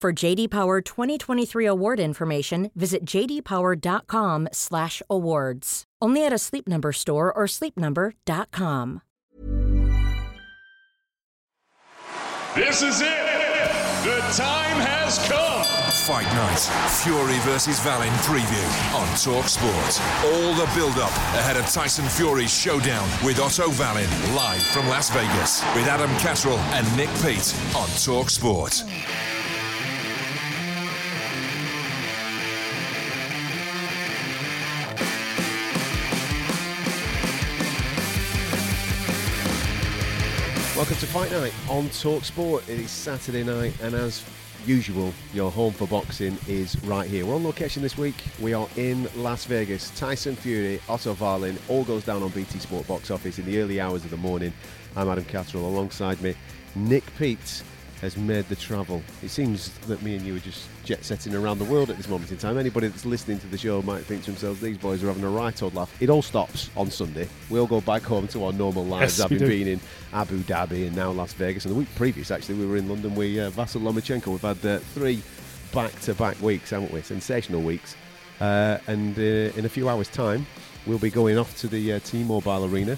For JD Power 2023 award information, visit jdpower.com/awards. Only at a Sleep Number store or sleepnumber.com. This is it. The time has come. Fight Night, Fury versus Wallin preview on Talksport. All the build-up ahead of Tyson Fury's showdown with Otto Wallin live from Las Vegas with Adam Catterall and Nick Peet on Talksport. Welcome to Fight Night on Talksport. It is Saturday night, and as usual, your home for boxing is right here. We're on location this week. We are in Las Vegas. Tyson Fury, Otto Wallin, all goes down on BT Sport box office in the early hours of the morning. I'm Adam Catterall. Alongside me, Nick Peet has made the travel. It seems that me and you are just jet setting around the world at this moment in time. Anybody that's listening to the show might think to themselves, these boys are having a right old laugh. It all stops on Sunday. We all go back home to our normal lives, Yes, having been in Abu Dhabi and now Las Vegas. And the week previous, actually, we were in London with uh, Lomachenko. We've had uh, three back-to-back weeks, haven't we? Sensational weeks. Uh, and uh, in a few hours' time, we'll be going off to the uh, T-Mobile Arena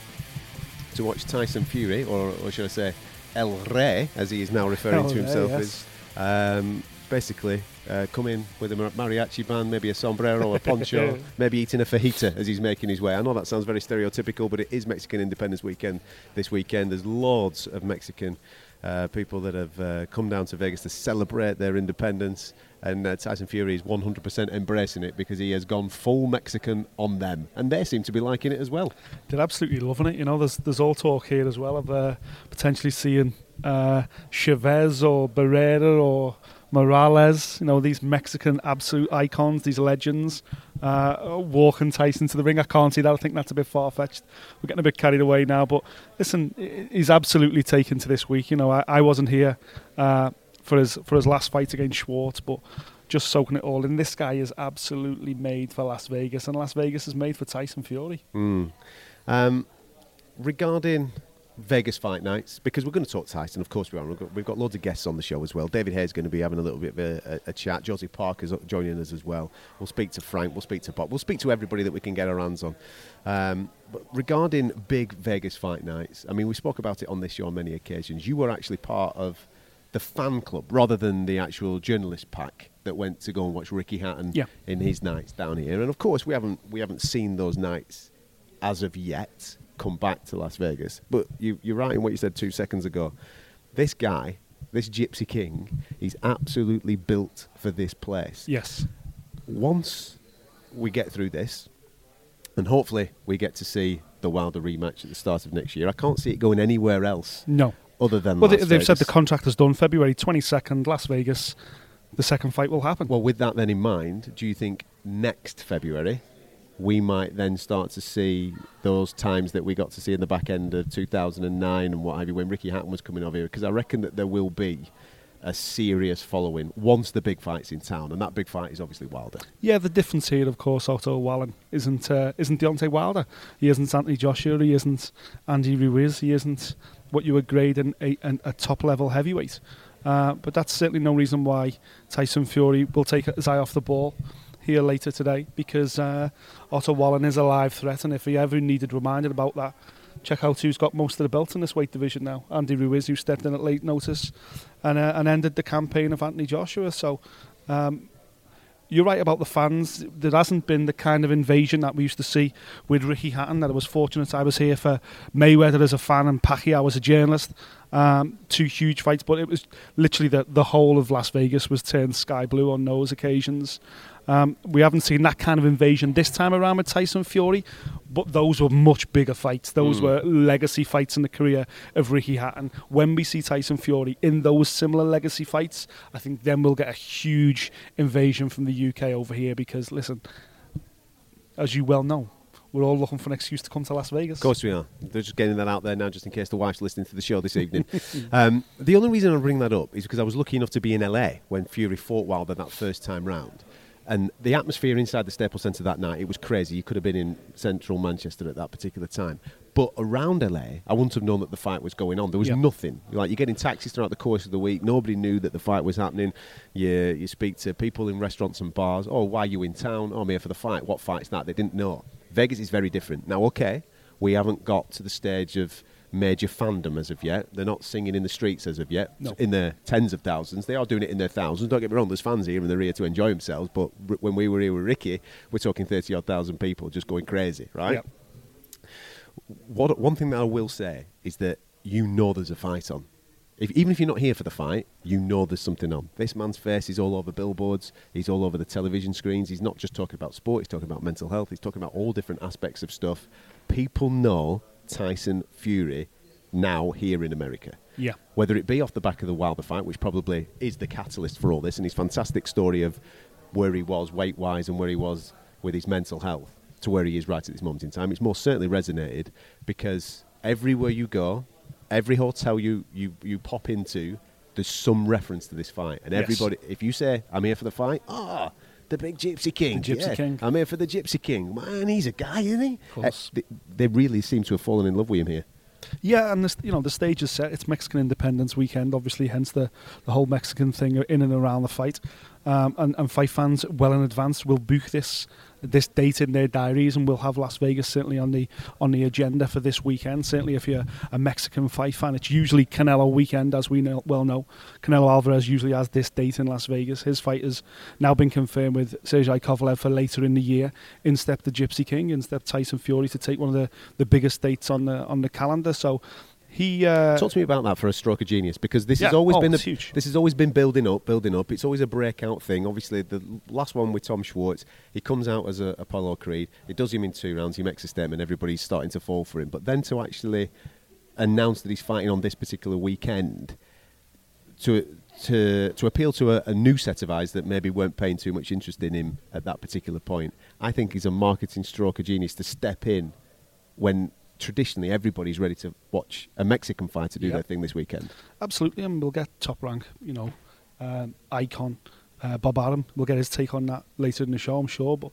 to watch Tyson Fury, or, or should I say, El Rey, as he is now referring El to Rey, himself yes. as. Um, basically, uh, come in with a mariachi band, maybe a sombrero, a poncho, maybe eating a fajita as he's making his way. I know that sounds very stereotypical, but it is Mexican Independence Weekend this weekend. There's loads of Mexican uh, people that have uh, come down to Vegas to celebrate their independence. And uh, Tyson Fury is 100% embracing it because he has gone full Mexican on them. And they seem to be liking it as well. They're absolutely loving it. You know, there's there's all talk here as well of uh, potentially seeing uh, Chavez or Barrera or Morales. You know, these Mexican absolute icons, these legends, uh, walking Tyson to the ring. I can't see that. I think that's a bit far fetched. We're getting a bit carried away now. But listen, he's absolutely taken to this week. You know, I, I wasn't here uh, for his for his last fight against Schwarz, but. Just soaking it all in. This guy is absolutely made for Las Vegas, and Las Vegas is made for Tyson Fury. Um, regarding Vegas fight nights, because we're going to talk Tyson, of course we are. We've got, we've got loads of guests on the show as well. David Hayes is going to be having a little bit of a, a, a chat. Joseph Parker's joining us as well. We'll speak to Frank. We'll speak to Bob. We'll speak to everybody that we can get our hands on. Um, but regarding big Vegas fight nights, I mean, we spoke about it on this show on many occasions. You were actually part of the fan club rather than the actual journalist pack that went to go and watch Ricky Hatton Yeah. in his nights down here. And of course, we haven't we haven't seen those nights as of yet come back to Las Vegas. But you, you're right in what you said two seconds ago. This guy, this Gypsy King, he's absolutely built for this place. Yes. Once we get through this, and hopefully we get to see the Wilder rematch at the start of next year, I can't see it going anywhere else No. Other than Well, they, they've said the contract is done February 22nd, Las Vegas. The second fight will happen. Well, with that then in mind, do you think next February we might then start to see those times that we got to see in the back end of 2009 and what have you when Ricky Hatton was coming over here? Because I reckon that there will be a serious following once the big fight's in town, and that big fight is obviously Wilder. yeah, the difference here, of course, Otto Wallin isn't uh, isn't Deontay Wilder. He isn't Anthony Joshua. He isn't Andy Ruiz. He isn't what you would grade an, a, a top level heavyweight. Uh, but that's certainly no reason why Tyson Fury will take his eye off the ball here later today because uh, Otto Wallin is a live threat, and if he ever needed reminded about that, check out who's got most of the belt in this weight division now. Andy Ruiz, who stepped in at late notice and uh, and ended the campaign of Anthony Joshua. So. Um, you're right about the fans. There hasn't been the kind of invasion that we used to see with Ricky Hatton. That I was fortunate I was here for Mayweather as a fan and Pacquiao as a journalist. Um, two huge fights, but it was literally the the whole of Las Vegas was turned sky blue on those occasions. Um, we haven't seen that kind of invasion this time around with Tyson Fury, but those were much bigger fights. Those mm. were legacy fights in the career of Ricky Hatton. When we see Tyson Fury in those similar legacy fights, I think then we'll get a huge invasion from the UK over here because, listen, as you well know, we're all looking for an excuse to come to Las Vegas. Of course we are. They're just getting that out there now, just in case the wife's listening to the show this evening. um, the only reason I bring that up is because I was lucky enough to be in LA when Fury fought Wilder that first time round. And the atmosphere inside the Staples Centre that night, it was crazy. You could have been in central Manchester at that particular time. But around LA, I wouldn't have known that the fight was going on. There was yep. nothing. Like you're getting taxis throughout the course of the week. Nobody knew that the fight was happening. You you speak to people in restaurants and bars. Oh, why are you in town? Oh, I'm here for the fight. What fight's that? They didn't know. Vegas is very different. Now, okay, we haven't got to the stage of major fandom as of yet. They're not singing in the streets as of yet, no. in their tens of thousands. They are doing it in their thousands. Don't get me wrong, there's fans here and they're here to enjoy themselves. But r- when we were here with Ricky, we're talking 30 odd thousand people just going crazy, right? Yep. What, one thing that I will say is that you know there's a fight on. If, even if you're not here for the fight, you know there's something on. This man's face is all over billboards. He's all over the television screens. He's not just talking about sport. He's talking about mental health. He's talking about all different aspects of stuff. People know Tyson Fury now here in America. Yeah. Whether it be off the back of the Wilder fight, which probably is the catalyst for all this, and his fantastic story of where he was weight wise and where he was with his mental health to where he is right at this moment in time, it's most certainly resonated because everywhere you go, every hotel you, you, you pop into, there's some reference to this fight. And yes. everybody, if you say, I'm here for the fight, ah, oh, the big Gypsy King. The Gypsy yeah, King. I'm here for the Gypsy King. Man, he's a guy, isn't he? Uh, they, they, really seem to have fallen in love with him here. Yeah, and this, you know the stage is set. It's Mexican Independence Weekend, obviously, hence the, the whole Mexican thing in and around the fight. Um, and, and fight fans well in advance will book this this date in their diaries, and we'll have Las Vegas certainly on the on the agenda for this weekend. Certainly, if you're a Mexican fight fan, it's usually Canelo weekend, as we know, well know. Canelo Alvarez usually has this date in Las Vegas. His fight has now been confirmed with Sergey Kovalev for later in the year. In step the Gypsy King, in step Tyson Fury to take one of the, the biggest dates on the on the calendar. So he uh, talk to me about that for a stroke of genius because this yeah. has always oh, been a, this has always been building up, building up. It's always a breakout thing. Obviously, the last one with Tom Schwarz, he comes out as a Apollo Creed. It does him in two rounds. He makes a statement. Everybody's starting to fall for him. But then to actually announce that he's fighting on this particular weekend, to to to appeal to a, a, new set of eyes that maybe weren't paying too much interest in him at that particular point, I think he's a marketing stroke of genius to step in when traditionally everybody's ready to watch a Mexican fighter do yep. their thing this weekend. Absolutely, and we'll get top rank, you know, um, icon uh, Bob Arum. We'll get his take on that later in the show, I'm sure. But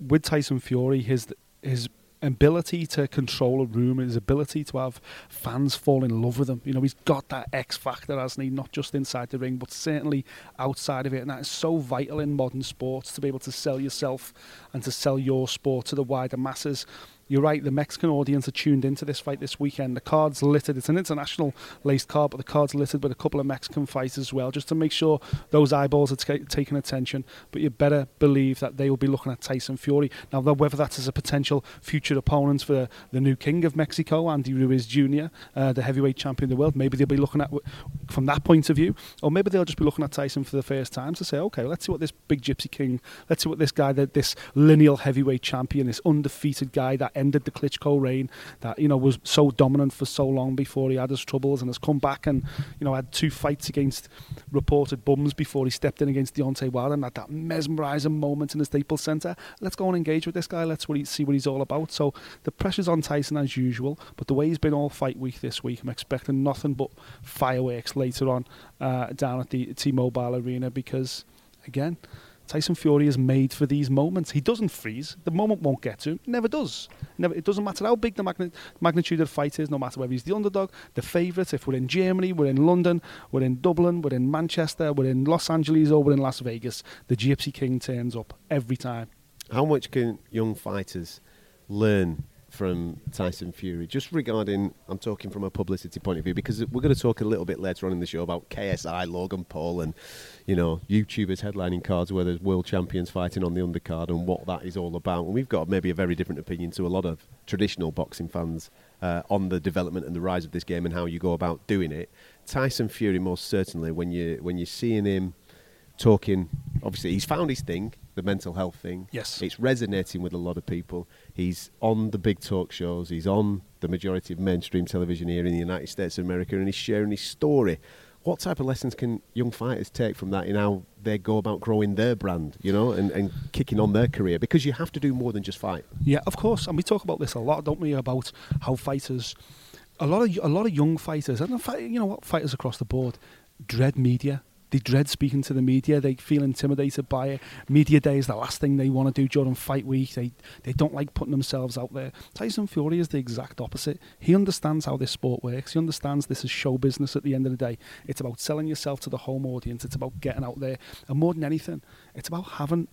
with Tyson Fury, his his ability to control a room, his ability to have fans fall in love with him. You know, he's got that X factor, hasn't he? Not just inside the ring, but certainly outside of it. And that is so vital in modern sports to be able to sell yourself and to sell your sport to the wider masses you're right, the Mexican audience are tuned into this fight this weekend. The card's littered. It's an international laced card, but the card's littered with a couple of Mexican fights as well, just to make sure those eyeballs are t- taking attention. But you better believe that they will be looking at Tyson Fury. Now, whether that's a potential future opponent for the new king of Mexico, Andy Ruiz Jr., uh, the heavyweight champion of the world, maybe they'll be looking at from that point of view, or maybe they'll just be looking at Tyson for the first time to say, okay, let's see what this big gypsy king, let's see what this guy, this lineal heavyweight champion, this undefeated guy that ended the Klitschko reign that you know was so dominant for so long before he had his troubles and has come back and you know had two fights against reported bums before he stepped in against Deontay Wilder and had that mesmerising moment in the Staples Centre. Let's go and engage with this guy. Let's see what he's all about. So the pressure's on Tyson as usual, but the way he's been all fight week this week, I'm expecting nothing but fireworks later on uh, down at the T-Mobile Arena because again Tyson Fury is made for these moments. He doesn't freeze. The moment won't get to him. Never does. Never. It doesn't matter how big the magni- magnitude of the fight is. No matter whether he's the underdog, the favourite. If we're in Germany, we're in London, we're in Dublin, we're in Manchester, we're in Los Angeles, or we're in Las Vegas. The Gypsy King turns up every time. How much can young fighters learn from Tyson Fury. Just regarding, I'm talking from a publicity point of view because we're going to talk a little bit later on in the show about KSI, Logan Paul, and you know YouTubers headlining cards where there's world champions fighting on the undercard and what that is all about. And we've got maybe a very different opinion to a lot of traditional boxing fans uh, on the development and the rise of this game and how you go about doing it. Tyson Fury, most certainly, when you when you're seeing him talking, obviously he's found his thing, the mental health thing. Yes. it's resonating with a lot of people. He's on the big talk shows. He's on the majority of mainstream television here in the United States of America, and he's sharing his story. What type of lessons can young fighters take from that in how they go about growing their brand, you know, and, and kicking on their career? Because you have to do more than just fight. Yeah, of course, and we talk about this a lot, don't we? About how fighters, a lot of a lot of young fighters, and you know what, fighters across the board, dread media. They dread speaking to the media. They feel intimidated by it. Media day is the last thing they want to do during fight week. They they don't like putting themselves out there. Tyson Fury is the exact opposite. He understands how this sport works. He understands this is show business at the end of the day. It's about selling yourself to the home audience. It's about getting out there. And more than anything, it's about having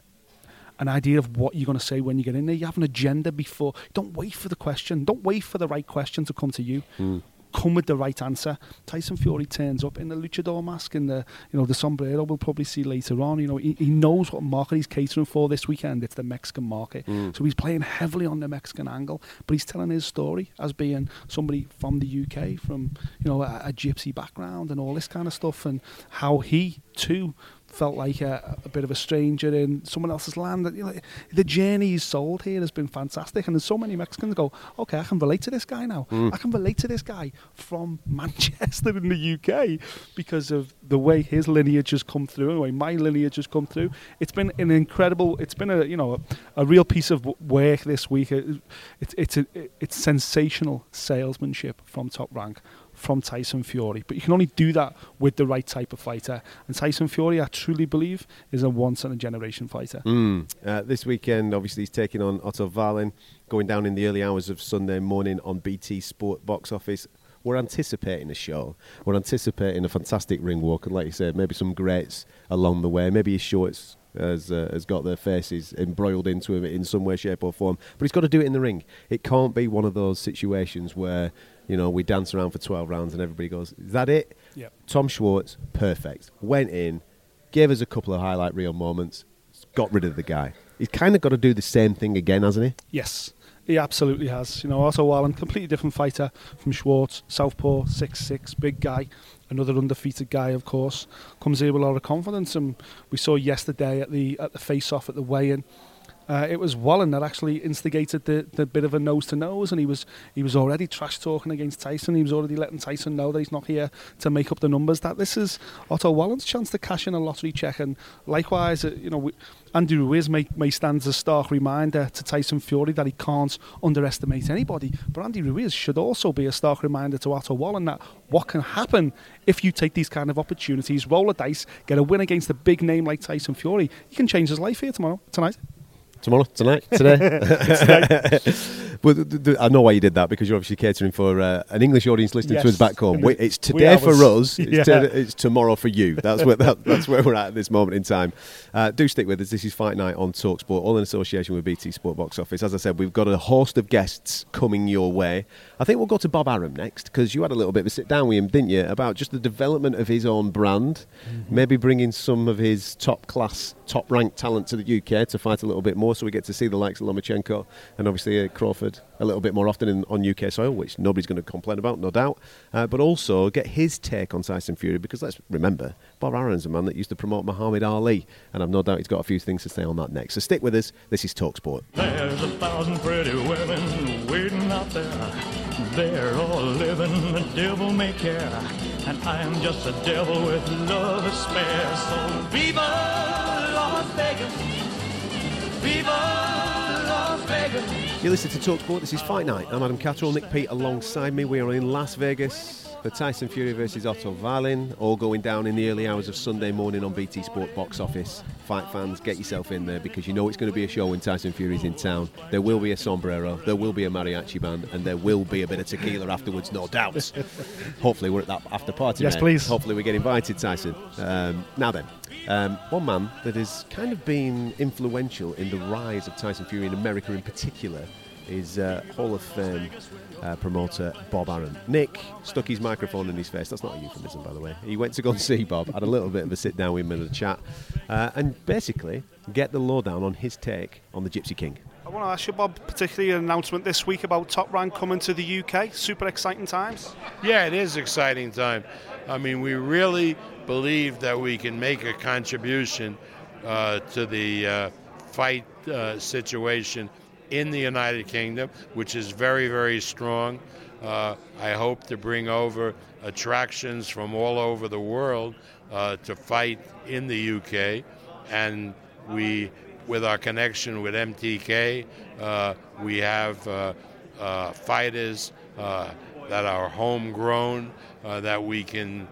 an idea of what you're going to say when you get in there. You have an agenda before. Don't wait for the question. Don't wait for the right question to come to you. Hmm. Come with the right answer. Tyson Fury turns up in the luchador mask and the you know the sombrero. We'll probably see later on. You know he, he knows what market he's catering for this weekend. It's the Mexican market, mm. so he's playing heavily on the Mexican angle. But he's telling his story as being somebody from the UK, from you know a, a gypsy background and all this kind of stuff, and how he too felt like a, a bit of a stranger in someone else's land. You know, the journey he's sold here has been fantastic, and there's so many Mexicans go, okay, I can relate to this guy now. Mm. I can relate to this guy from Manchester in the UK because of the way his lineage has come through, and the way my lineage has come through. It's been an incredible. It's been a you know a, a real piece of work this week. It, it's it's a, it's sensational salesmanship from Top Rank from Tyson Fury. But you can only do that with the right type of fighter. And Tyson Fury, I truly believe, is a once in a generation fighter. Mm. Uh, this weekend, obviously, he's taking on Otto Wallin, going down in the early hours of Sunday morning on BT Sport box office. We're anticipating a show. We're anticipating a fantastic ring walk, and like you said, maybe some greats along the way. Maybe his shorts has uh, has got their faces embroiled into him in some way, shape, or form. But he's got to do it in the ring. It can't be one of those situations where you know we dance around for twelve rounds and everybody goes, "Is that it?" Yeah. Tom Schwarz, perfect. Went in, gave us a couple of highlight reel moments, got rid of the guy. He's kind of got to do the same thing again, hasn't he? Yes, he absolutely has. You know, Otto Wallin, completely different fighter from Schwarz, Southpaw, six six, big guy, another undefeated guy, of course. Comes here with a lot of confidence, and we saw yesterday at the at the face off at the weigh-in. Uh, it was Wallin that actually instigated the, the bit of a nose to nose, and he was he was already trash talking against Tyson. He was already letting Tyson know that he's not here to make up the numbers. That this is Otto Wallin's chance to cash in a lottery check, and likewise, uh, you know, we, Andy Ruiz may, may stand as a stark reminder to Tyson Fury that he can't underestimate anybody. But Andy Ruiz should also be a stark reminder to Otto Wallin that what can happen if you take these kind of opportunities, roll a dice, get a win against a big name like Tyson Fury. You can change his life here tomorrow, tonight. Tomorrow, tonight, today. well, I know why you did that because you're obviously catering for uh, an English audience listening to us back home. Wait, it's today for us. It's, Yeah. it's tomorrow for you. That's where that, that's where we're at at this moment in time. Uh, do stick with us. This is Fight Night on Talksport, all in association with BT Sport Box Office. As I said, we've got a host of guests coming your way. I think we'll go to Bob Arum next because you had a little bit of a sit down with him, didn't you, about just the development of his own brand, maybe bringing some of his top class, top ranked talent to the UK to fight a little bit more, so we get to see the likes of Lomachenko and obviously uh, Crawford a little bit more often in, on UK soil, which nobody's going to complain about, no doubt. Uh, but also get his take on Tyson Fury because let's remember, Bob Arum's a man that used to promote Muhammad Ali, and I've no doubt he's got a few things to say on that next. So stick with us. This is Talksport. There's a thousand pretty women waiting out there. They're all living the devil may care. And I am just a devil with love to spare. So Viva Las Vegas! Viva Las Vegas! You listen to Talksport. This is Fight Night. I'm Adam Catterall, Nick Peet alongside me. We are in Las Vegas for Tyson Fury versus Otto Wallin, all going down in the early hours of Sunday morning on BT Sport box office. Fight fans, get yourself in there because you know it's going to be a show when Tyson Fury's in town. There will be a sombrero, there will be a mariachi band, and there will be a bit of tequila afterwards, no doubt. Hopefully, we're at that after party. Yes, mate. please. Hopefully, we get invited, Tyson. Um, now then, um, one man that has kind of been influential in the rise of Tyson Fury in America in particular is uh, Hall of Fame uh, promoter Bob Arum. Nick stuck his microphone in his face. That's not a euphemism, by the way. He went to go and see Bob, had a little bit of a sit down with him and a chat, uh, and basically get the lowdown on his take on the Gypsy King. I want to ask you, Bob, particularly an announcement this week about Top Rank coming to the UK. Super exciting times. Yeah, it is exciting time. I mean, we really believe that we can make a contribution uh, to the uh, fight uh, situation in the United Kingdom, which is very, very strong. Uh, I hope to bring over attractions from all over the world uh, to fight in the UK, and we, with our connection with MTK, uh, we have uh, uh, fighters uh, that are homegrown that we can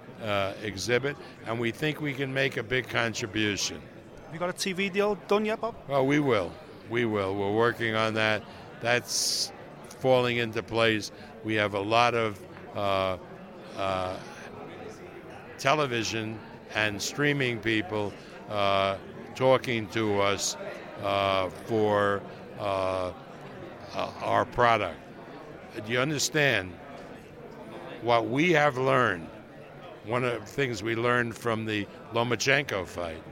exhibit, and we think we can make a big contribution. Have you got a TV deal done yet, Bob? Well, we will. We will. We're working on that. That's falling into place. We have a lot of uh, uh, television and streaming people uh, talking to us uh, for uh, uh, our product. Do you understand what we have learned? One of the things we learned from the Lomachenko fight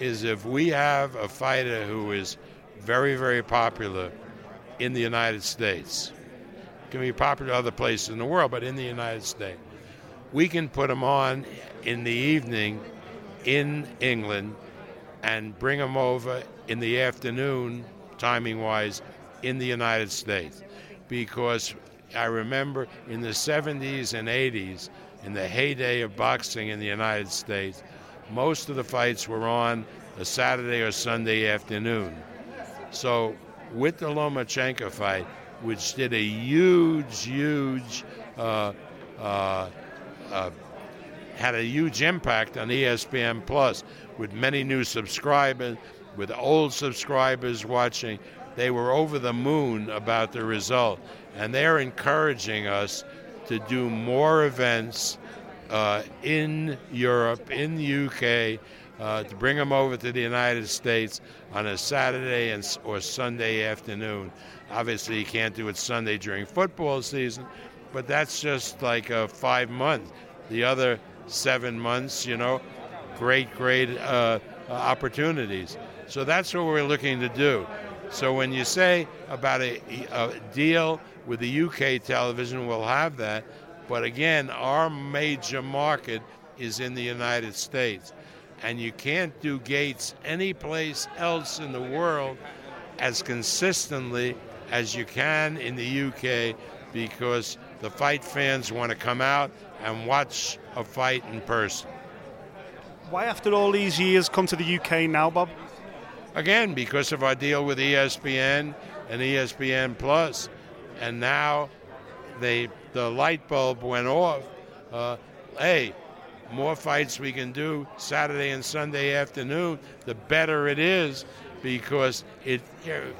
is if we have a fighter who is very, very popular in the United States. It Can be popular other places in the world, but in the United States. We can put them on in the evening in England and bring them over in the afternoon, timing wise, in the United States. Because I remember in the 70s and 80s, in the heyday of boxing in the United States, most of the fights were on a Saturday or Sunday afternoon. So with the Lomachenko fight, which did a huge, huge, uh, uh, uh, had a huge impact on ESPN Plus, with many new subscribers, with old subscribers watching, they were over the moon about the result, and they're encouraging us to do more events uh, in Europe, in the UK, uh, to bring them over to the United States on a Saturday and, or Sunday afternoon. Obviously, you can't do it Sunday during football season, but that's just like a five months. The other seven months, you know, great, great uh, opportunities. So that's what we're looking to do. So when you say about a, a deal with the UK television, we'll have that. But again, our major market is in the United States and you can't do gates anyplace else in the world as consistently as you can in the UK because the fight fans want to come out and watch a fight in person. Why, after all these years, come to the UK now, Bob? Again, because of our deal with ESPN and ESPN Plus, and now they the light bulb went off. Uh, hey, more fights we can do Saturday and Sunday afternoon, the better it is because it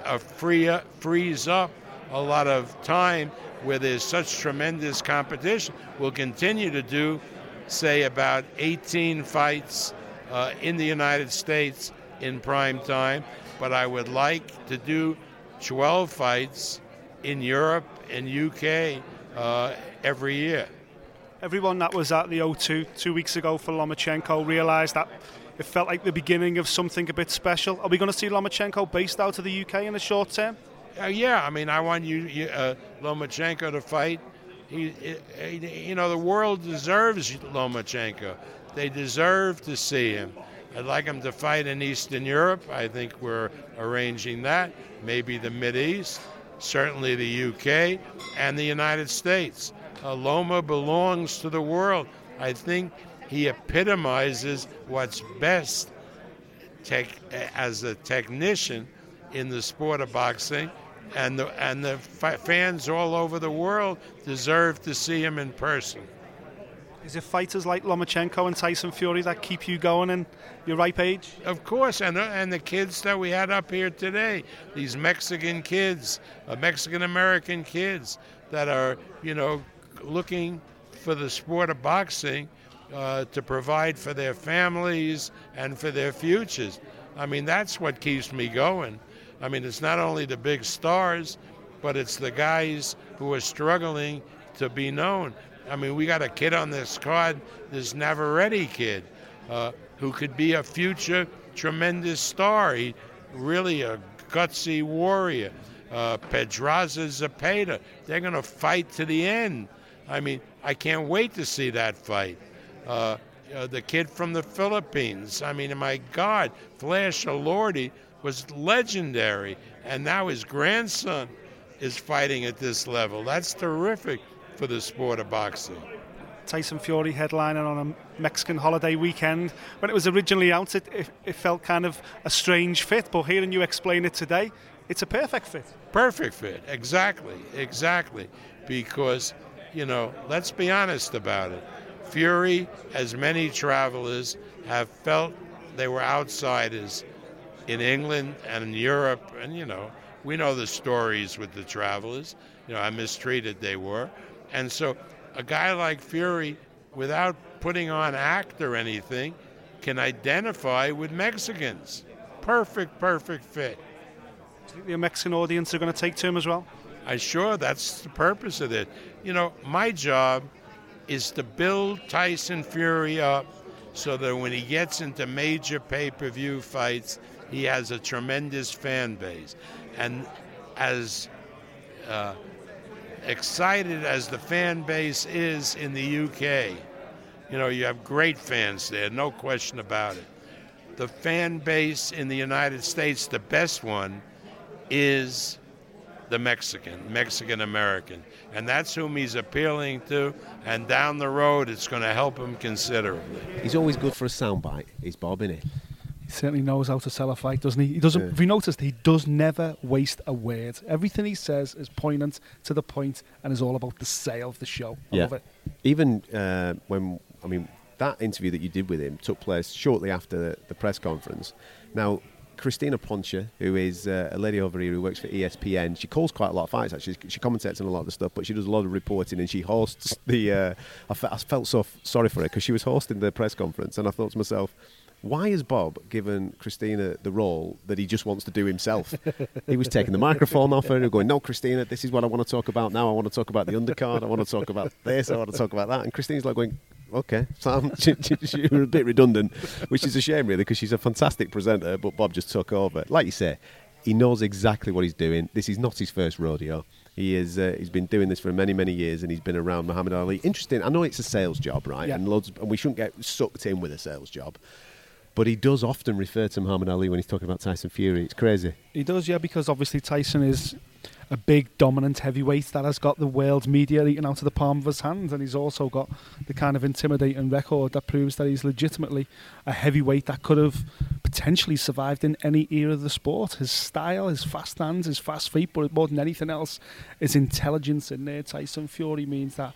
uh, free up, frees up a lot of time where there's such tremendous competition. We'll continue to do, say, about 18 fights uh, in the United States in prime time, but I would like to do 12 fights in Europe and UK uh, every year everyone that was at the O2 two weeks ago for Lomachenko realised that it felt like the beginning of something a bit special. Are we going to see Lomachenko based out of the UK in the short term? Uh, yeah, I mean, I want you, uh, Lomachenko to fight. He, he, you know, the world deserves Lomachenko. They deserve to see him. I'd like him to fight in Eastern Europe. I think we're arranging that. Maybe the Mid East, certainly the UK, and the United States. Uh, Loma belongs to the world. I think he epitomizes what's best tech, as a technician in the sport of boxing, and the and the fans all over the world deserve to see him in person. Is it fighters like Lomachenko and Tyson Fury that keep you going in your ripe age? Of course, and and the kids that we had up here today, these Mexican kids, uh, Mexican American kids that are you know looking for the sport of boxing uh, to provide for their families and for their futures. I mean, that's what keeps me going. I mean, it's not only the big stars, but it's the guys who are struggling to be known. I mean, we got a kid on this card, this Navarrete kid, uh, who could be a future tremendous star. He really a gutsy warrior. Uh, Pedraza Zapata, they're going to fight to the end. I mean, I can't wait to see that fight. Uh, uh, the kid from the Philippines, I mean, my God, Flash Elorde was legendary, and now his grandson is fighting at this level. That's terrific for the sport of boxing. Tyson Fury headliner on a Mexican holiday weekend. When it was originally out, it, it, it, felt kind of a strange fit, but hearing you explain it today, it's a perfect fit. Perfect fit, exactly, exactly. Because, you know, let's be honest about it. Fury, as many travelers have felt they were outsiders in England and in Europe, and, you know, we know the stories with the travelers, you know, how mistreated they were. And so a guy like Fury, without putting on act or anything, can identify with Mexicans. Perfect, perfect fit. Do you think the Mexican audience are going to take to him as well? I sure that's the purpose of it. You know, my job is to build Tyson Fury up so that when he gets into major pay per view fights, he has a tremendous fan base. And as uh, excited as the fan base is in the UK, you know, you have great fans there, no question about it. The fan base in the United States, the best one, is the Mexican, Mexican American. And that's whom he's appealing to. And down the road, it's going to help him considerably. He's always good for a soundbite, he's Bob, isn't he? He certainly knows how to sell a fight, doesn't he? He doesn't. Yeah. Have you noticed he does never waste a word? Everything he says is poignant to the point and is all about the sale of the show. I yeah. love it. Even uh, when I mean that interview that you did with him took place shortly after the, the press conference. Now. Crystina Poncher, who is uh, a lady over here who works for ESPN, she calls quite a lot of fights. Actually, she commentates on a lot of the stuff, but she does a lot of reporting and she hosts the. Uh, I, fe- I felt so f- sorry for her because she was hosting the press conference, and I thought to myself, why has Bob given Crystina the role that he just wants to do himself? he was taking the microphone off her and going, No, Crystina, this is what I want to talk about now. I want to talk about the undercard. I want to talk about this. I want to talk about that. And Crystina's like going, Okay, so you're a bit redundant, which is a shame, really, because she's a fantastic presenter, but Bob just took over. Like you say, he knows exactly what he's doing. This is not his first rodeo. He is. Uh, he's been doing this for many, many years, and he's been around Muhammad Ali. Interesting. I know it's a sales job, right? Yeah. And loads, and we shouldn't get sucked in with a sales job. But he does often refer to Muhammad Ali when he's talking about Tyson Fury. It's crazy. He does, yeah, because obviously Tyson is a big dominant heavyweight that has got the world media eaten out of the palm of his hand, and he's also got the kind of intimidating record that proves that he's legitimately a heavyweight that could have potentially survived in any era of the sport. His style, his fast hands, his fast feet, but more than anything else, his intelligence in there. Tyson Fury means that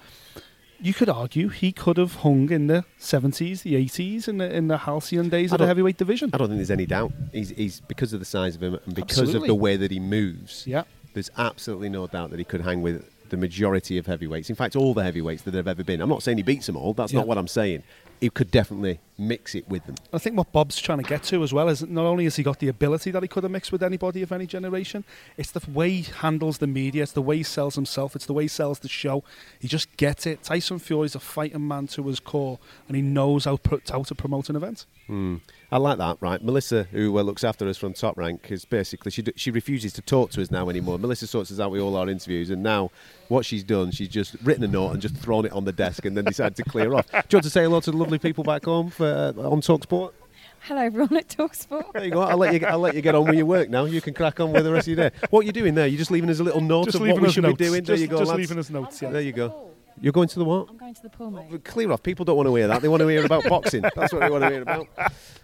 you could argue he could have hung in the 70s, the 80s, in the, in the halcyon days of the heavyweight division. I don't think there's any doubt. He's, he's because of the size of him and because absolutely. of the way that he moves. Yeah. There's absolutely no doubt that he could hang with the majority of heavyweights. In fact, all the heavyweights that have ever been. I'm not saying he beats them all. That's yeah. not what I'm saying he could definitely mix it with them. I think what Bob's trying to get to as well is not only has he got the ability that he could have mixed with anybody of any generation, it's the way he handles the media, it's the way he sells himself, it's the way he sells the show. He just gets it. Tyson Fury's a fighting man to his core, and he knows how, how to promote an event. Mm. I like that, right? Melissa, who uh, looks after us from Top Rank, is basically she d- she refuses to talk to us now anymore. Melissa sorts us out with all our interviews, and now what she's done, she's just written a note and just thrown it on the desk, and then decided to clear off. Do you want to say hello to the lovely people back home for, uh, on Talksport? Hello, everyone at Talksport. There you go. I'll let you. I'll let you get on with your work now. You can crack on with the rest of your day. What are you doing there? You're just leaving us a little note just of what we should notes. be doing. Just, there you go. Just lads. leaving us notes. Yeah. There you go. You're going to the what? I'm going to the pool, mate. Clear off. People don't want to hear that. They want to hear about boxing. That's what they want to hear about.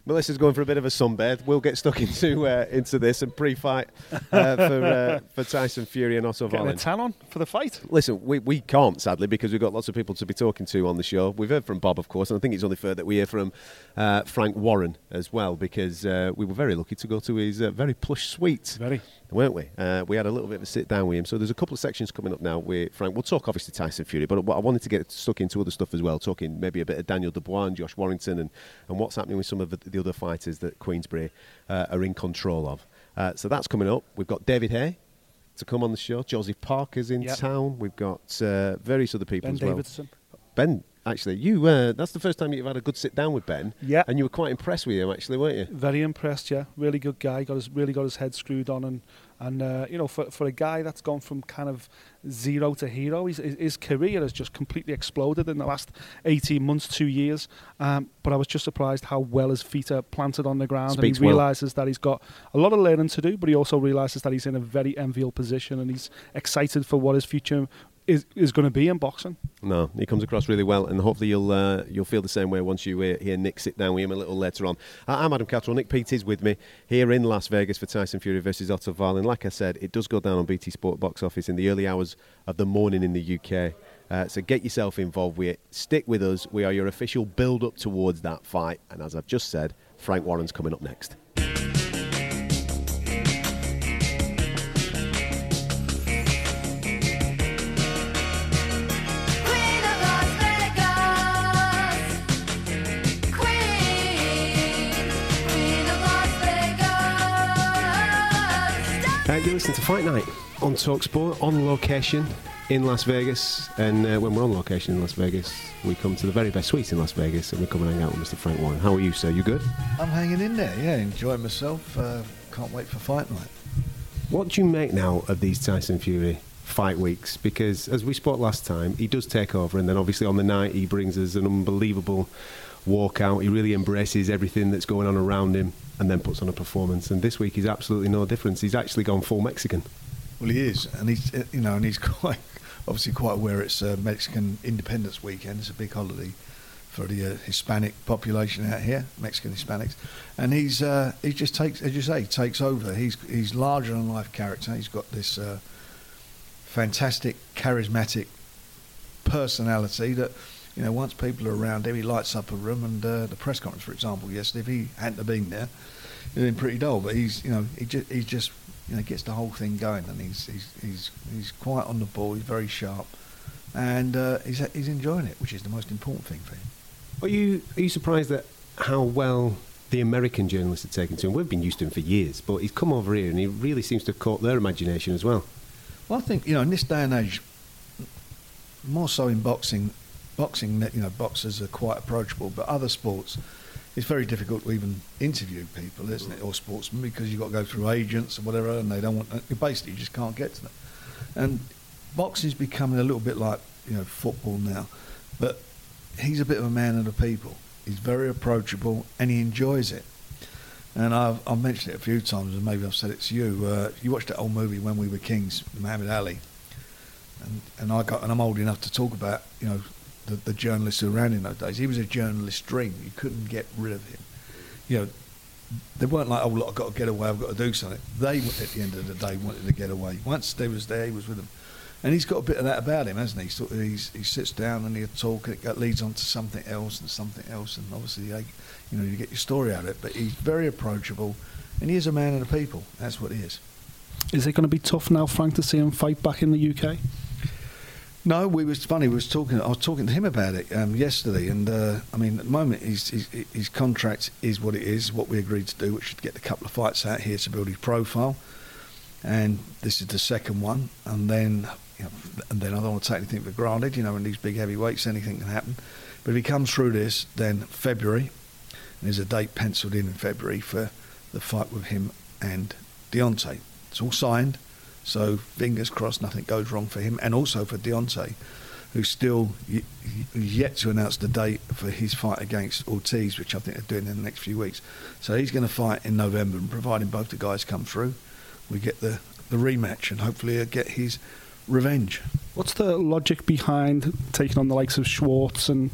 Melissa's going for a bit of a sunbed. We'll get stuck into uh, into this and pre-fight uh, for uh, for Tyson Fury and Otto Getting a tan on for the fight. Listen, we, we can't sadly because we've got lots of people to be talking to on the show. We've heard from Bob, of course, and I think it's only fair that we hear from uh, Frank Warren as well because uh, we were very lucky to go to his uh, very plush suite. Very weren't we? Uh, we had a little bit of a sit down with him. So there's a couple of sections coming up now with Frank. We'll talk obviously Tyson Fury, but I wanted to get stuck into other stuff as well, talking maybe a bit of Daniel Dubois and Josh Warrington and, and what's happening with some of the, the other fighters that Queensberry uh, are in control of. Uh, so that's coming up. We've got David Haye to come on the show. Joseph Parker's in Yep. town. We've got uh, various other people Ben as well. Davison. Ben, actually, you uh, that's the first time you've had a good sit down with Ben. Yeah. And you were quite impressed with him, actually, weren't you? Very impressed, yeah. Really good guy. Got his really got his head screwed on, and and uh, you know, for for a guy that's gone from kind of zero to hero, his his career has just completely exploded in the last eighteen months, two years. Um, but I was just surprised how well his feet are planted on the ground, Speaks and he well. realizes that he's got a lot of learning to do, but he also realizes that he's in a very enviable position, and he's excited for what his future is is going to be in boxing. No, he comes across really well, and hopefully you'll uh, you'll feel the same way once you hear, hear Nick sit down with him a little later on. Uh, I'm Adam Catterall. Nick Peet is with me here in Las Vegas for Tyson Fury versus Otto Wallin. Like I said, it does go down on BT Sport box office in the early hours of the morning in the UK. Uh, so get yourself involved with it. Stick with us. We are your official build up towards that fight. And as I've just said, Frank Warren's coming up next. Uh, you listen to Fight Night on Talksport on location in Las Vegas. And uh, when we're on location in Las Vegas, we come to the very best suites in Las Vegas and we come and hang out with Mr. Frank Warren. How are you, sir? You good? I'm hanging in there, yeah, enjoying myself. Uh, can't wait for fight night. What do you make now of these Tyson Fury fight weeks? Because as we spoke last time, he does take over, and then obviously on the night he brings us an unbelievable walkout. He really embraces everything that's going on around him, and then puts on a performance. And this week he's absolutely no difference. He's actually gone full Mexican. Well, he is, and he's uh, you know, and he's quite obviously quite aware it's uh, Mexican Independence Weekend. It's a big holiday for the uh, Hispanic population out here, Mexican Hispanics, and he's uh, he just takes, as you say, takes over. He's he's larger than life character. He's got this uh, fantastic, charismatic personality that. You know, once people are around him, he lights up a room. And uh, the press conference, for example, yesterday, if he hadn't been there, it'd been pretty dull. But he's, you know, he just, he just, you know, gets the whole thing going, and he's, he's, he's, he's quite on the ball. He's very sharp, and uh, he's, he's enjoying it, which is the most important thing for him. Are you are you surprised at how well the American journalists are taken to him? We've been used to him for years, but he's come over here and he really seems to have caught their imagination as well. Well, I think you know, in this day and age, more so in boxing, boxing, you know, boxers are quite approachable, but other sports, it's very difficult to even interview people, isn't it, or sportsmen, because you've got to go through agents or whatever, and they don't want. You basically, you just can't get to them. And boxing's becoming a little bit like you know football now, but he's a bit of a man of the people. He's very approachable, and he enjoys it. And I've, I've mentioned it a few times, and maybe I've said it to you. Uh, you watched that old movie when we were kings, Muhammad Ali, and and I got and I'm old enough to talk about you know the, the journalists ran in those days. He was a journalist's dream. You couldn't get rid of him. You know, they weren't like, oh look, I've got to get away. I've got to do something. They at the end of the day wanted to get away. Once they was there, he was with them. And he's got a bit of that about him, hasn't he? Of he's, he sits down and he'll talk, and it leads on to something else and something else, and obviously, you know, you get your story out of it. But he's very approachable, and he is a man of the people. That's what he is. Is it going to be tough now, Frank, to see him fight back in the UK? No, we was funny. We was talking. I was talking to him about it um, yesterday, and uh, I mean, at the moment, his, his contract is what it is. What we agreed to do, which is get a couple of fights out here to build his profile, and this is the second one. And then, you know, and then I don't want to take anything for granted. You know, in these big heavyweights, anything can happen. But if he comes through this, then February, there's a date penciled in in February for the fight with him and Deontay. It's all signed. So fingers crossed nothing goes wrong for him, and also for Deontay, who's still yet to announce the date for his fight against Ortiz, which I think they're doing in the next few weeks. So he's going to fight in November, and providing both the guys come through, we get the, the rematch, and hopefully he'll get his revenge. What's the logic behind taking on the likes of Schwarz and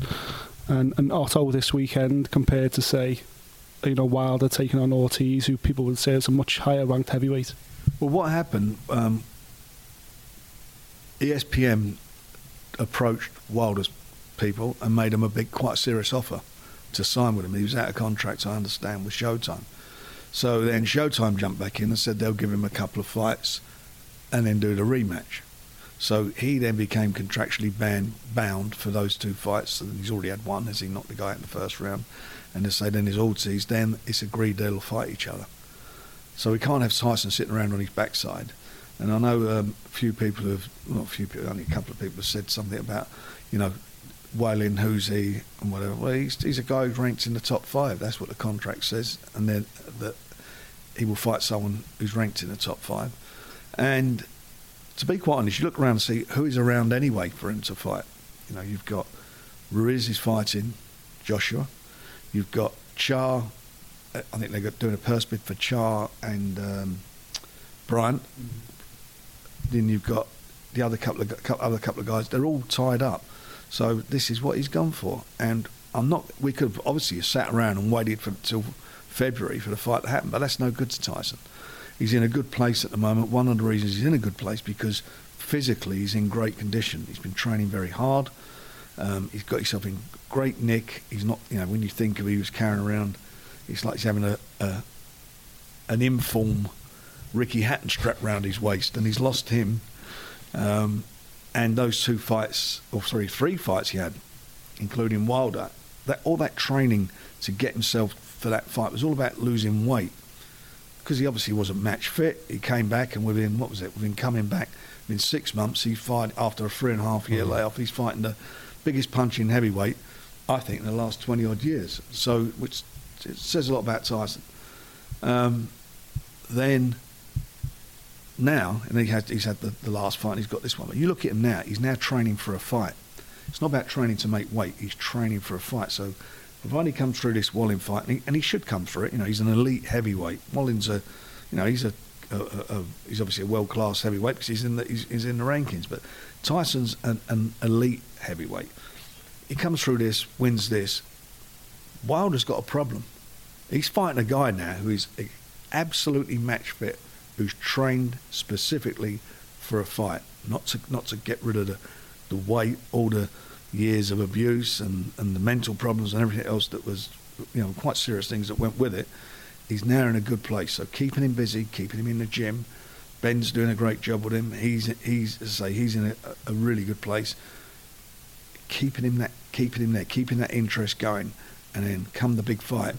and, and Otto this weekend compared to say, you know, Wilder taking on Ortiz, who people would say is a much higher ranked heavyweight? Well, what happened? Um, ESPN approached Wilder's people and made him a big, quite serious offer to sign with him. He was out of contract, I understand, with Showtime. So then Showtime jumped back in and said they'll give him a couple of fights and then do the rematch. So he then became contractually ban- bound for those two fights. And he's already had one as he knocked the guy out in the first round. And they say then his Ortiz, then it's agreed they'll fight each other. So we can't have Tyson sitting around on his backside. And I know um, a few people have, not a few people, only a couple of people have said something about, you know, Wallin, who's he, and whatever. Well, he's, he's a guy who ranks in the top five. That's what the contract says. And then that he will fight someone who's ranked in the top five. And to be quite honest, you look around and see who is around anyway for him to fight. You know, you've got Ruiz is fighting Joshua. You've got Char. I think they're got- doing a purse bid for Charr and um, Bryant. Then you've got the other couple of gu- cou- other couple of guys. They're all tied up. So this is what he's gone for. And I'm not. We could have obviously sat around and waited for until February for the fight to happen, but that's no good to Tyson. He's in a good place at the moment. One of the reasons he's in a good place because physically he's in great condition. He's been training very hard. Um, he's got himself in great nick. He's not, you know, when you think of he was carrying around, it's like he's having a, a an inform Ricky Hatton strapped round his waist, and he's lost him. Um, and those two fights, or sorry, three fights he had, including Wilder, that all that training to get himself for that fight was all about losing weight because he obviously wasn't match fit. He came back, and within what was it? Within coming back, within six months, he fight after a three and a half year layoff. He's fighting the biggest punch in heavyweight, I think, in the last twenty odd years. So, which it says a lot about Tyson. Um, then now, and he he's had the, the last fight, and he's got this one. But you look at him now; he's now training for a fight. It's not about training to make weight; he's training for a fight. So, provided he comes through this Wallin fight, and he, and he should come through it. You know, he's an elite heavyweight. Wallin's a, you know, he's a, a, a, a he's obviously a world class heavyweight because he's in the he's, he's in the rankings. But Tyson's an, an elite heavyweight. He comes through this, wins this. Wilder's got a problem. He's fighting a guy now who is absolutely match fit, who's trained specifically for a fight, not to not to get rid of the, the weight, all the years of abuse and, and the mental problems and everything else that was, you know, quite serious things that went with it. He's now in a good place. So keeping him busy, keeping him in the gym. Ben's doing a great job with him. He's he's as I say he's in a, a really good place. Keeping him that keeping him there, keeping that interest going, and then come the big fight,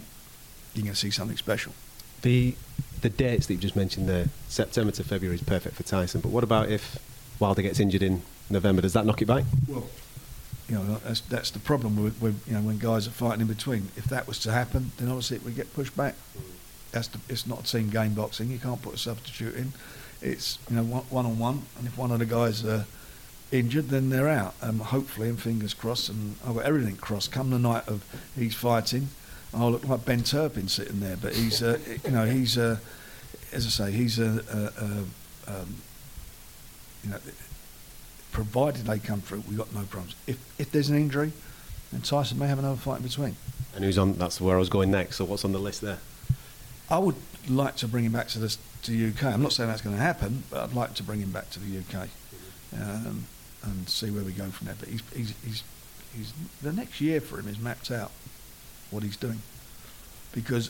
you're going to see something special. The the dates that you've just mentioned there, September to February is perfect for Tyson. But what about if Wilder gets injured in November? Does that knock it back? Well, you know that's that's the problem with, with you know when guys are fighting in between. If that was to happen, then obviously it would get pushed back. That's the, it's not team game boxing. You can't put a substitute in. It's you know one on one, and if one of the guys are injured, then they're out. Um, hopefully, and fingers crossed, and I've got everything crossed. Come the night of he's fighting, I'll look like Ben Turpin sitting there, but he's uh, you know he's uh, as I say he's a, a, a um, you know provided they come through, we've got no problems. If if there's an injury, then Tyson may have another fight in between. And who's on? That's where I was going next. So what's on the list there? I would like to bring him back to the to UK. I'm not saying that's going to happen, but I'd like to bring him back to the UK um, and see where we go from there. But he's, he's he's he's the next year for him is mapped out what he's doing because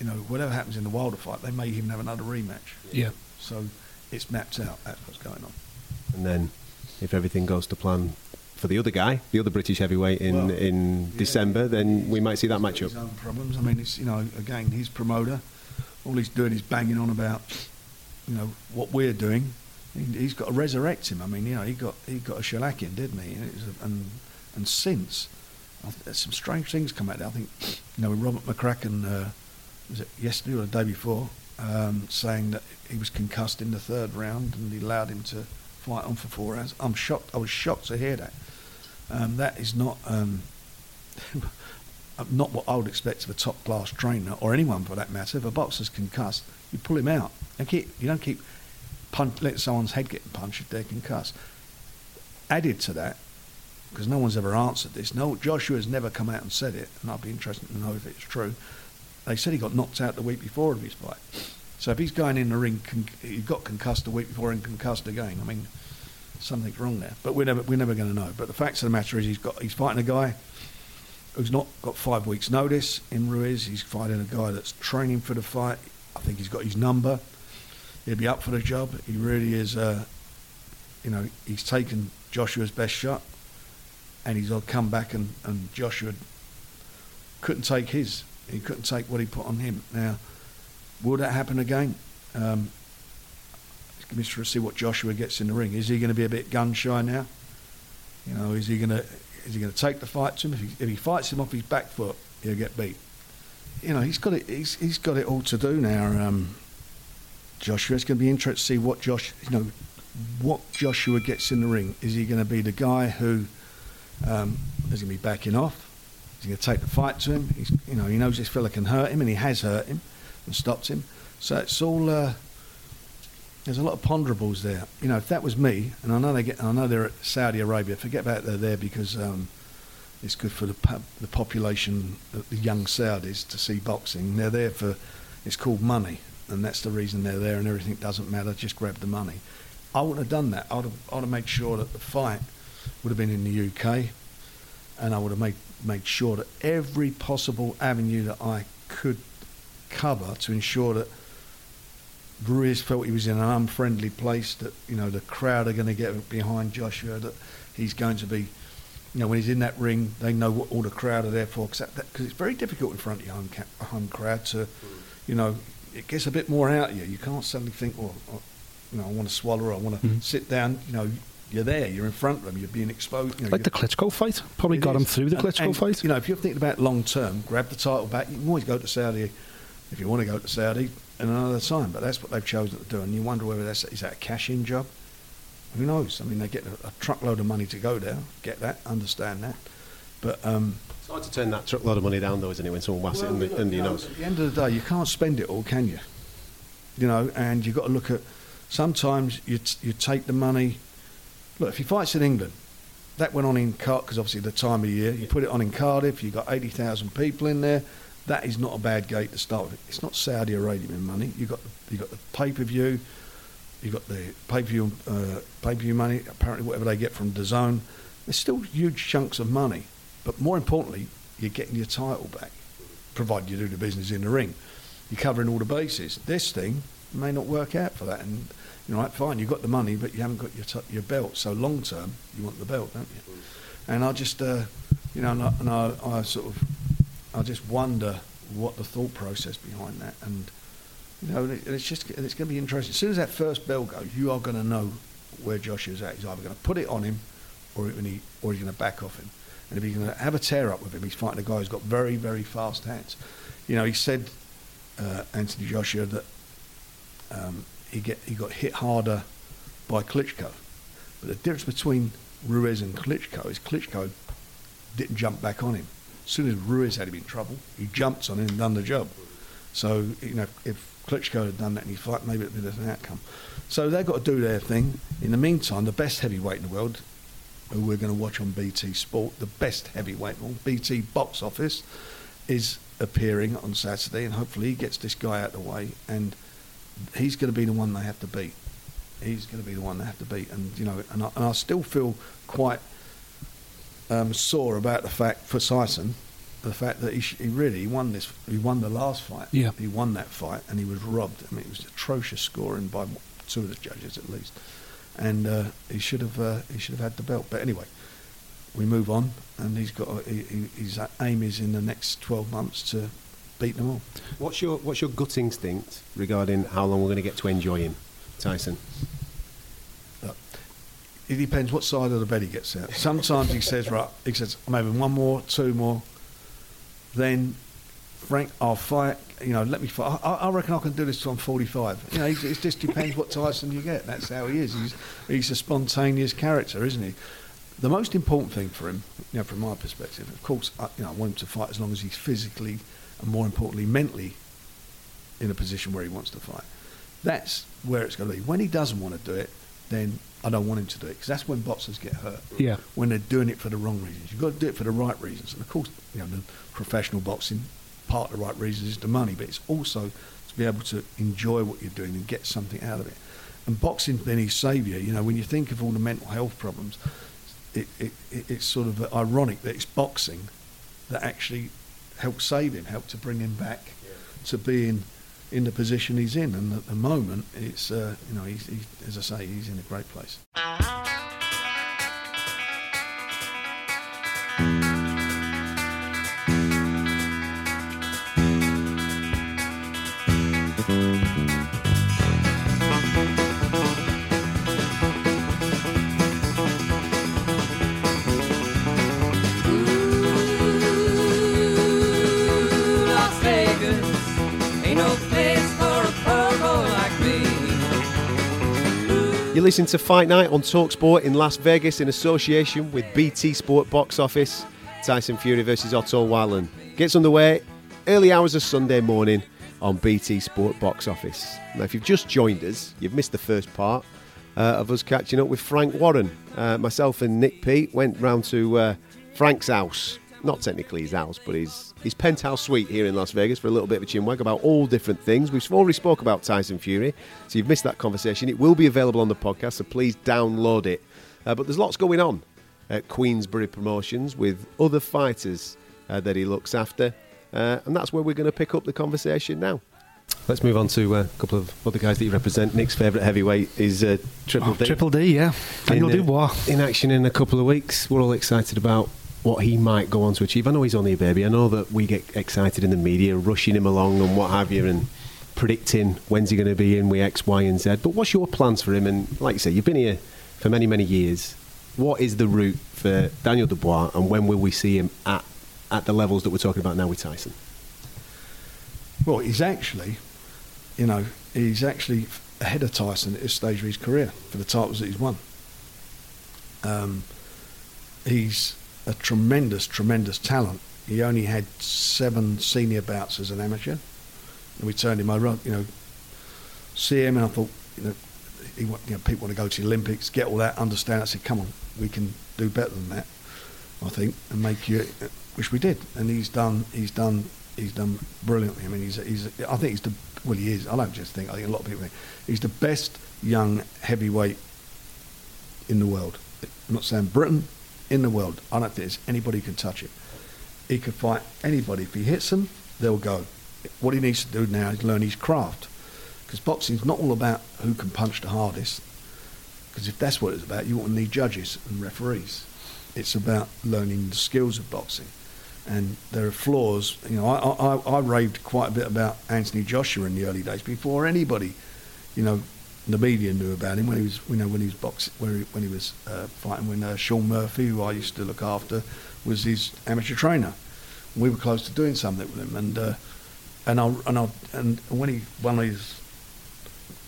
you know whatever happens in the Wilder fight, they may even have another rematch. Yeah. So it's mapped out. That's what's going on. And then, if everything goes to plan for the other guy, the other British heavyweight in Well, in yeah. December, then we might see that matchup. His own problems. I mean, it's you know again his promoter. All he's doing is banging on about you know what we're doing. He, he's got to resurrect him. I mean, you know, he got he got a shellacking, didn't he? And, it was a, and and since I th- some strange things come out. There. I think you know Robert McCracken uh, was it yesterday or the day before um, saying that he was concussed in the third round and he allowed him to fight on for four hours. I'm shocked. I was shocked to hear that. Um, that is not. Um, not what I would expect of a top class trainer or anyone for that matter. If a boxer's concussed, you pull him out and keep. You don't keep punch, let someone's head get punched if they're concussed. Added to that, because no one's ever answered this. No, Joshua has never come out and said it, and I'd be interested to know if it's true. They said he got knocked out the week before of his fight. So if he's going in the ring, con- he got concussed the week before and concussed again. I mean, something's wrong there. But we're never we're never going to know. But the facts of the matter is, he's got he's fighting a guy who's not got five weeks' notice in Ruiz. He's fighting a guy that's training for the fight. I think he's got his number. He'll be up for the job. He really is. Uh, you know, he's taken Joshua's best shot, and he's all come back and, and Joshua couldn't take his. He couldn't take what he put on him. Now, will that happen again? Um, I'm to see what Joshua gets in the ring. Is he going to be a bit gun shy now? You know, is he going to is he going to take the fight to him? If he, if he fights him off his back foot, he'll get beat. You know, he's got it. He's, he's got it all to do now. Um, Joshua, it's going to be interesting to see what Josh, you know, what Joshua gets in the ring. Is he going to be the guy who um, is going to be backing off? He's going to take the fight to him? He's, you know, he knows this fella can hurt him, and he has hurt him and stopped him. So it's all. Uh, there's a lot of ponderables there. You know, if that was me, and I know they get, I know they're at Saudi Arabia. Forget about they're there because um, it's good for the the population, the young Saudis, to see boxing. They're there for, it's called money, and that's the reason they're there. And everything doesn't matter. Just grab the money. I wouldn't have done that. I'd have, I'd have made sure that the fight would have been in the UK, and I would have made made sure that every possible avenue that I could cover to ensure that Ruiz felt he was in an unfriendly place. That you know the crowd are going to get behind Joshua. That he's going to be, you know, when he's in that ring, they know what all the crowd are there for. Because it's very difficult in front of your home, ca- home crowd to, you know, it gets a bit more out of you. You can't suddenly think, well, I- you know, I want to swallow. Or I want to Mhm. sit down. You know, you're there. You're in front of them. You're being exposed. You know, Like you're- the Klitschko fight, probably it got him through the And- Klitschko and, fight. You know, if you're thinking about long term, grab the title back. You can always go to Saudi if you want to go to Saudi at another time. But that's what they've chosen to do, and you wonder whether that's is that a cash in job. Who knows? I mean, they get a, a truckload of money to go there. Get that? Understand that? But um, It's hard to turn that truckload of money down, though, isn't it, when someone whacks it well, under, look, under you know. At the end of the day, you can't spend it all, can you? You know, and you've got to look at. Sometimes you t- you take the money. Look, if he fights in England, that went on in Cardiff because obviously the time of year. You put it on in Cardiff. You got eighty thousand people in there. That is not a bad gate to start with. It's not Saudi Arabian money. You got you got the pay per view. You got the pay per view uh, pay per view money. Apparently, whatever they get from DAZN, there's still huge chunks of money. But more importantly, you're getting your title back, provided you do the business in the ring. You're covering all the bases. This thing may not work out for that, and you know, right, fine, you've got the money, but you haven't got your t- your belt. So long term, you want the belt, don't you? And I just, uh, you know, and, I, and I, I sort of, I just wonder what the thought process behind that, and you know, and it- and it's just, it's going to be interesting. As soon as that first bell goes, you are going to know where Josh is at. He's either going to put it on him, or he, or he's going to back off him. And if he's going to have a tear up with him, he's fighting a guy who's got very, very fast hands. You know, he said, uh, Anthony Joshua, that um, he get he got hit harder by Klitschko. But the difference between Ruiz and Klitschko is Klitschko didn't jump back on him. As soon as Ruiz had him in trouble, he jumped on him and done the job. So you know, if Klitschko had done that in his fight, maybe it'd be a different outcome. So they've got to do their thing. In the meantime, the best heavyweight in the world, who we're going to watch on BT Sport, the best heavyweight on BT Box Office, is appearing on Saturday, and hopefully he gets this guy out of the way, and he's going to be the one they have to beat. He's going to be the one they have to beat, and you know, and I, and I still feel quite um, sore about the fact for Tyson, the fact that he, sh- he really won this, he won the last fight. Yeah. he won that fight, and he was robbed. I mean, it was atrocious scoring by two of the judges at least, and uh, he should have uh, he should have had the belt. But anyway, we move on, and he's got a, he, he- his aim is in the next twelve months to beat them all. What's your What's your gut instinct regarding how long we're going to get to enjoy him, Tyson? It depends what side of the bed he gets out. Sometimes he says, right, he says, I'm having one more, two more. Then, Frank, I'll fight. You know, let me fight. I, I reckon I can do this till I'm 45. You know, it, it just depends what Tyson you get. That's how he is. He's, he's a spontaneous character, isn't he? The most important thing for him, you know, from my perspective, of course, I, you know, I want him to fight as long as he's physically and more importantly mentally in a position where he wants to fight. That's where it's going to be. When he doesn't want to do it, then I don't want him to do it because that's when boxers get hurt. Yeah. When they're doing it for the wrong reasons. You've got to do it for the right reasons. And of course, you know, the professional boxing, part of the right reasons is the money, but it's also to be able to enjoy what you're doing and get something out of it. And boxing's been his saviour. You know, when you think of all the mental health problems, it, it, it, it's sort of ironic that it's boxing that actually helped save him, helped to bring him back to being in the position he's in. And at the moment, it's uh, you know, he's, he's, as I say, he's in a great place. You listen to Fight Night on Talksport in Las Vegas in association with BT Sport Box Office. Tyson Fury versus Otto Wallin gets underway early hours of Sunday morning on BT Sport Box Office. Now, if you've just joined us, you've missed the first part uh, of us catching up with Frank Warren. Uh, myself and Nick Peet went round to uh, Frank's house. Not technically his house, but his, his penthouse suite here in Las Vegas for a little bit of a chinwag about all different things. We've already spoke about Tyson Fury, so you've missed that conversation. It will be available on the podcast, so please download it. Uh, but there's lots going on at Queensberry Promotions with other fighters uh, that he looks after, uh, and that's where we're going to pick up the conversation now. Let's move on to uh, a couple of other guys that you represent. Nick's favourite heavyweight is uh, Triple Oh, D. Triple D, yeah. Daniel in, uh, Dubois. in action in a couple of weeks. We're all excited about what he might go on to achieve. I know he's only a baby. I know that we get excited in the media, rushing him along and what have you, and predicting when's he going to be in with X, Y, and Z. But what's your plans for him? And like you say, you've been here for many, many years. What is the route for Daniel Dubois, and when will we see him at at the levels that we're talking about now with Tyson? Well, he's actually, you know, he's actually ahead of Tyson at this stage of his career for the titles that he's won. Um, he's a tremendous, tremendous talent. He only had seven senior bouts as an amateur, and we turned him over. You know, see him, and I thought, you know, he, you know, people want to go to the Olympics, get all that, understand. I said, come on, we can do better than that. I think, and make you, which we did, and he's done, he's done, he's done brilliantly. I mean, he's, he's, I think he's the, well, he is. I don't just think. I think a lot of people think he's the best young heavyweight in the world. I'm not saying Britain, in the world. I don't think there's anybody who can touch him. He could fight anybody. If he hits them, they'll go. What he needs to do now is learn his craft. Because boxing's not all about who can punch the hardest. Because if that's what it's about, you won't need judges and referees. It's about learning the skills of boxing. And there are flaws. You know, I, I, I raved quite a bit about Anthony Joshua in the early days before anybody, you know, the media knew about him when he was, you know, when he was boxing, when he, when he was uh, fighting. When uh, Sean Murphy, who I used to look after, was his amateur trainer. We were close to doing something with him, and uh, and I and I and when he won his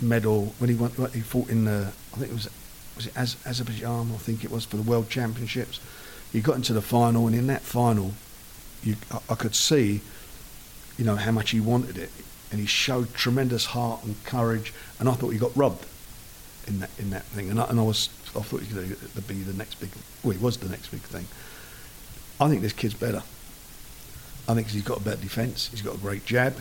medal, when he won, he fought in the, I think it was was it Az- Azerbaijan, I think it was for the World Championships. He got into the final, and in that final, you, I, I could see, you know, how much he wanted it, and he showed tremendous heart and courage. And I thought he got robbed in that in that thing, and I, and I was I thought he to be the next big. Well, he was the next big thing. I think this kid's better. I think he's got a better defence. He's got a great jab.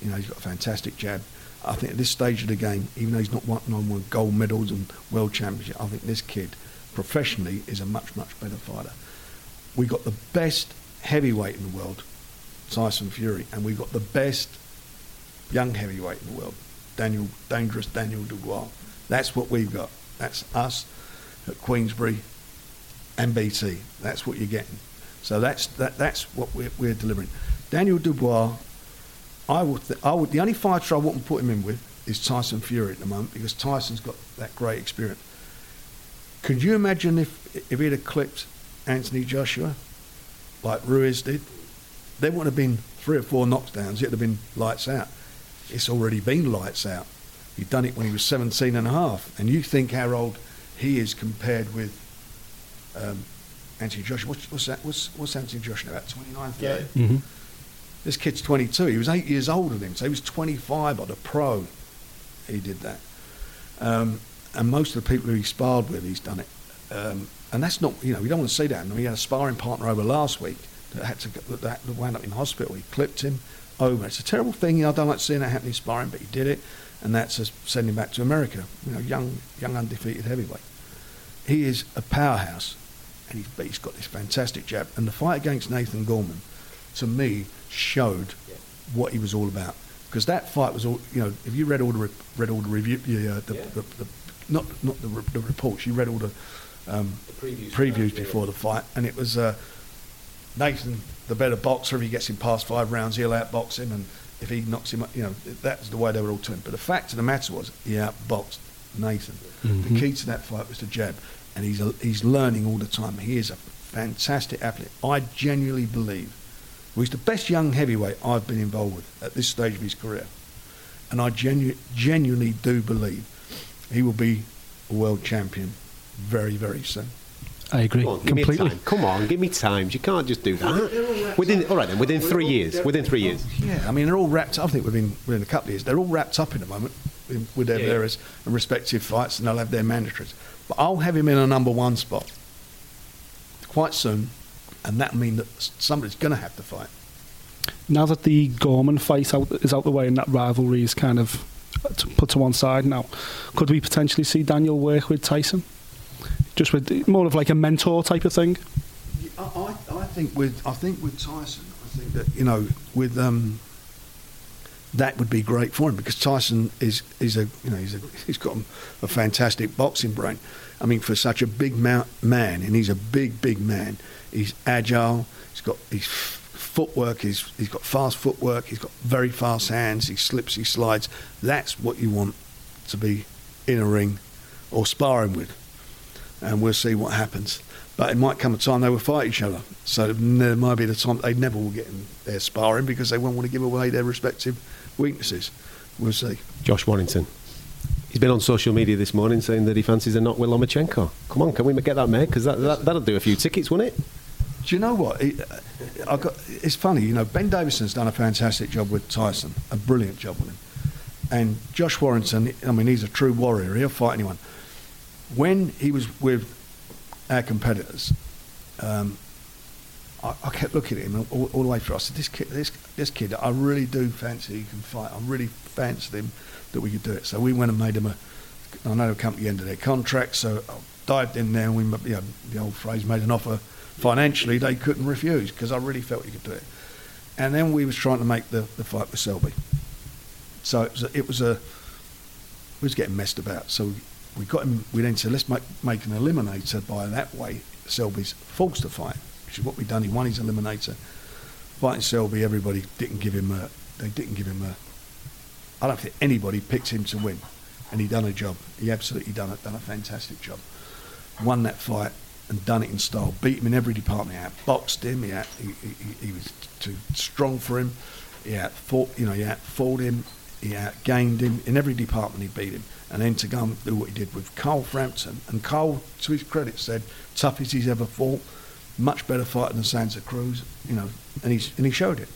You know, he's got a fantastic jab. I think at this stage of the game, even though he's not won on one gold medals and world championship, I think this kid, professionally, is a much much better fighter. We got the best heavyweight in the world, Tyson Fury, and we got the best young heavyweight in the world, Daniel Dangerous Daniel Dubois. That's what we've got. That's us at Queensberry and BT. That's what you're getting. So that's that, that's what we're, we're delivering. Daniel Dubois, I would, th- I would the only fighter I wouldn't put him in with is Tyson Fury at the moment because Tyson's got that great experience. Could you imagine if if he'd have clipped Anthony Joshua like Ruiz did? There wouldn't have been three or four knockdowns. It'd have been lights out. It's already been lights out. He'd done it when he was 17 and a half. And you think how old he is compared with um, Anthony Joshua. What's, what's that? What's, what's Anthony Joshua about? 29, 30? Mm-hmm. This kid's 22. He was eight years older than him, so he was 25 on a pro. He did that. Um, and most of the people who he sparred with, he's done it. Um, and that's not, you know, we don't want to see that. I mean, he had a sparring partner over last week that had to that, that wound up in hospital. He clipped him over. It's a terrible thing. You know, I don't like seeing that happen in sparring, but he did it, and that's to send him back to America. You know, young, young undefeated heavyweight. He is a powerhouse, and he's, but he's got this fantastic jab. And the fight against Nathan Gorman, to me, showed what he was all about. Because that fight was all, you know, if you read all the re- read all the review, yeah, the, the, the, not not the, re- the reports, you read all the, um, previews, before the fight, and it was uh, Nathan, the better boxer. If he gets him past five rounds, he'll outbox him, and if he knocks him, up, you know, that's the way they were all doing. But the fact of the matter was, he outboxed Nathan. The mm-hmm. key to that fight was the jab, and he's he's learning all the time. He is a fantastic athlete. I genuinely believe well, he's the best young heavyweight I've been involved with at this stage of his career, and I genu- genuinely do believe he will be a world champion very, very soon. I agree Come on, give me completely. Come on, give me times. You can't just do that. Within, all right then, within three years. Within three years. Yeah, I mean, they're all wrapped up. I think within, within a couple of years, they're all wrapped up in the moment in, with their Yeah, yeah. various and respective fights, and they'll have their mandatories. But I'll have him in a number one spot quite soon, and that means that somebody's going to have to fight. Now that the Gorman fight out, is out the way and that rivalry is kind of uh, put to one side now, could we potentially see Daniel work with Tyson? Just with more of like a mentor type of thing? I, I, think with I think with Tyson, I think that you know with um, that would be great for him because Tyson is is a you know he's a, he's got a fantastic boxing brain. I mean, for such a big man, and he's a big big man. He's agile. He's got his footwork. He's he's got fast footwork. He's got very fast hands. He slips. He slides. That's what you want to be in a ring or sparring with and we'll see what happens. But it might come a time they will fight each other. So there might be the time they never will get in their sparring because they won't want to give away their respective weaknesses. We'll see. Josh Warrington. He's been on social media this morning saying that he fancies a knock with Lomachenko. Come on, can we get that made? Because that, that, that'll do a few tickets, won't it? Do you know what? It, uh, I got, it's funny, you know, Ben Davison's done a fantastic job with Tyson, a brilliant job with him. And Josh Warrington, I mean, he's a true warrior. He'll fight anyone. When he was with our competitors, um, I, I kept looking at him all, all the way through. I said, "This kid, this this kid, I really do fancy he can fight. I really fancied him that we could do it." So we went and made him a. I know the company ended their contract, so I dived in there and we, you know, the old phrase, made an offer financially they couldn't refuse because I really felt he could do it. And then we was trying to make the, the fight with Selby. So it was a, it was a we was getting messed about. So we got him. We then said let's make make an eliminator by that way. Selby's forced to fight, which is what we done. He won his eliminator. Fighting Selby, everybody didn't give him a. They didn't give him a. I don't think anybody picked him to win, and he done a job. He absolutely done it. Done a fantastic job. Won that fight and done it in style. Beat him in every department. He outboxed him. He, he, he, he was too strong for him. He outfought, you know, he outfought him. He outgained him in every department. He beat him, and then to go and do what he did with Carl Frampton. And Carl, to his credit, said toughest he's ever fought. Much better fighter than Santa Cruz, you know, and he's and he showed it.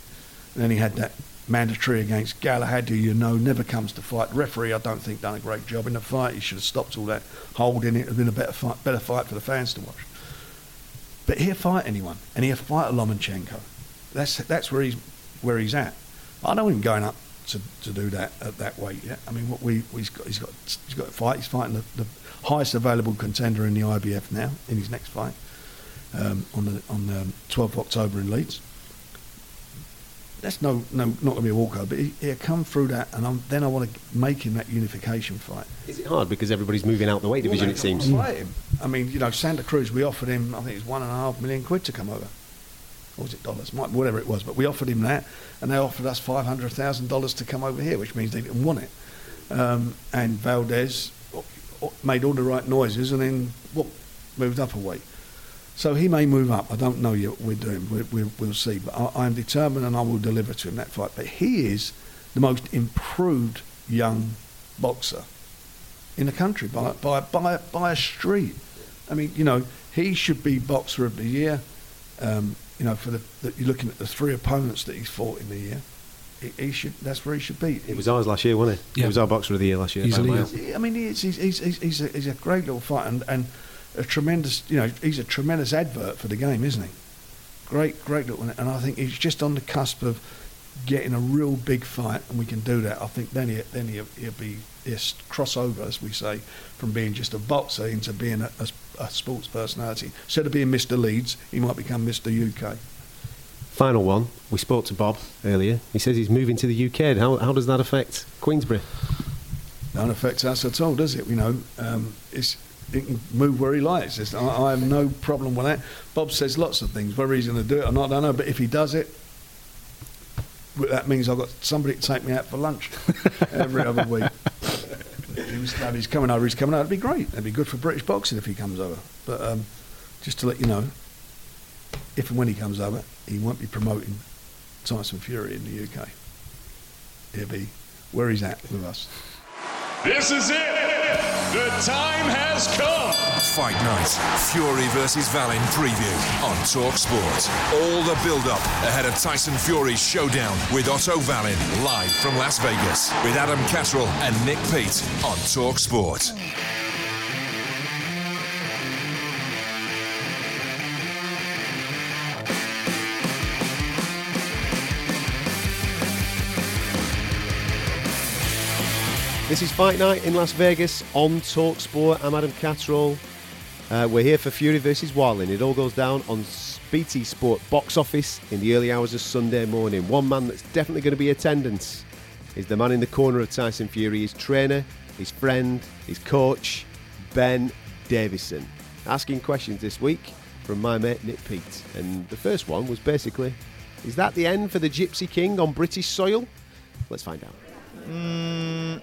And then he had that mandatory against Galahad, who you know never comes to fight. The referee, I don't think, done a great job in the fight. He should have stopped all that holding. It would have been a better fight, better fight for the fans to watch. But he'll fight anyone, and he'll fight a Lomachenko. That's that's where he's where he's at. I want him going up to, to do that at that weight yet. I mean, what we he's got he's got he's got to fight. He's fighting the, the highest available contender in the IBF now in his next fight um, on the on the 12th of October in Leeds. That's no no not going to be a walkover, but he, he'll come through that, and I'm, then I want to make him that unification fight. Is it hard because everybody's moving out the weight division? Well, It seems. Fight him. I mean, you know, Santa Cruz, we offered him, I think it was one and a half million quid to come over. Or was it dollars? Might- Whatever it was. But we offered him that, and they offered us $500,000 to come over here, which means they didn't want it. Um, and Valdez made all the right noises and then whoop, moved up a weight. So he may move up. I don't know yet what we're doing. We, we, we'll see. But I, I'm determined and I will deliver to him that fight. But he is the most improved young boxer in the country by, by, by, by a street. I mean, you know, he should be boxer of the year. Um, you know, for the, the you're looking at the three opponents that he's fought in the year. He, he should. That's where he should be. It was ours last year, wasn't it? Yeah. It was our boxer of the year last year. by Easily, miles. I mean, he's, he's, he's, he's, he's, a, he's a great little fighter and, and a tremendous, you know, he's a tremendous advert for the game, isn't he? Great, great little, and I think he's just on the cusp of getting a real big fight, and we can do that. I think then he, then he'll, he'll be he'll cross over, as we say, from being just a boxer into being a, a, a sports personality. Instead of being Mr. Leeds, he might become Mr. UK. Final one. We spoke to Bob earlier. He says he's moving to the UK. How, how does that affect Queensberry? Don't affect us at all, does it? You know, um, it's, he can move where he likes. It's, I, I have no problem with that. Bob says lots of things. Whether he's going to do it or not, I don't know. But if he does it, that means I've got somebody to take me out for lunch every other week. He's coming over. He's coming over. It'd be great. It'd be good for British boxing if he comes over. But um, just to let you know, if and when he comes over, he won't be promoting Tyson Fury in the UK. He'll be where he's at with us. This is it. The time has come. Fight Night, Fury versus Wallin preview on Talk Sport. All the build-up ahead of Tyson Fury's showdown with Otto Wallin live from Las Vegas with Adam Catterall and Nick Peet on Talk Sport. This is Fight Night in Las Vegas on Talk Sport. I'm Adam Catterall. Uh, we're here for Fury versus Wallin. It all goes down on BT Sport box office in the early hours of Sunday morning. One man that's definitely going to be attendance is the man in the corner of Tyson Fury, his trainer, his friend, his coach, Ben Davison. Asking questions this week from my mate Nick Peet. And the first one was basically, is that the end for the Gypsy King on British soil? Let's find out. Mm,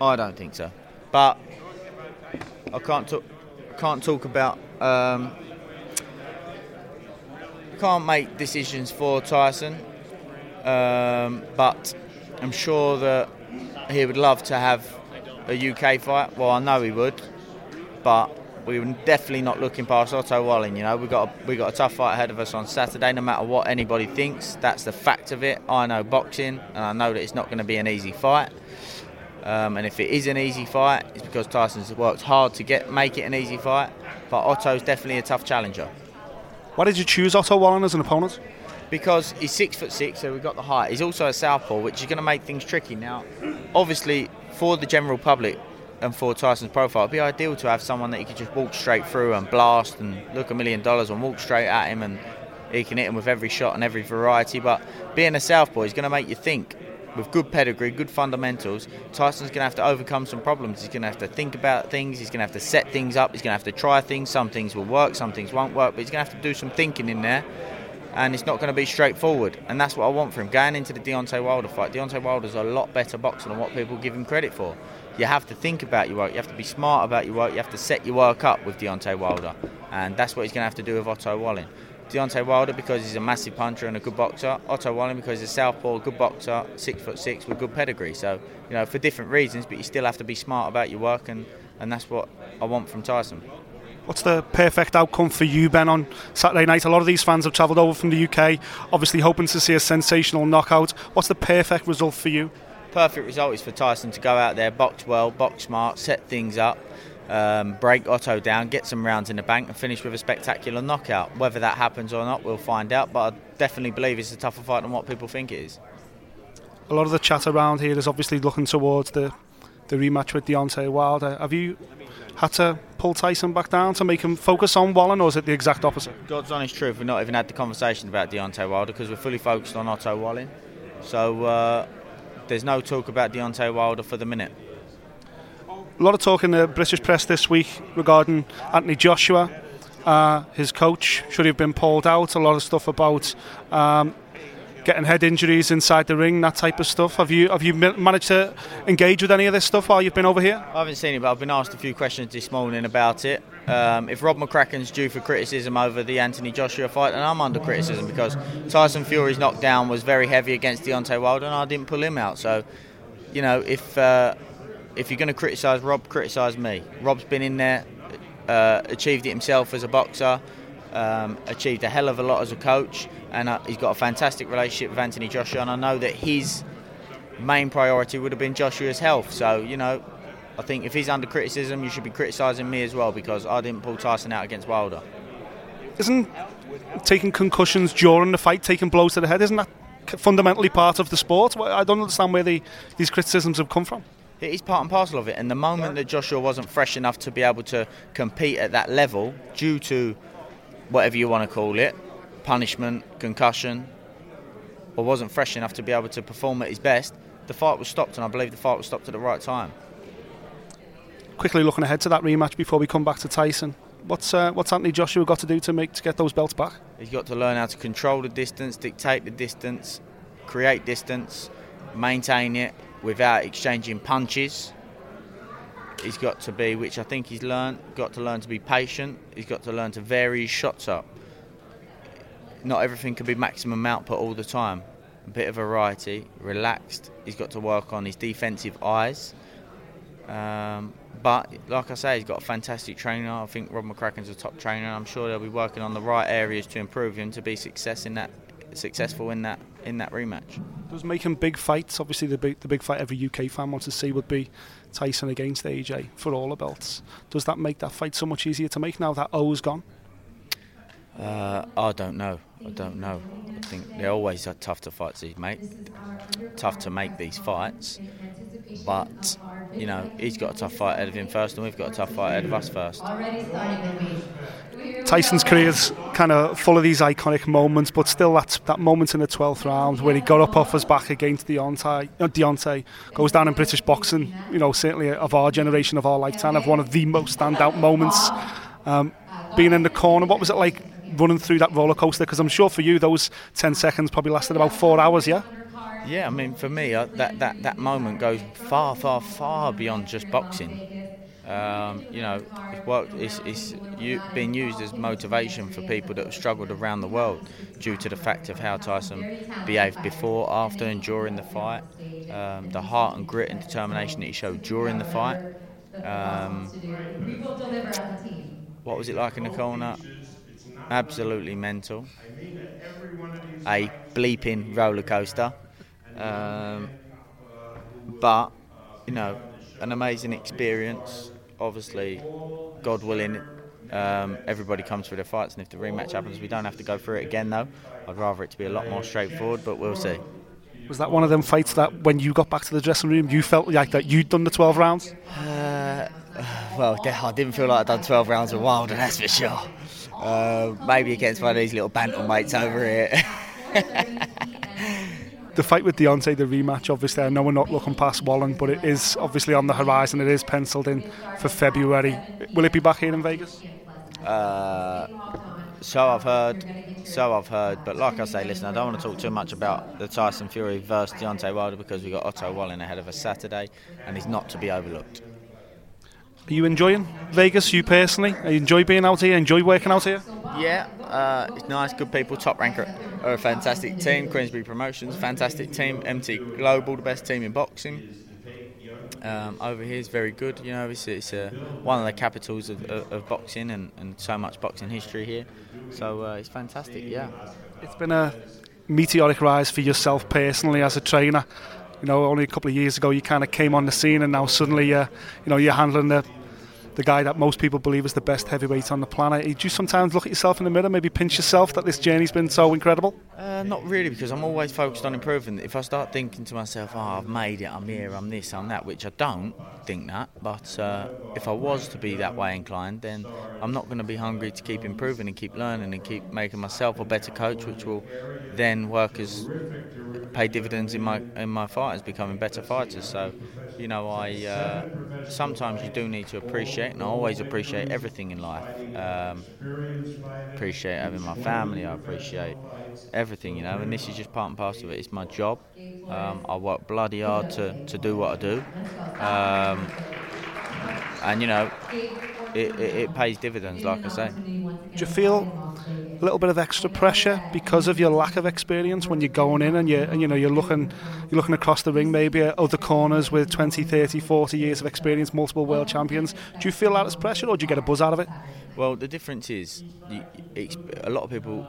I don't think so. But I can't talk. Can't talk about. Um, can't make decisions for Tyson. Um, but I'm sure that he would love to have a UK fight. Well, I know he would, but we were definitely not looking past Otto Wallin. You know, we got a, we got a tough fight ahead of us on Saturday. No matter what anybody thinks, that's the fact of it. I know boxing, and I know that it's not going to be an easy fight. Um, and if it is an easy fight, it's because Tyson's worked hard to get make it an easy fight. But Otto's definitely a tough challenger Why did you choose Otto Wallin as an opponent? because he's six foot six, so we've got the height. He's also a southpaw, which is going to make things tricky. Now, obviously, for the general public and for Tyson's profile, it'd be ideal to have someone that he could just walk straight through and blast and look a million dollars and walk straight at him and he can hit him with every shot and every variety. But being a southpaw is going to make you think. With good pedigree, good fundamentals, Tyson's going to have to overcome some problems. He's going to have to think about things. He's going to have to set things up. He's going to have to try things. Some things will work, some things won't work. But he's going to have to do some thinking in there and it's not going to be straightforward. And that's what I want from him. Going into the Deontay Wilder fight, Deontay Wilder's a lot better boxer than what people give him credit for. You have to think about your work. You have to be smart about your work. You have to set your work up with Deontay Wilder, and that's what he's going to have to do with Otto Wallin. Deontay Wilder because he's a massive puncher and a good boxer. Otto Wallin because he's a southpaw, good boxer, six foot six with good pedigree. So you know for different reasons, but you still have to be smart about your work, and, and that's what I want from Tyson. What's the perfect outcome for you, Ben, on Saturday night? A lot of these fans have travelled over from the UK, obviously hoping to see a sensational knockout. What's the perfect result for you? perfect result is for Tyson to go out there, box well, box smart, set things up, um, break Otto down, get some rounds in the bank, and finish with a spectacular knockout. Whether that happens or not, we'll find out. But I definitely believe it's a tougher fight than what people think it is. A lot of the chat around here is obviously looking towards the, the rematch with Deontay Wilder. Have you had to pull Tyson back down to make him focus on Wallin, or is it the exact opposite? God's honest truth, we've not even had the conversation about Deontay Wilder because we're fully focused on Otto Wallin. So uh, there's no talk about Deontay Wilder for the minute. A lot of talk in the British press this week regarding Anthony Joshua, uh, his coach. Should he have been pulled out? A lot of stuff about um, getting head injuries inside the ring, that type of stuff. Have you have you managed to engage with any of this stuff while you've been over here? I haven't seen it, but I've been asked a few questions this morning about it. Um, if Rob McCracken's due for criticism over the Anthony Joshua fight, then I'm under criticism because Tyson Fury's knockdown was very heavy against Deontay Wilder, and I didn't pull him out. So, you know, if uh, if you're going to criticise Rob, criticise me. Rob's been in there, uh, achieved it himself as a boxer, um, achieved a hell of a lot as a coach, and uh, he's got a fantastic relationship with Anthony Joshua. And I know that his main priority would have been Joshua's health. So, you know, I think if he's under criticism, you should be criticising me as well because I didn't pull Tyson out against Wilder. Isn't taking concussions during the fight, taking blows to the head, isn't that fundamentally part of the sport? I don't understand where the, these criticisms have come from. It is part and parcel of it. And the moment that Joshua wasn't fresh enough to be able to compete at that level, due to whatever you want to call it, punishment, concussion, or wasn't fresh enough to be able to perform at his best, the fight was stopped. And I believe the fight was stopped at the right time. Quickly looking ahead to that rematch before we come back to Tyson. What's uh, what's Anthony Joshua got to do to make to get those belts back? He's got to learn how to control the distance, dictate the distance, create distance, maintain it without exchanging punches. He's got to be, which I think he's learned, got to learn to be patient. He's got to learn to vary his shots up. Not everything can be maximum output all the time. A bit of variety, relaxed. He's got to work on his defensive eyes Um, but like I say, he's got a fantastic trainer. I think Rob McCracken's a top trainer. I'm sure they'll be working on the right areas to improve him to be success in that successful in that in that rematch. Does making big fights, obviously the big the big fight every UK fan wants to see would be Tyson against AJ for all the belts. Does that make that fight so much easier to make now that O's gone? Uh, I don't know. I don't know. I think they're always uh, tough to fight to make, tough to make these fights. But you know, he's got a tough fight ahead of him first, and we've got a tough fight ahead of us first. Tyson's career's kind of full of these iconic moments, but still that that moment in the 12th round where he got up off his back against Deontay, uh, Deontay goes down in British boxing, you know, certainly of our generation, of our lifetime, of one of the most standout moments. Um, being in the corner, what was it like running through that roller coaster? Because I'm sure for you, those 10 seconds probably lasted about four hours, yeah? Yeah, I mean, for me, uh, that, that, that moment goes far, far, far beyond just boxing. Um, you know, it's, worked, it's, it's u- being used as motivation for people that have struggled around the world due to the fact of how Tyson behaved before, after, and during the fight. Um, the heart and grit and determination that he showed during the fight. Um, what was it like in the corner? Absolutely mental. A bleeping roller coaster. Um, but, you know, an amazing experience. Obviously, God willing, um, everybody comes for their fights, and if the rematch happens, we don't have to go through it again, though. I'd rather it to be a lot more straightforward, but we'll see. Was that one of them fights that when you got back to the dressing room, you felt like that you'd done the 12 rounds? Uh, well, I didn't feel like I'd done 12 rounds of Wilder, that's for sure. Uh, maybe against one of these little bantamweights over here. the fight with Deontay, the rematch, obviously, I know we're not looking past Wallin, but it is obviously on the horizon. It is penciled in for February. Will it be back here in Vegas? Uh, so I've heard, so I've heard. But like I say, listen, I don't want to talk too much about the Tyson Fury versus Deontay Wilder because we've got Otto Wallin ahead of us Saturday, and he's not to be overlooked. Are you enjoying Vegas, you personally? Are you enjoy being out here? Enjoy working out here? Yeah, uh, it's nice, good people. Top Ranker are a fantastic team. Queensbury Promotions, fantastic team. MTK Global, the best team in boxing. Um, over here is very good. You know, it's, it's uh, one of the capitals of, of, of boxing and, and so much boxing history here. So uh, it's fantastic. Yeah. It's been a meteoric rise for yourself personally as a trainer. You know, only a couple of years ago you kind of came on the scene, and now suddenly, uh, you know, you're handling the the guy that most people believe is the best heavyweight on the planet. Do you sometimes look at yourself in the mirror, maybe pinch yourself that this journey's been so incredible? Uh, not really, because I'm always focused on improving. If I start thinking to myself, "Oh, I've made it. I'm here. I'm this. I'm that," which I don't think that, but uh, if I was to be that way inclined, then I'm not going to be hungry to keep improving and keep learning and keep making myself a better coach, which will then work as pay dividends in my in my fighters becoming better fighters. So, you know, I uh, sometimes you do need to appreciate, and I always appreciate everything in life. Um, appreciate having my family. I appreciate everything, you know, and this is just part and parcel of it. It's my job. Um, I work bloody hard to, to do what I do, um, and you know, it, it, it pays dividends, like I say. Do you feel a little bit of extra pressure because of your lack of experience when you're going in and you and you know you're looking you're looking across the ring maybe at other corners with 20 30 40 years of experience multiple world champions do you feel that as pressure or do you get a buzz out of it Well, the difference is, a lot of people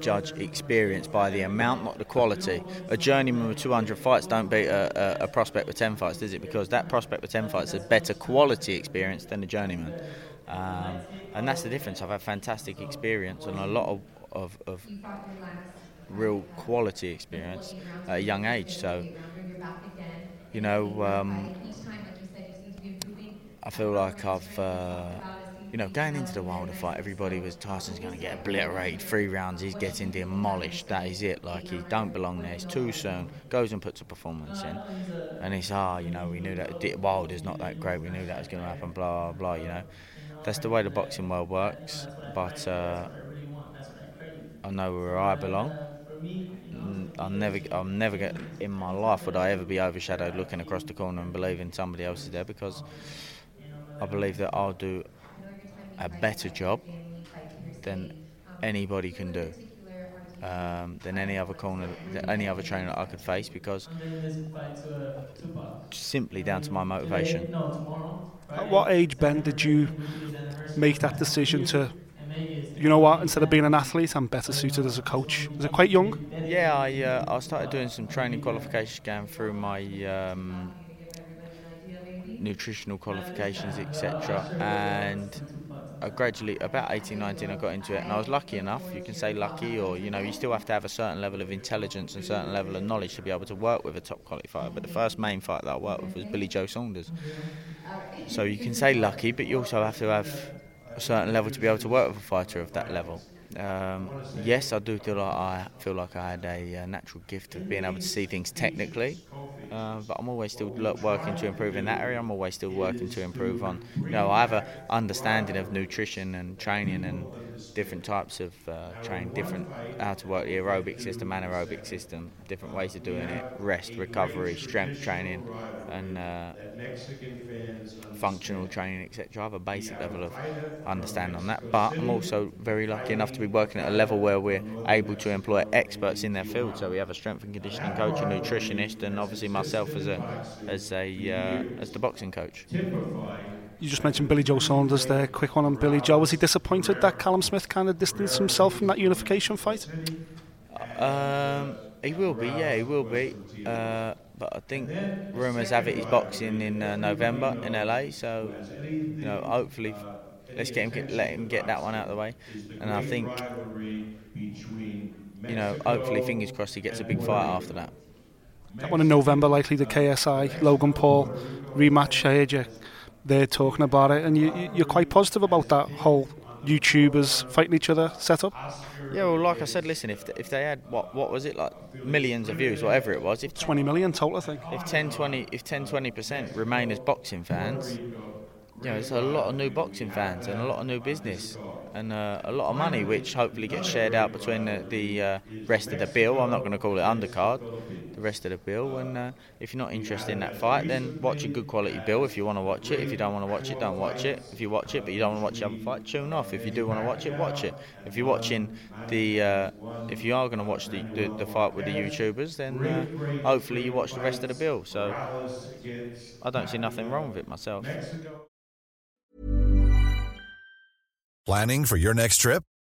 judge experience by the amount, not the quality. A journeyman with 200 fights don't beat a, a, a prospect with 10 fights, does it? Because that prospect with 10 fights has a better quality experience than a journeyman. Um, and that's the difference. I've had fantastic experience and a lot of, of, of real quality experience at a young age. So, you know, um, I feel like I've, uh, you know, going into the Wilder fight, everybody was Tyson's going to get obliterated. Three rounds, he's getting demolished. That is it. Like he don't belong there. It's too soon. Goes and puts a performance in, and it's ah, you know, we knew that Wilder's not that great. We knew that was going to happen. Blah blah. You know, that's the way the boxing world works. But uh, I know where I belong. Mm, I'll never, I'll never get in my life would I ever be overshadowed looking across the corner and believing somebody else is there because I believe that I'll do a better job than anybody can do, um, than any other corner, any other trainer I could face because simply down to my motivation. At what age, Ben, did you make that decision to, you know what, instead of being an athlete, I'm better suited as a coach? Was it quite young? Yeah, I uh, I started doing some training qualifications going through my um, nutritional qualifications, etc. And I gradually, about 18, 19, I got into it, and I was lucky enough. You can say lucky, or you know, you still have to have a certain level of intelligence and certain level of knowledge to be able to work with a top qualifier. But the first main fight that I worked with was Billy Joe Saunders. So you can say lucky, but you also have to have a certain level to be able to work with a fighter of that level. Um, yes, I do feel like I feel like I had a uh, natural gift of being able to see things technically, uh, but I'm always still look, working to improve in that area. I'm always still working to improve on. You know, I have a understanding of nutrition and training and different types of uh, training, different how to work the aerobic system, anaerobic system, different ways of doing it, rest, recovery, strength training, and uh, functional training, etc. I have a basic level of understanding on that, but I'm also very lucky enough to be working at a level where we're able to employ experts in their field. So we have a strength and conditioning coach, a nutritionist, and obviously myself as a as a uh, as the boxing coach. You just mentioned Billy Joe Saunders there. Quick one on Billy Joe. Was he disappointed that Callum Smith kind of distanced himself from that unification fight? Um, he will be, yeah, he will be. Uh, but I think rumours have it he's boxing in uh, November in LA. So you know, hopefully, let's get him get, let him get that one out of the way. And I think you know, hopefully, fingers crossed, he gets a big fight after that. That one in November, likely the KSI Logan Paul rematch. I heard you there talking about it, and you, you- you're quite positive about that whole YouTubers fighting each other setup. Yeah, well, like I said, listen, if if they had what what was it like millions of views, whatever it was, if 20 million total, I think. if 10, 20, if 10, 20 percent remain as boxing fans, you know, it's a lot of new boxing fans and a lot of new business and uh, a lot of money, which hopefully gets shared out between the, the uh, rest of the bill. I'm not going to call it undercard, the rest of the bill. And uh, if you're not interested in that fight, then watch a good quality bill if you want to watch it. If you don't want to watch it, don't watch it. If you watch it but you don't want to watch the other fight, tune off. If you do want to watch it, watch it. If you're watching the, uh, if you are going to watch the, the, the fight with the YouTubers, then uh, hopefully you watch the rest of the bill. So I don't see nothing wrong with it myself. Planning for your next trip?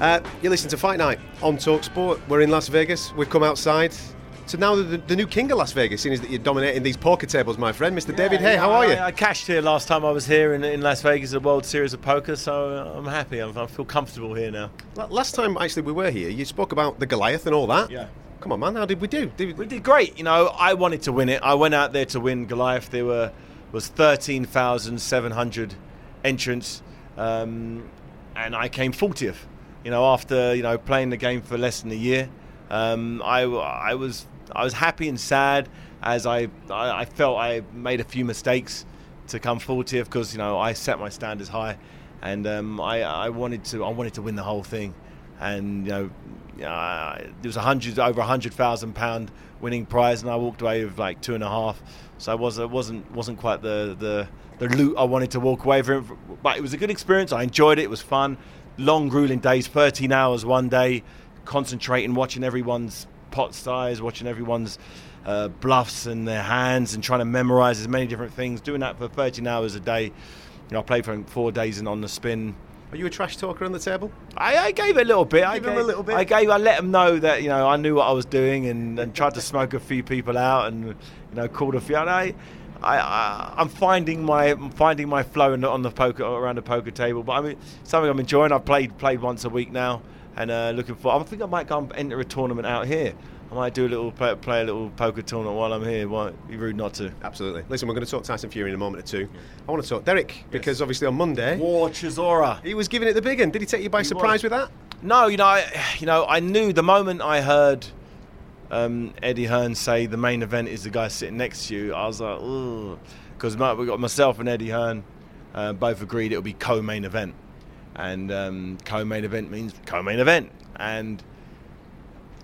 Uh, you listen to Fight Night on Talksport. We're in Las Vegas. We've come outside. So now the, the new king of Las Vegas, seeing as that you're dominating these poker tables, my friend, Mr. David. Hey, how are you? I, I cashed here last time I was here in, in Las Vegas at the World Series of Poker, so I'm happy. I'm, I feel comfortable here now. Last time actually we were here, you spoke about the Goliath and all that. Yeah. Come on, man. How did we do? Did We did great. You know, I wanted to win it. I went out there to win Goliath. There were was thirteen thousand seven hundred entrants, um, and I came fortieth. You know, after you know playing the game for less than a year, um, I, I was I was happy and sad as I I, I felt I made a few mistakes to come fortieth because you know I set my standards high, and um, I I wanted to I wanted to win the whole thing, and you know. Uh, there was a hundred over a hundred thousand pound winning prize, and I walked away with like two and a half. So I was it wasn't wasn't quite the the the loot I wanted to walk away from. But it was a good experience. I enjoyed it. It was fun. Long, grueling days, 13 hours one day, concentrating, watching everyone's pot size, watching everyone's uh, bluffs and their hands, and trying to memorize as many different things. Doing that for 13 hours a day. You know, I played for four days and on the spin. Are you a trash talker on the table? I, I gave it a little bit. I Give gave a little bit? I gave. I let them know that you know I knew what I was doing and, and tried to smoke a few people out and you know called a few. I, I, I'm finding my I'm finding my flow the, on the poker around the poker table. But I mean something I'm enjoying. I've played played once a week now and uh, looking for. I think I might go and enter a tournament out here. I might do a little play, play a little poker tournament while I'm here. Why be rude not to? Absolutely. Listen, we're going to talk Tyson Fury in a moment or two. I want to talk Derek because obviously on Monday War Chisora. he was giving it the big one. Did he take you by surprise with that? No, you know, I, you know, I knew the moment I heard um, Eddie Hearn say the main event is the guy sitting next to you. I was like, because we got myself and Eddie Hearn uh, both agreed it would be co-main event, and um, co-main event means co-main event. And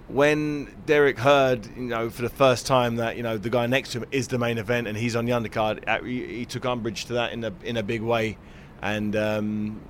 when Derek heard, you know, for the first time that you know the guy next to him is the main event and he's on the undercard, uh, he, he took umbrage to that in a in a big way, and um,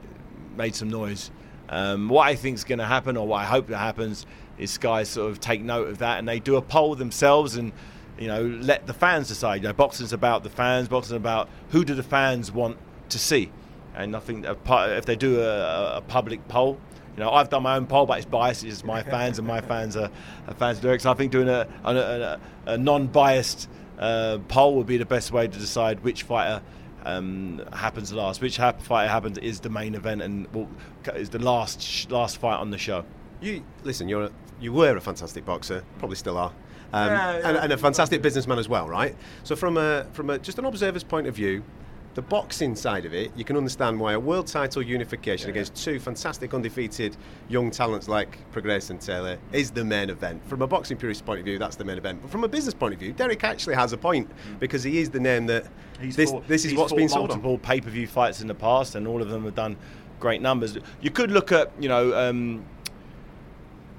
made some noise. Um, what I think is going to happen, or what I hope that happens, is Sky sort of take note of that and they do a poll themselves and you know let the fans decide. You know, boxing's about the fans. Boxing's about who do the fans want to see, and I think if they do a, a public poll. You know, I've done my own poll, but it's biased. It's my fans, and my fans are, are fans of Derek. So I think doing a, a, a, a non-biased uh, poll would be the best way to decide which fighter um, happens last. Which hap- fighter happens is the main event and will, is the last sh- last fight on the show. You listen. You're a, you were a fantastic boxer, probably still are, um, Yeah, yeah. And, and a fantastic businessman as well, right? So from a from a just an observer's point of view, the boxing side of it, you can understand why a world title unification against two fantastic undefeated young talents like Prograis and Taylor is the main event. From a boxing purist point of view, that's the main event. But from a business point of view, Derek actually has a point because he is the name that this, fought- this is he's what's fought been sold on. multiple pay-per-view fights in the past, and all of them have done great numbers. You could look at, you know, um,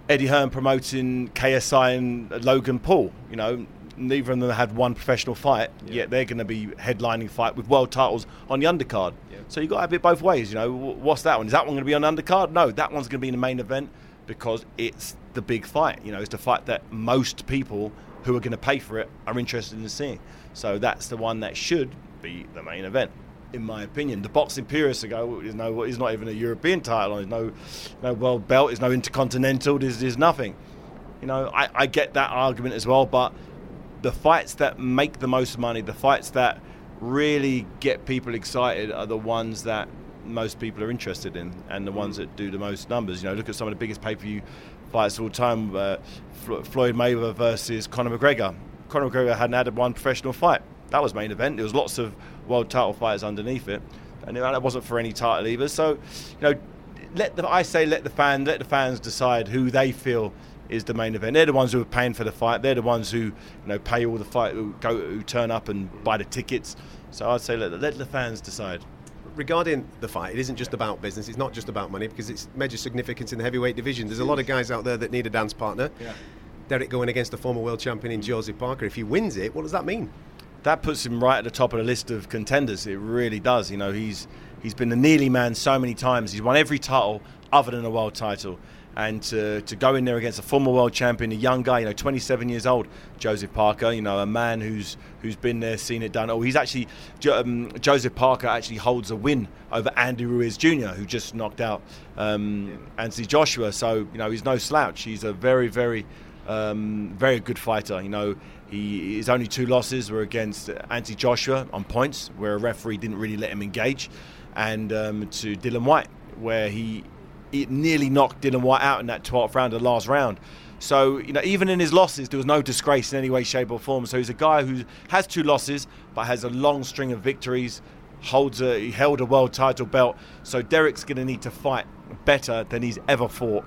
Eddie Hearn promoting KSI and Logan Paul. You know, neither of them had one professional fight, yet they're going to be headlining fight with world titles on the undercard. So you got to have it both ways. You know, what's that one? Is that one going to be on the undercard? No, that one's going to be in the main event because it's the big fight. You know, it's the fight that most people who are going to pay for it are interested in seeing. So that's the one that should be the main event, in my opinion. The boxing purists ago is no, is not even a European title. There's no, no world belt. There's no intercontinental. There's, there's nothing. You know, I, I get that argument as well, but the fights that make the most money, the fights that really get people excited, are the ones that most people are interested in, and the ones that do the most numbers. You know, look at some of the biggest pay-per-view fights of all time: uh, Floyd Mayweather versus Conor McGregor. Conor McGregor hadn't had one professional fight. That was main event. There was lots of world title fighters underneath it, and that wasn't for any title either. So, you know, let the I say let the fan let the fans decide who they feel is the main event. They're the ones who are paying for the fight. They're the ones who you know pay all the fight who go who turn up and buy the tickets. So I'd say let, let the fans decide. regarding the fight, it isn't just about business. It's not just about money because it's major significance in the heavyweight division. There's a lot of guys out there that need a dance partner. Yeah. Derek going against the former world champion in Joseph Parker. If he wins it, what does that mean? That puts him right at the top of the list of contenders. It really does. You know, he's he's been the nearly man so many times. He's won every title other than a world title, and to, to go in there against a former world champion, a young guy, you know, 27 years old, Joseph Parker, you know, a man who's who's been there, seen it done. Oh, he's actually um, Joseph Parker actually holds a win over Andy Ruiz Jr., who just knocked out um, Anthony Joshua. So you know, he's no slouch. He's a very, very, um, very good fighter. You know, he his only two losses were against Anthony Joshua on points, where a referee didn't really let him engage, and um, to Dillian Whyte, where he nearly knocked Dillian Whyte out in that 12th round the last round. So, you know, even in his losses, there was no disgrace in any way, shape, or form. So he's a guy who has two losses, but has a long string of victories, holds a, he held a world title belt. So Derek's going to need to fight better than he's ever fought,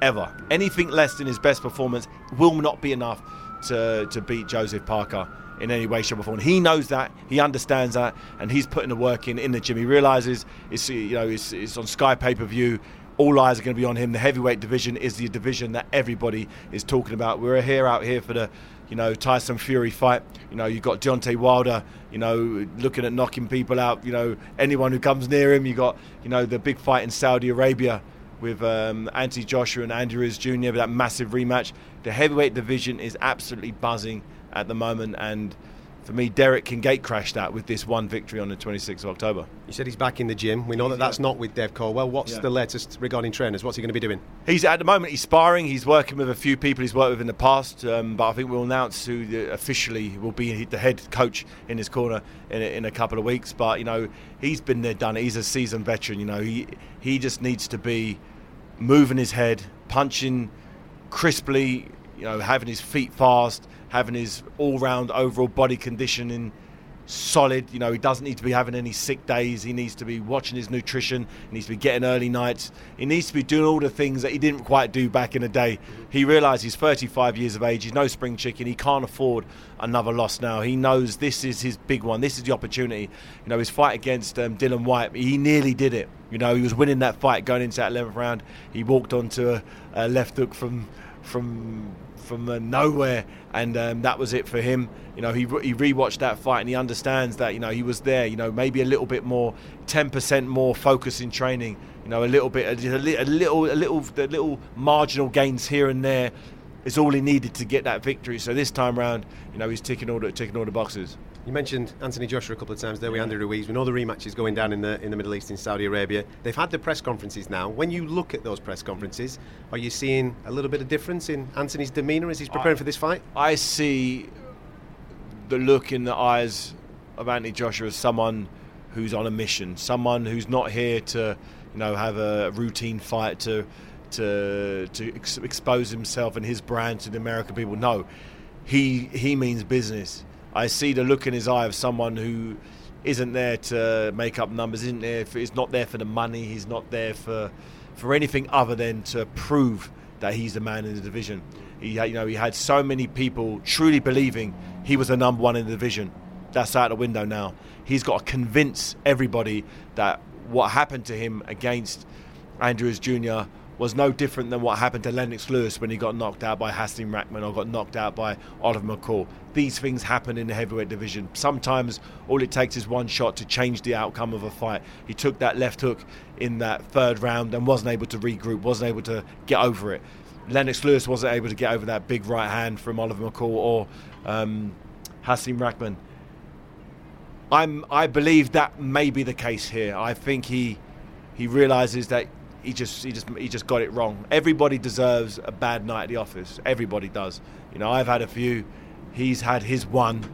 ever. Anything less than his best performance will not be enough to, to beat Joseph Parker in any way, shape, or form. He knows that, he understands that, and he's putting the work in in the gym. He realizes it's you know it's, it's on Sky pay per view. All eyes are going to be on him. The heavyweight division is the division that everybody is talking about. We're here out here for the you know Tyson Fury fight. You know you've got Deontay Wilder. You know looking at knocking people out. You know anyone who comes near him. You got you know the big fight in Saudi Arabia with um, Anthony Joshua and Andy Ruiz Jr. That massive rematch. The heavyweight division is absolutely buzzing at the moment, and for me, Derek can gate crash that with this one victory on the 26th of October. You said he's back in the gym. We know that that's not with Dave Coldwell. What's Yeah. the latest regarding trainers? What's he going to be doing? He's at the moment he's sparring. He's working with a few people he's worked with in the past, um, but I think we'll announce who the, officially will be the head coach in his corner in a, in a couple of weeks. But you know he's been there, done it. He's a seasoned veteran. You know he he just needs to be moving his head, punching crisply. You know having his feet fast, having his all-round overall body conditioning solid. You know, he doesn't need to be having any sick days. He needs to be watching his nutrition. He needs to be getting early nights. He needs to be doing all the things that he didn't quite do back in the day. He realised he's 35 years of age. He's no spring chicken. He can't afford another loss now. He knows this is his big one. This is the opportunity. You know, his fight against um, Dillian Whyte, he nearly did it. You know, he was winning that fight going into that 11th round. He walked onto a, a left hook from from from uh, nowhere, and um, that was it for him. You know, he re- he rewatched that fight and he understands that you know he was there. You know, maybe a little bit more, ten percent more focus in training. You know, a little bit, a, li- a little, a little, the little marginal gains here and there is all he needed to get that victory. So this time round, you know, he's ticking all the ticking all the boxes. You mentioned Anthony Joshua a couple of times there with Andy Ruiz. We know the rematch is going down in the in the Middle East in Saudi Arabia. They've had the press conferences now. When you look at those press conferences, are you seeing a little bit of difference in Anthony's demeanour as he's preparing I- for this fight? I see the look in the eyes of Anthony Joshua as someone who's on a mission, someone who's not here to, you know, have a routine fight to to to ex- expose himself and his brand to the American people. No, he he means business. I see the look in his eye of someone who isn't there to make up numbers, isn't there? For, he's not there for the money. He's not there for for anything other than to prove that he's the man in the division. He, had- you know, he had so many people truly believing he was the number one in the division. That's out the window now. He's got to convince everybody that what happened to him against Andy Ruiz Jr. was no different than what happened to Lennox Lewis when he got knocked out by Hasim Rahman or got knocked out by Oliver McCall. These things happen in the heavyweight division. Sometimes all it takes is one shot to change the outcome of a fight. He took that left hook in that third round and wasn't able to regroup, wasn't able to get over it. Lennox Lewis wasn't able to get over that big right hand from Oliver McCall or um, Hasim Rahman. I'm, I believe that may be the case here. I think he he realizes that he just he just he just got it wrong. Everybody deserves a bad night at the office. Everybody does. You know, I've had a few. He's had his one.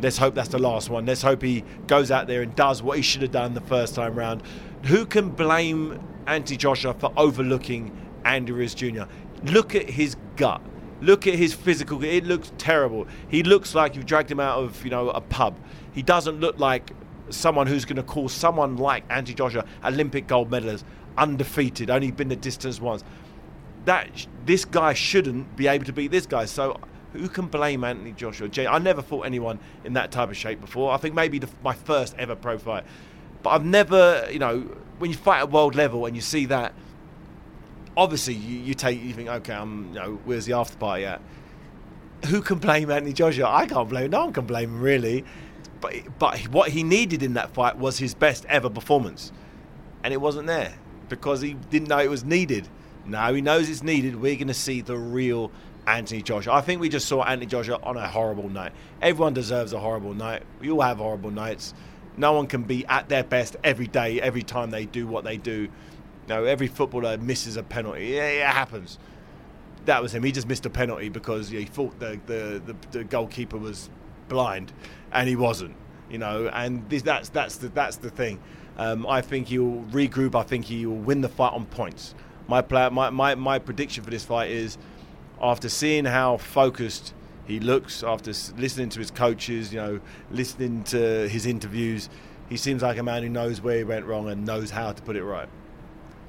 Let's hope that's the last one. Let's hope he goes out there and does what he should have done the first time round. Who can blame Anthony Joshua for overlooking Andy Ruiz Jr.? Look at his gut. Look at his physical. It looks terrible. He looks like you've dragged him out of you know a pub. He doesn't look like someone who's going to call someone like Anthony Joshua Olympic gold medalist, undefeated, only been the distance once. That this guy shouldn't be able to beat this guy. So who can blame Anthony Joshua? Jay, I never fought anyone in that type of shape before. I think maybe the, my first ever pro fight, but I've never, you know, when you fight at world level and you see that, obviously you, you take you think, okay, I'm, you know, where's the after party at? Who can blame Anthony Joshua? I can't blame. No one can blame him really. But but what he needed in that fight was his best ever performance, and it wasn't there because he didn't know it was needed. Now he knows it's needed. We're going to see the real Anthony Joshua. I think we just saw Anthony Joshua on a horrible night. Everyone deserves a horrible night. We all have horrible nights. No one can be at their best every day, every time they do what they do. Know, every footballer misses a penalty. Yeah, it happens. That was him. He just missed a penalty because he thought the, the, the, the goalkeeper was blind, and he wasn't. You know, and this, that's that's the that's the thing. Um, I think he'll regroup. I think he will win the fight on points. My, play, my, my, my prediction for this fight is after seeing how focused he looks, after listening to his coaches, you know, listening to his interviews, he seems like a man who knows where he went wrong and knows how to put it right.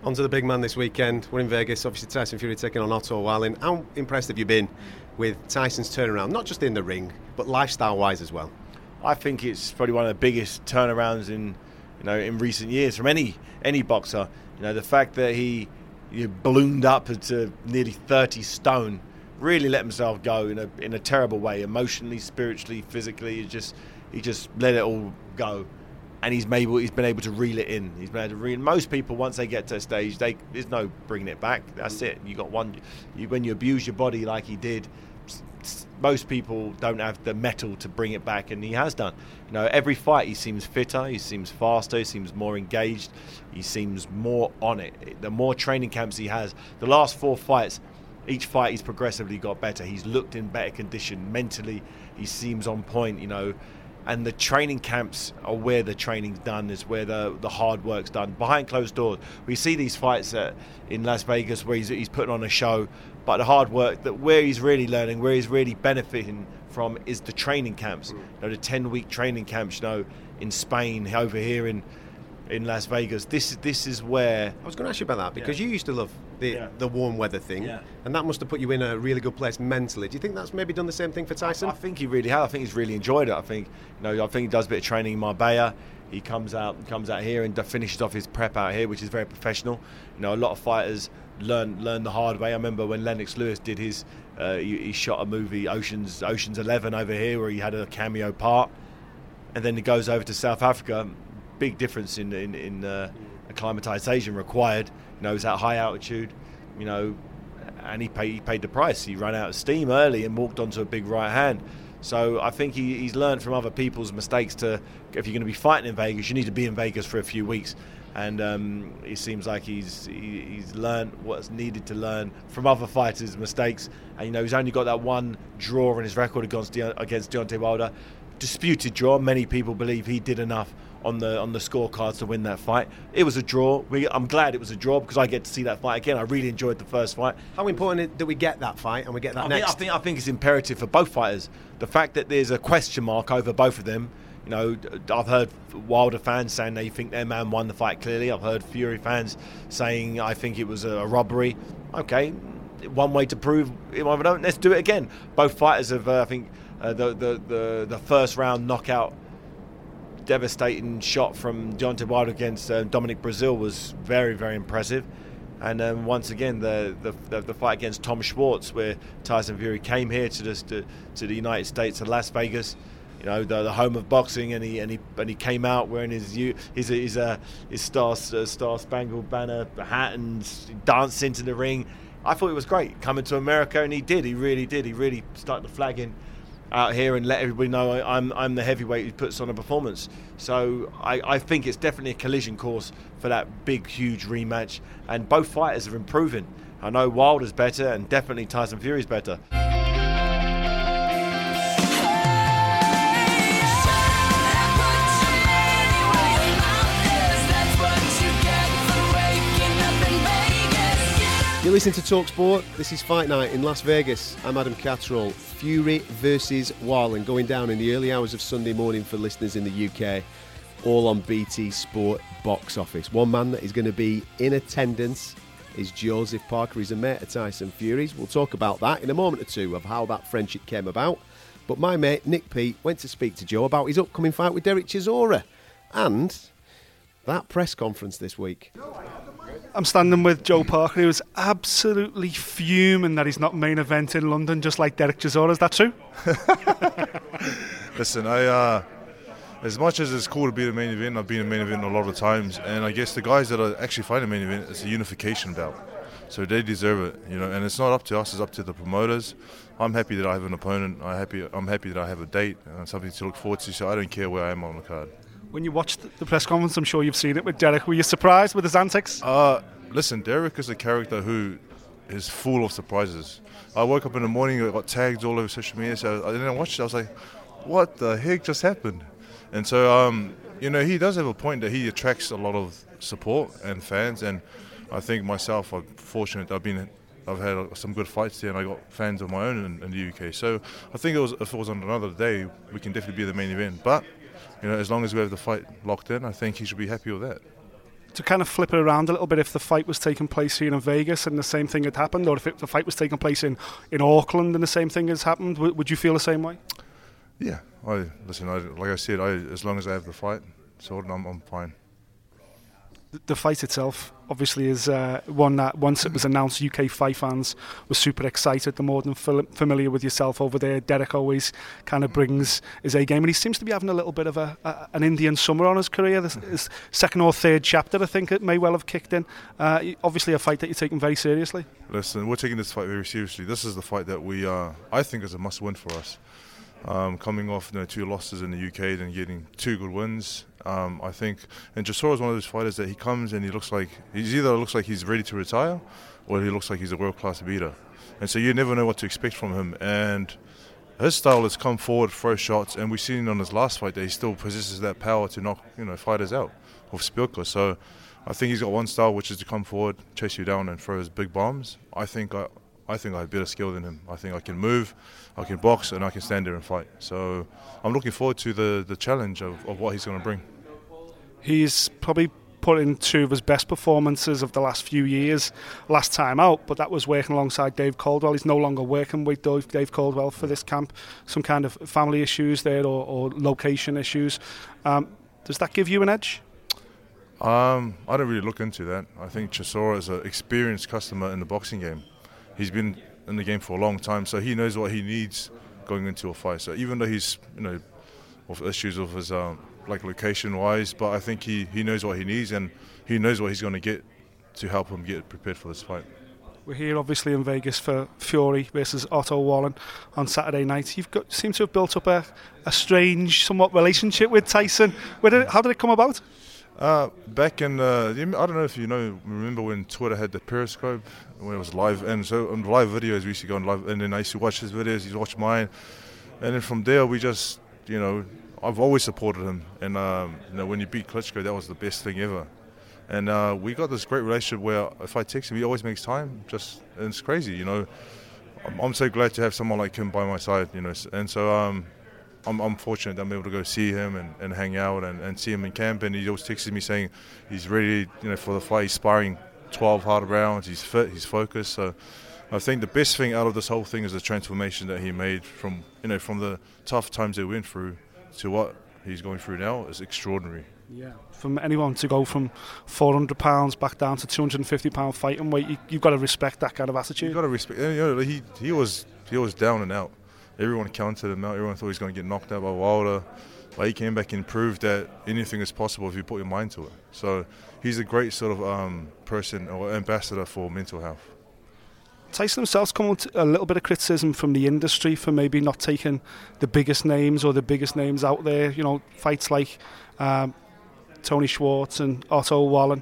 On to the big man this weekend. We're in Vegas. Obviously, Tyson Fury taking on Otto Wallin. How impressed have you been with Tyson's turnaround, not just in the ring, but lifestyle-wise as well? I think it's probably one of the biggest turnarounds in you know in recent years from any any boxer. You know the fact that he you know, ballooned up to nearly 30 stone, really let himself go in a in a terrible way, emotionally, spiritually, physically. He just he just let it all go, and he's able he's been able to reel it in. He's been able to reel. Most people once they get to a stage, they there's no bringing it back. That's it. You got one. You, when you abuse your body like he did, most people don't have the metal to bring it back, and he has done. You know, every fight he seems fitter, he seems faster, he seems more engaged, he seems more on it. The more training camps he has, the last four fights, each fight he's progressively got better. He's looked in better condition mentally. He seems on point. You know. And the training camps are where the training's done, is where the, the hard work's done. Behind closed doors, we see these fights in Las Vegas where he's, he's putting on a show, but the hard work that where he's really learning, where he's really benefiting from is the training camps. Mm. You know, the ten week training camps. You know, in Spain, over here in in Las Vegas. This is this is where I was going to ask you about that because Yeah. you used to love the Yeah. the warm weather thing, Yeah. and that must have put you in a really good place mentally. Do you think that's maybe done the same thing for Tyson? I think he really has. I think he's really enjoyed it. I think you know. I think he does a bit of training in Marbella. He comes out comes out here and finishes off his prep out here, which is very professional. You know, a lot of fighters learn learn the hard way. I remember when Lennox Lewis did his. Uh, he, he shot a movie Ocean's Ocean's Eleven over here, where he had a cameo part, and then he goes over to South Africa. Big difference in in, in uh, acclimatization required. You know, it's at high altitude. You know, and he paid, he paid the price. He ran out of steam early and walked onto a big right hand. So I think he, he's learned from other people's mistakes to, if you're going to be fighting in Vegas, you need to be in Vegas for a few weeks. And um, it seems like he's he, he's learned what's needed to learn from other fighters' mistakes. And you know he's only got that one draw in his record against De- against Deontay Wilder, disputed draw. Many people believe he did enough on the on the scorecards to win that fight. It was a draw. We, I'm glad it was a draw because I get to see that fight again. I really enjoyed the first fight. How important that we get that fight and we get that I think, next? I think I think it's imperative for both fighters. The fact that there's a question mark over both of them. You know, I've heard Wilder fans saying they think their man won the fight clearly. I've heard Fury fans saying I think it was a robbery. Okay, one way to prove it. If I don't, let's do it again. Both fighters have, uh, I think, uh, the, the the the first round knockout devastating shot from Deontay Wilder against uh, Dominic Breazeale was very, very impressive. And um, once again, the, the the fight against Tom Schwarz, where Tyson Fury came here to, this, to to the United States, to Las Vegas, you know, the, the home of boxing, and he and he and he came out wearing his his his uh, his star uh, star spangled banner hat and danced into the ring. I thought it was great coming to America, and he did. He really did. He really started the flag in out here and let everybody know I- I'm I'm the heavyweight who puts on a performance. So I, I think it's definitely a collision course for that big, huge rematch. And both fighters are improving. I know Wilder's better, and definitely Tyson Fury's better. You're listening to Talksport. This is Fight Night in Las Vegas. I'm Adam Catterall. Fury versus Wallin going down in the early hours of Sunday morning for listeners in the UK, all on BT Sport box office. One man that is going to be in attendance is Joseph Parker. He's a mate of Tyson Fury's. We'll talk about that in a moment or two of how that friendship came about. But my mate Nick Peet went to speak to Joe about his upcoming fight with Derek Chisora and that press conference this week. I'm standing with Joe Parker, who's absolutely fuming that he's not main event in London, just like Derek Chisora. Is that true? Listen, I uh, as much as it's cool to be the main event, I've been a main event a lot of times, and I guess the guys that are actually fighting the main event is a unification bout. So they deserve it, you know. And it's not up to us; it's up to the promoters. I'm happy that I have an opponent. I happy. I'm happy that I have a date and something to look forward to. So I don't care where I am on the card. When you watched the press conference, I'm sure you've seen it with Derek. Were you surprised with his antics? Uh, listen, Derek is a character who is full of surprises. I woke up in the morning, I got tagged all over social media, so I didn't watch it. I was like, what the heck just happened? And so, um, you know, he does have a point that he attracts a lot of support and fans, and I think myself, I'm fortunate. I've been, I've had some good fights there, and I got fans of my own in, in the UK. So I think it was, if it was on another day, we can definitely be the main event. But you know, as long as we have the fight locked in, I think he should be happy with that. To kind of flip it around a little bit, if the fight was taking place here in Vegas and the same thing had happened, or if it, the fight was taking place in, in Auckland and the same thing has happened, w- would you feel the same way? Yeah, I listen. I, like I said, I, as long as I have the fight sorted, I'm, I'm fine. The, fight itself, obviously, is uh, one that once it was announced, UK fight fans were super excited. The more than familiar with yourself over there, Derek always kind of brings his A game, and he seems to be having a little bit of a, a an Indian summer on his career. This his second or third chapter, I think, it may well have kicked in. Uh, obviously, a fight that you're taking very seriously. Listen, we're taking this fight very seriously. This is the fight that we, uh, I think, is a must-win for us. Um, coming off you know, two losses in the UK, then getting two good wins. Um, I think, and Chisora is one of those fighters that he comes and he looks like he's either looks like he's ready to retire, or he looks like he's a world-class beater, and so you never know what to expect from him. And his style has come forward, throw shots, and we've seen on his last fight that he still possesses that power to knock you know fighters out of Szpilka. So I think he's got one style, which is to come forward, chase you down, and throw his big bombs. I think I, I think I have better skill than him. I think I can move, I can box, and I can stand there and fight. So I'm looking forward to the, the challenge of, of what he's going to bring. He's probably put in two of his best performances of the last few years last time out, but that was working alongside Dave Coldwell. He's no longer working with Dave Dave Coldwell for this camp. Some kind of family issues there or, or location issues. Um, does that give you an edge? Um, I don't really look into that. I think Chisora is an experienced customer in the boxing game. He's been in the game for a long time, so he knows what he needs going into a fight. So even though he's, you know, with issues of his um, like location wise, but I think he, he knows what he needs and he knows what he's going to get to help him get prepared for this fight. We're here obviously in Vegas for Fury versus Otto Wallin on Saturday night. You've got seem to have built up a, a strange, somewhat relationship with Tyson. Did it, how did it come about? Uh, back in, uh, I don't know if you know, remember when Twitter had the Periscope, when it was live, and so on live videos we used to go on live, and then I used to watch his videos, he'd watch mine, and then from there we just, you know, I've always supported him, and um, you know, when he beat Klitschko, that was the best thing ever, and uh, we got this great relationship where if I text him, he always makes time, just, and it's crazy, you know, I'm, I'm so glad to have someone like him by my side, you know, and so, um, I'm, I'm, fortunate that I'm able to go see him and, and hang out and, and, see him in camp. And he always texts me saying he's ready, you know, for the fight. He's sparring 12 hard rounds. He's fit. He's focused. So I think the best thing out of this whole thing is the transformation that he made from, you know, from the tough times they went through to what he's going through now is extraordinary. Yeah, from anyone to go from 400 pounds back down to 250 pound fighting weight, you, you've got to respect that kind of attitude. You've got to respect. You know, he he was he was down and out everyone counted him out. Everyone thought he was going to get knocked out by Wilder. But he came back and proved that anything is possible if you put your mind to it. So he's a great sort of um, person or ambassador for mental health. Tyson himself's come with a little bit of criticism from the industry for maybe not taking the biggest names or the biggest names out there. You know, fights like um, Tony Schwarz and Otto Wallin.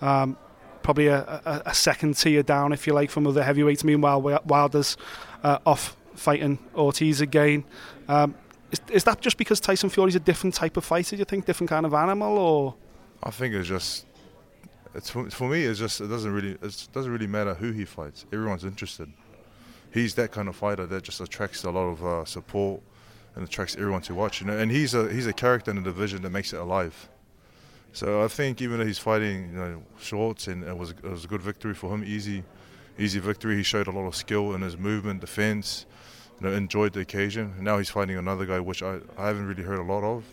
Um, probably a, a, a, second tier down, if you like, from other heavyweights. Meanwhile, Wilder's uh, off fighting Ortiz again. Um, is, is that just because Tyson Fury's a different type of fighter? Do you think different kind of animal, or? I think it's just. It's for, for me. It's just it doesn't really it doesn't really matter who he fights. Everyone's interested. He's that kind of fighter that just attracts a lot of uh, support and attracts everyone to watch. You know, and he's a he's a character in the division that makes it alive. So I think even though he's fighting, you know, and it was it was a good victory for him, easy, easy victory. He showed a lot of skill in his movement, defense you know, enjoyed the occasion. Now he's fighting another guy, which I, I haven't really heard a lot of.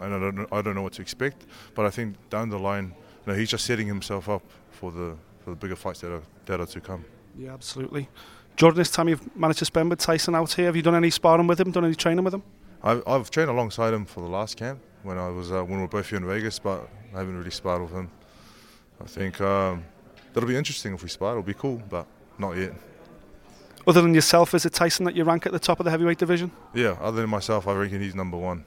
and I don't, know, I don't know what to expect, but I think down the line, you know, he's just setting himself up for the for the bigger fights that are that are to come. Yeah, absolutely. Jordan, this time you've managed to spend with Tyson out here. Have you done any sparring with him? Done any training with him? I've, I've trained alongside him for the last camp when I was uh, when we were both here in Vegas, but I haven't really sparred with him. I think um, that'll be interesting if we spar. It'll be cool, but not yet. Other than yourself, is it Tyson that you rank at the top of the heavyweight division? Yeah, other than myself, I reckon he's number one.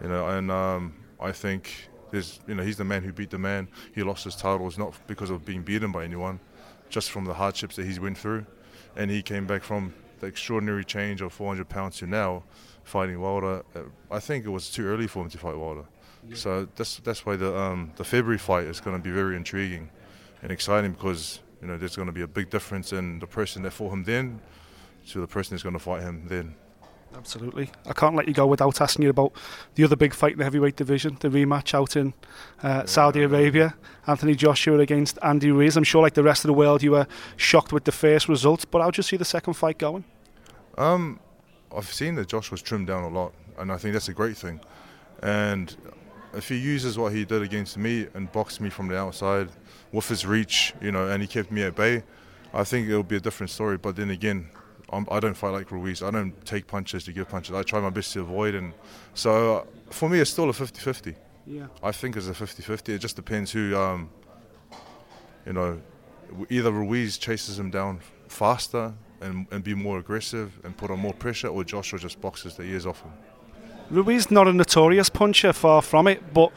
You know, and um, I think there's, you know, he's the man who beat the man. He lost his titles not because of being beaten by anyone, just from the hardships that he's went through, and he came back from the extraordinary change of 400 pounds to now fighting Wilder. Uh, I think it was too early for him to fight Wilder. So that's that's why the um, the February fight is going to be very intriguing and exciting because you know there's going to be a big difference in the person that fought him then to the person that's going to fight him then. Absolutely. I can't let you go without asking you about the other big fight in the heavyweight division, the rematch out in uh, Saudi Arabia. Anthony Joshua against Andy Ruiz. I'm sure, like the rest of the world, you were shocked with the first results, but how do you see the second fight going? Um, I've seen that Josh was trimmed down a lot, and I think that's a great thing. And if he uses what he did against me and boxed me from the outside with his reach, you know, and he kept me at bay, I think it'll be a different story. But then again, I'm, I do not fight like Ruiz. I don't take punches to give punches. I try my best to avoid. And so uh, for me, it's still a 50 50. Yeah. I think it's a 50 50. It just depends who, um, you know, either Ruiz chases him down faster and, and be more aggressive and put on more pressure, or Joshua just boxes the ears off him. Ruiz not a notorious puncher, far from it, but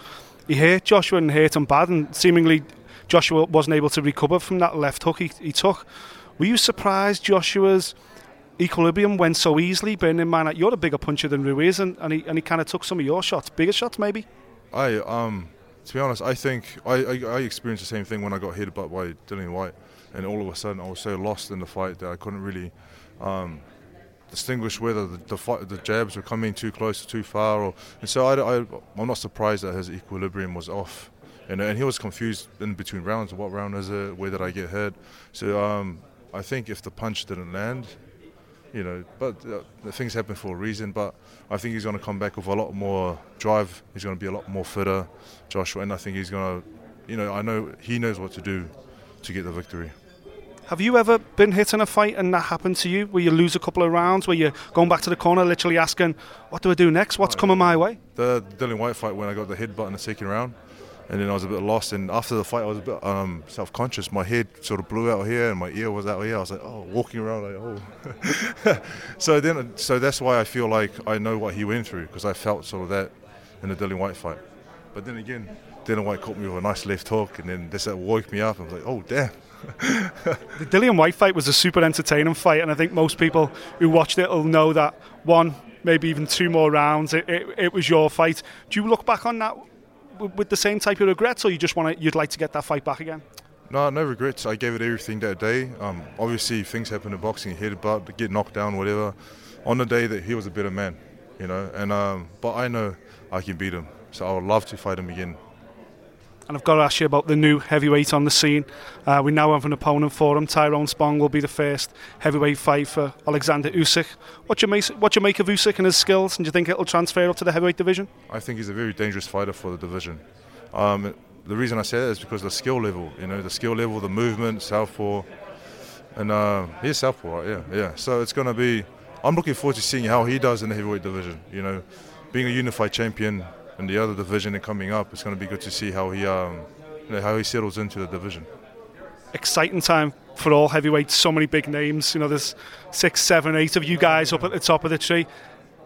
he hurt Joshua and hurt him bad, and seemingly Joshua wasn't able to recover from that left hook he, he took. Were you surprised Joshua's equilibrium went so easily, bearing in mind that you're a bigger puncher than Ruiz, and, and he, and he kind of took some of your shots, bigger shots maybe? I, um, to be honest, I think I, I, I experienced the same thing when I got hit by, Dillian Whyte, and all of a sudden I was so lost in the fight that I couldn't really um, distinguish whether the, the, fight, the, jabs were coming too close or too far. Or, and so I, I, I'm not surprised that his equilibrium was off. And, and he was confused in between rounds. What round is it? Where did I get hit? So um, I think if the punch didn't land, you know, but uh, things happen for a reason. But I think he's going to come back with a lot more drive. He's going to be a lot more fitter, Joshua, and I think he's going to, you know, I know he knows what to do to get the victory. Have you ever been hit in a fight and that happened to you, where you lose a couple of rounds, where you're going back to the corner, literally asking, "What do I do next? What's coming my way?" The Dillian Whyte fight when I got the headbutt in the second round, and then I was a bit lost. And after the fight, I was a bit um, self-conscious. My head sort of blew out here, and my ear was out here. I was like, "Oh," walking around like, "Oh." so then, so that's why I feel like I know what he went through because I felt sort of that in the Dillian Whyte fight. But then again, Dillian Whyte caught me with a nice left hook, and then this that woke me up. I was like, "Oh, damn." the Dillian Whyte fight was a super entertaining fight, and I think most people who watched it will know that one, maybe even two more rounds, it, it, it was your fight. Do you look back on that with the same type of regrets, or you just want to, you'd like to get that fight back again? No, no regrets. I gave it everything that day. Um, obviously, things happen in boxing, hit about, get knocked down, whatever. On the day that he was a better man, you know, and um, but I know I can beat him, so I would love to fight him again. And I've got to ask you about the new heavyweight on the scene. Uh, we now have an opponent for him. Tyrone Spong will be the first heavyweight fight for Alexander Usyk. What you make, what you make of Usyk and his skills, and do you think it'll transfer up to the heavyweight division? I think he's a very dangerous fighter for the division. Um, the reason I say that is because the skill level, you know, the skill level, the movement, southpaw, and uh, he's southpaw, right? Yeah, yeah. So it's going to be. I'm looking forward to seeing how he does in the heavyweight division. You know, being a unified champion in the other division and coming up, it's going to be good to see how he um, how he settles into the division. Exciting time for all heavyweights. So many big names. You know, there's six, seven, eight of you guys up at the top of the tree.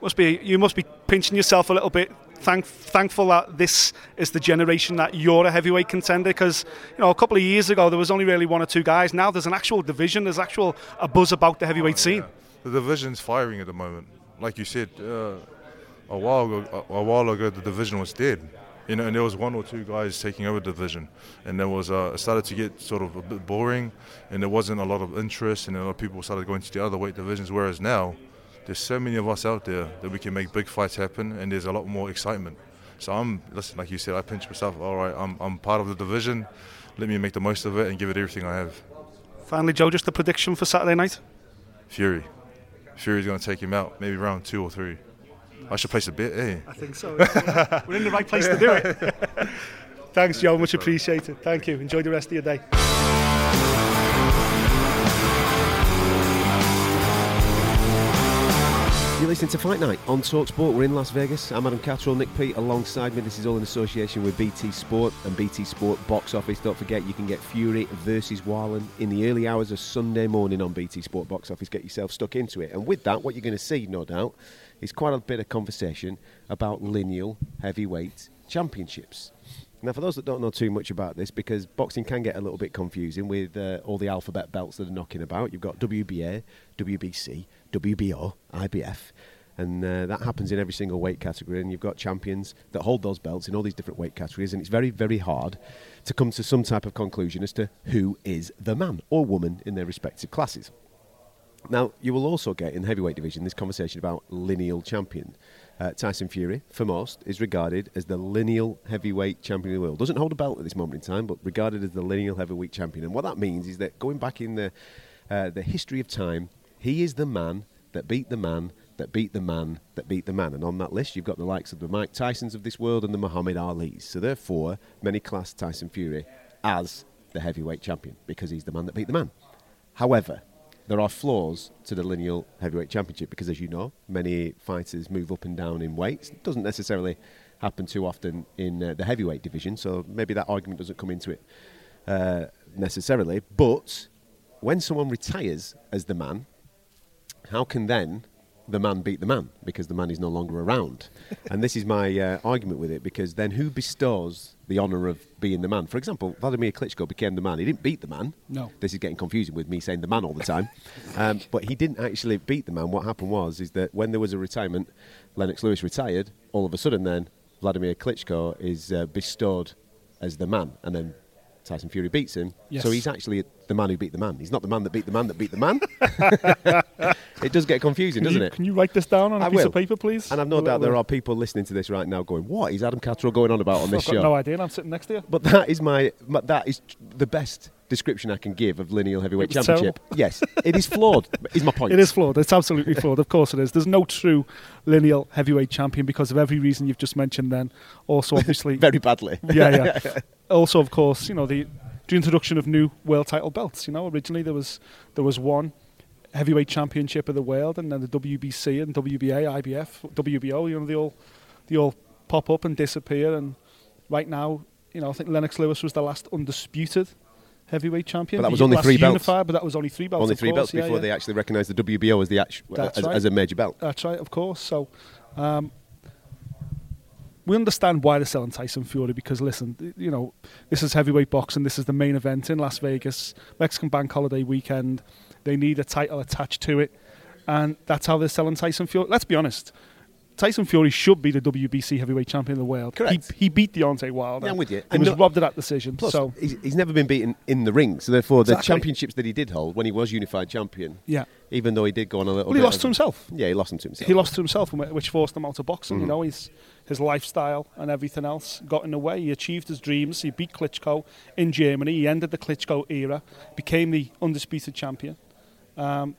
Must be you must be pinching yourself a little bit. Thank, thankful that this is the generation that you're a heavyweight contender because you know a couple of years ago there was only really one or two guys. Now there's an actual division. There's actual a buzz about the heavyweight Oh, yeah. scene. The division's firing at the moment. Like you said, uh, a while ago, a, a while ago, the division was dead. You know, and there was one or two guys taking over the division, and there was uh, it started to get sort of a bit boring, and there wasn't a lot of interest, and a lot of people started going to the other weight divisions. Whereas now, there's so many of us out there that we can make big fights happen, and there's a lot more excitement. So I'm listen, like you said, I pinch myself. All right, I'm I'm part of the division. Let me make the most of it and give it everything I have. Finally, Joe, just a prediction for Saturday night. Fury. Fury's going to take him out, maybe round two or three. I should place a bet, eh? I think so. We're in the right place to do it. Thanks, Joe. Much appreciated. Thank you. Enjoy the rest of your day. You're listening to Fight Night on Talksport. We're in Las Vegas. I'm Adam Catterall, Nick Peet alongside me. This is all in association with BT Sport and BT Sport Box Office. Don't forget, you can get Fury versus Wallin in the early hours of Sunday morning on BT Sport Box Office. Get yourself stuck into it. And with that, what you're going to see, no doubt, is quite a bit of conversation about lineal heavyweight championships. Now, for those that don't know too much about this, because boxing can get a little bit confusing with uh, all the alphabet belts that are knocking about, you've got WBA, WBC, WBO, IBF, and uh, that happens in every single weight category. And you've got champions that hold those belts in all these different weight categories, and it's very, very hard to come to some type of conclusion as to who is the man or woman in their respective classes. Now, you will also get in the heavyweight division this conversation about lineal champion. Uh, Tyson Fury, for most, is regarded as the lineal heavyweight champion of the world. Doesn't hold a belt at this moment in time, but regarded as the lineal heavyweight champion. And what that means is that going back in the uh, the history of time, he is the man that beat the man that beat the man that beat the man. And on that list, you've got the likes of the Mike Tysons of this world and the Muhammad Ali's. So therefore, many class Tyson Fury as the heavyweight champion because he's the man that beat the man. However, there are flaws to the lineal heavyweight championship because, as you know, many fighters move up and down in weights. It doesn't necessarily happen too often in uh, the heavyweight division, so maybe that argument doesn't come into it uh, necessarily. But when someone retires as the man, how can then the man beat the man because the man is no longer around? and this is my uh, argument with it because then who bestows the honour of being the man? For example, Vladimir Klitschko became the man. He didn't beat the man. No. This is getting confusing with me saying the man all the time. um, but he didn't actually beat the man. What happened was is that when there was a retirement, Lennox Lewis retired. All of a sudden, then Vladimir Klitschko is uh, bestowed as the man, and then Tyson Fury beats him. Yes. So he's actually the man who beat the man. He's not the man that beat the man that beat the man. it does get confusing, Can doesn't you, it? Can you write this down on a I piece will. of paper, please? And I've no A doubt there are people listening to this right now going, "What is Adam Catterall going on about on this I've got show?" no idea. and I'm sitting next to you. But that is my, that is the best description I can give of lineal heavyweight championship. Yes, it is flawed. Is my point. It is flawed. It's absolutely flawed. Of course it is. There's no true lineal heavyweight champion because of every reason you've just mentioned. Then, also obviously very badly. Yeah, yeah. also, of course, you know the the introduction of new world title belts. You know, originally there was there was one heavyweight championship of the world, and then the WBC and WBA, IBF, WBO. You know, they all they all pop up and disappear. And right now, you know, I think Lennox Lewis was the last undisputed heavyweight champion. But that was only three belts. unified, but that was only three belts. Only three course, belts yeah, before yeah. they actually recognised the WBO as the actu- That's as, right. as a major belt. That's right, of course. So um, we understand why they're selling Tyson Fury because, listen, you know, this is heavyweight boxing. This is the main event in Las Vegas, Mexican Bank Holiday weekend. They need a title attached to it, and that's how they're selling Tyson Fury. Let's be honest. Tyson Fury should be the WBC heavyweight champion of the world. Correct. He, he beat Deontay Wilder. Yeah, I'm with you. He And was robbed of that decision. Plus, so he's, he's never been beaten in the ring, so therefore the championships that he did hold when he was unified champion, Yeah. even though he did go on a little Well, he lost to himself. Yeah, he lost them to himself. He lost to himself, which forced him out of boxing. You Mhm. know, his his lifestyle and everything else got in the way. He achieved his dreams. He beat Klitschko in Germany. He ended the Klitschko era, became the undisputed champion. Um,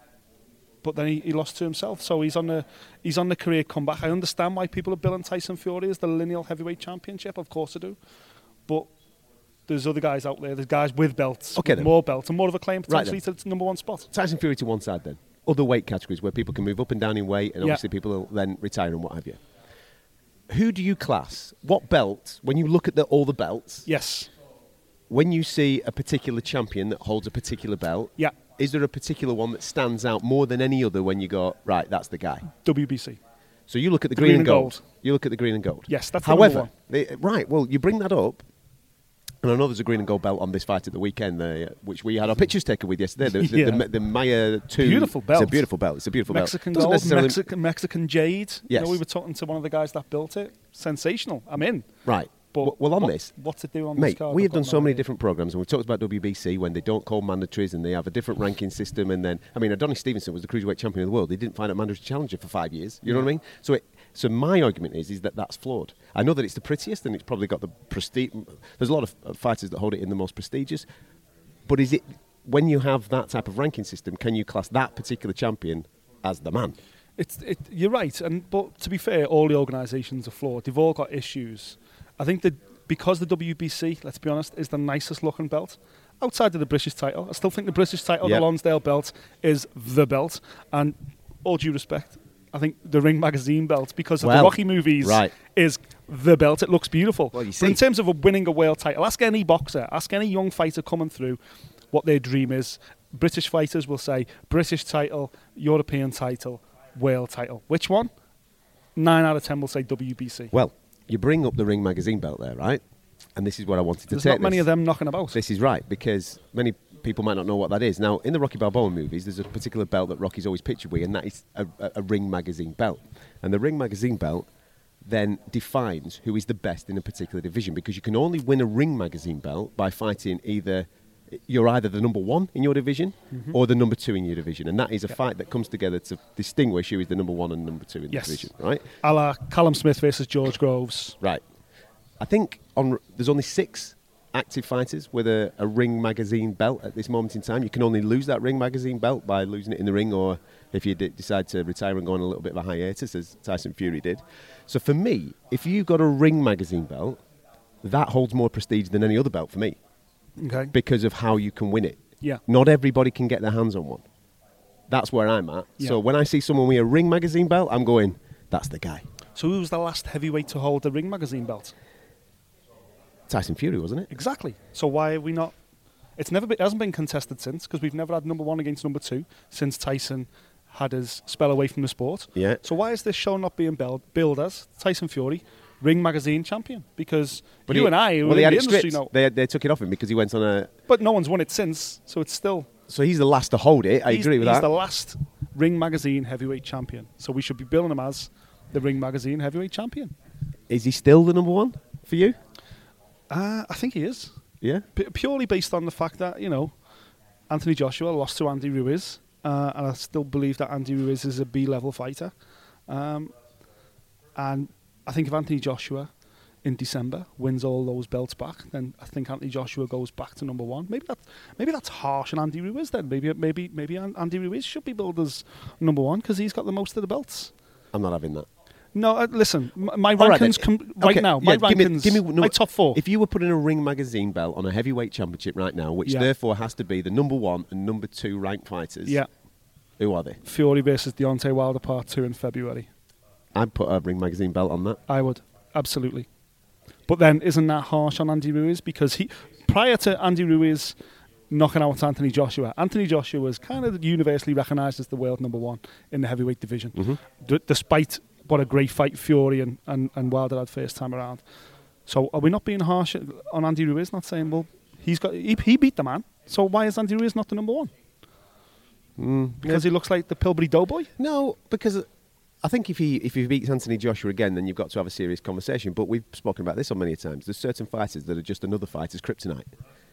but then he, he lost to himself. So he's on the he's on the career comeback. I understand why people are billing Tyson Fury as the lineal heavyweight championship. Of course I do. But there's other guys out there. There's guys with belts, Okay with more belts, and more of a claim potentially then. to the number one spot. Tyson Fury to one side then. Other weight categories where people can move up and down in weight, and Yeah. obviously people will then retire and what have you. Who do you class? What belt? When you look at the, all the belts, yes. When you see a particular champion that holds a particular belt, Yeah. Is there a particular one that stands out more than any other when you go right? That's the guy. WBC. So you look at the, The green, green and gold. gold. You look at the green and gold. Yes, that's the However, one. they- right. Well, you bring that up, and I know there's a green and gold belt on this fight at the weekend, uh, which we had our pictures taken with yesterday. The, the, Yeah. the, the Maya Two. Beautiful belt. It's a beautiful belt. It's a beautiful Mexican belt. Gold, Mexican, Mexican jade. You Yes. know, we were talking to one of the guys that built it. Sensational. I'm in. Right. But well, on what- this, what's it do on this mate, card? we I've done so many idea. different programs, and we've talked about WBC when they don't call mandatories and they have a different ranking system. And then, I mean, Adonis Stevenson was the cruiserweight champion of the world. He didn't find a mandatory challenger for five years. You know what I mean? So, it, so my argument is, is that that's flawed. I know that it's the prettiest, and it's probably got the prestige. There's a lot of uh, fighters that hold it in the most prestigious, but is it when you have that type of ranking system? Can you class that particular champion as the man? It's it, you're right, and but to be fair, all the organisations are flawed. They've all got issues. I think that because the WBC, let's be honest, is the nicest looking belt outside of the British title. I still think the British title, Yep. the Lonsdale belt, is the belt. And all due respect, I think the Ring magazine belt because of Well, the Rocky movies right. is the belt. It looks beautiful. Well, But in terms of a winning a world title, ask any boxer, ask any young fighter coming through what their dream is. British fighters will say British title, European title, world title. Which one? Nine out of ten will say WBC. Well, you bring up the Ring magazine belt there, right? And this is what I wanted to There's take. not many this. of them knocking about. This is right because many people might not know what that is. Now, in the Rocky Balboa movies, there's a particular belt that Rocky's always pictured with, and that is a, a, a Ring magazine belt. And the Ring magazine belt then defines who is the best in a particular division because you can only win a Ring magazine belt by fighting either. You're either the number one in your division Mhm. or the number two in your division, and that is a fight that comes together to distinguish who is the number one and number two in Yes. the division, right? A la Callum Smith versus George Groves. Right. I think on there's only six active fighters with a, a ring magazine belt at this moment in time. You can only lose that ring magazine belt by losing it in the ring, or if you d- decide to retire and go on a little bit of a hiatus, as Tyson Fury did. So for me, if you've got a ring magazine belt, that holds more prestige than any other belt for me Okay. because of how you can win it. Yeah. Not everybody can get their hands on one. That's where I'm at. Yeah. So when I see someone with a ring magazine belt, I'm going, that's the guy. So who was the last heavyweight to hold the Ring magazine belt? Tyson Fury, wasn't it? Exactly. So why are we not? It's never been, it hasn't been contested since because we've never had number one against number two since Tyson had his spell away from the sport. Yeah. So why is this show not being billed, billed as Tyson Fury Ring Magazine champion? Because you he- and I, well, they in had the it industry stripped. They, they took it off him because he went on a. but no one's won it since. So it's still. So he's the last to hold it. I agree with he's that. He's the last Ring Magazine heavyweight champion. So we should be billing him as the Ring Magazine heavyweight champion. Is he still the number one for you? Uh, I think he is. Yeah. P- purely based on the fact that you know Anthony Joshua lost to Andy Ruiz, uh, and I still believe that Andy Ruiz is a B-level fighter. Um, and I think if Anthony Joshua in December wins all those belts back, then I think Anthony Joshua goes back to number one. Maybe that maybe that's harsh on Andy Ruiz. Then maybe maybe maybe Andy Ruiz should be billed as number one because he's got the most of the belts. I'm not having that. No, uh, listen, my All right, rankings com- right Okay, now. My yeah, give me- give me, my top four. If you were putting a ring magazine belt on a heavyweight championship right now, which Yeah. therefore has to be the number one and number two ranked fighters, Yeah. who are they? Fury versus Deontay Wilder Part Two in February. I'd put a ring magazine belt on that. I would absolutely. But then, isn't that harsh on Andy Ruiz? Because he, prior to Andy Ruiz knocking out Anthony Joshua, Anthony Joshua was kind of universally recognised as the world number one in the heavyweight division, Mhm. D- despite what a great fight Fury and, and, and Wilder had first time around. So, are we not being harsh on Andy Ruiz? Not saying, well, he's got he, he beat the man. So why is Andy Ruiz not the number one? Because he looks like the Pillsbury Doughboy. No, because I think if he if he beats Anthony Joshua again, then you've got to have a serious conversation. But we've spoken about this on many times. There's certain fighters that are just another fighter's kryptonite.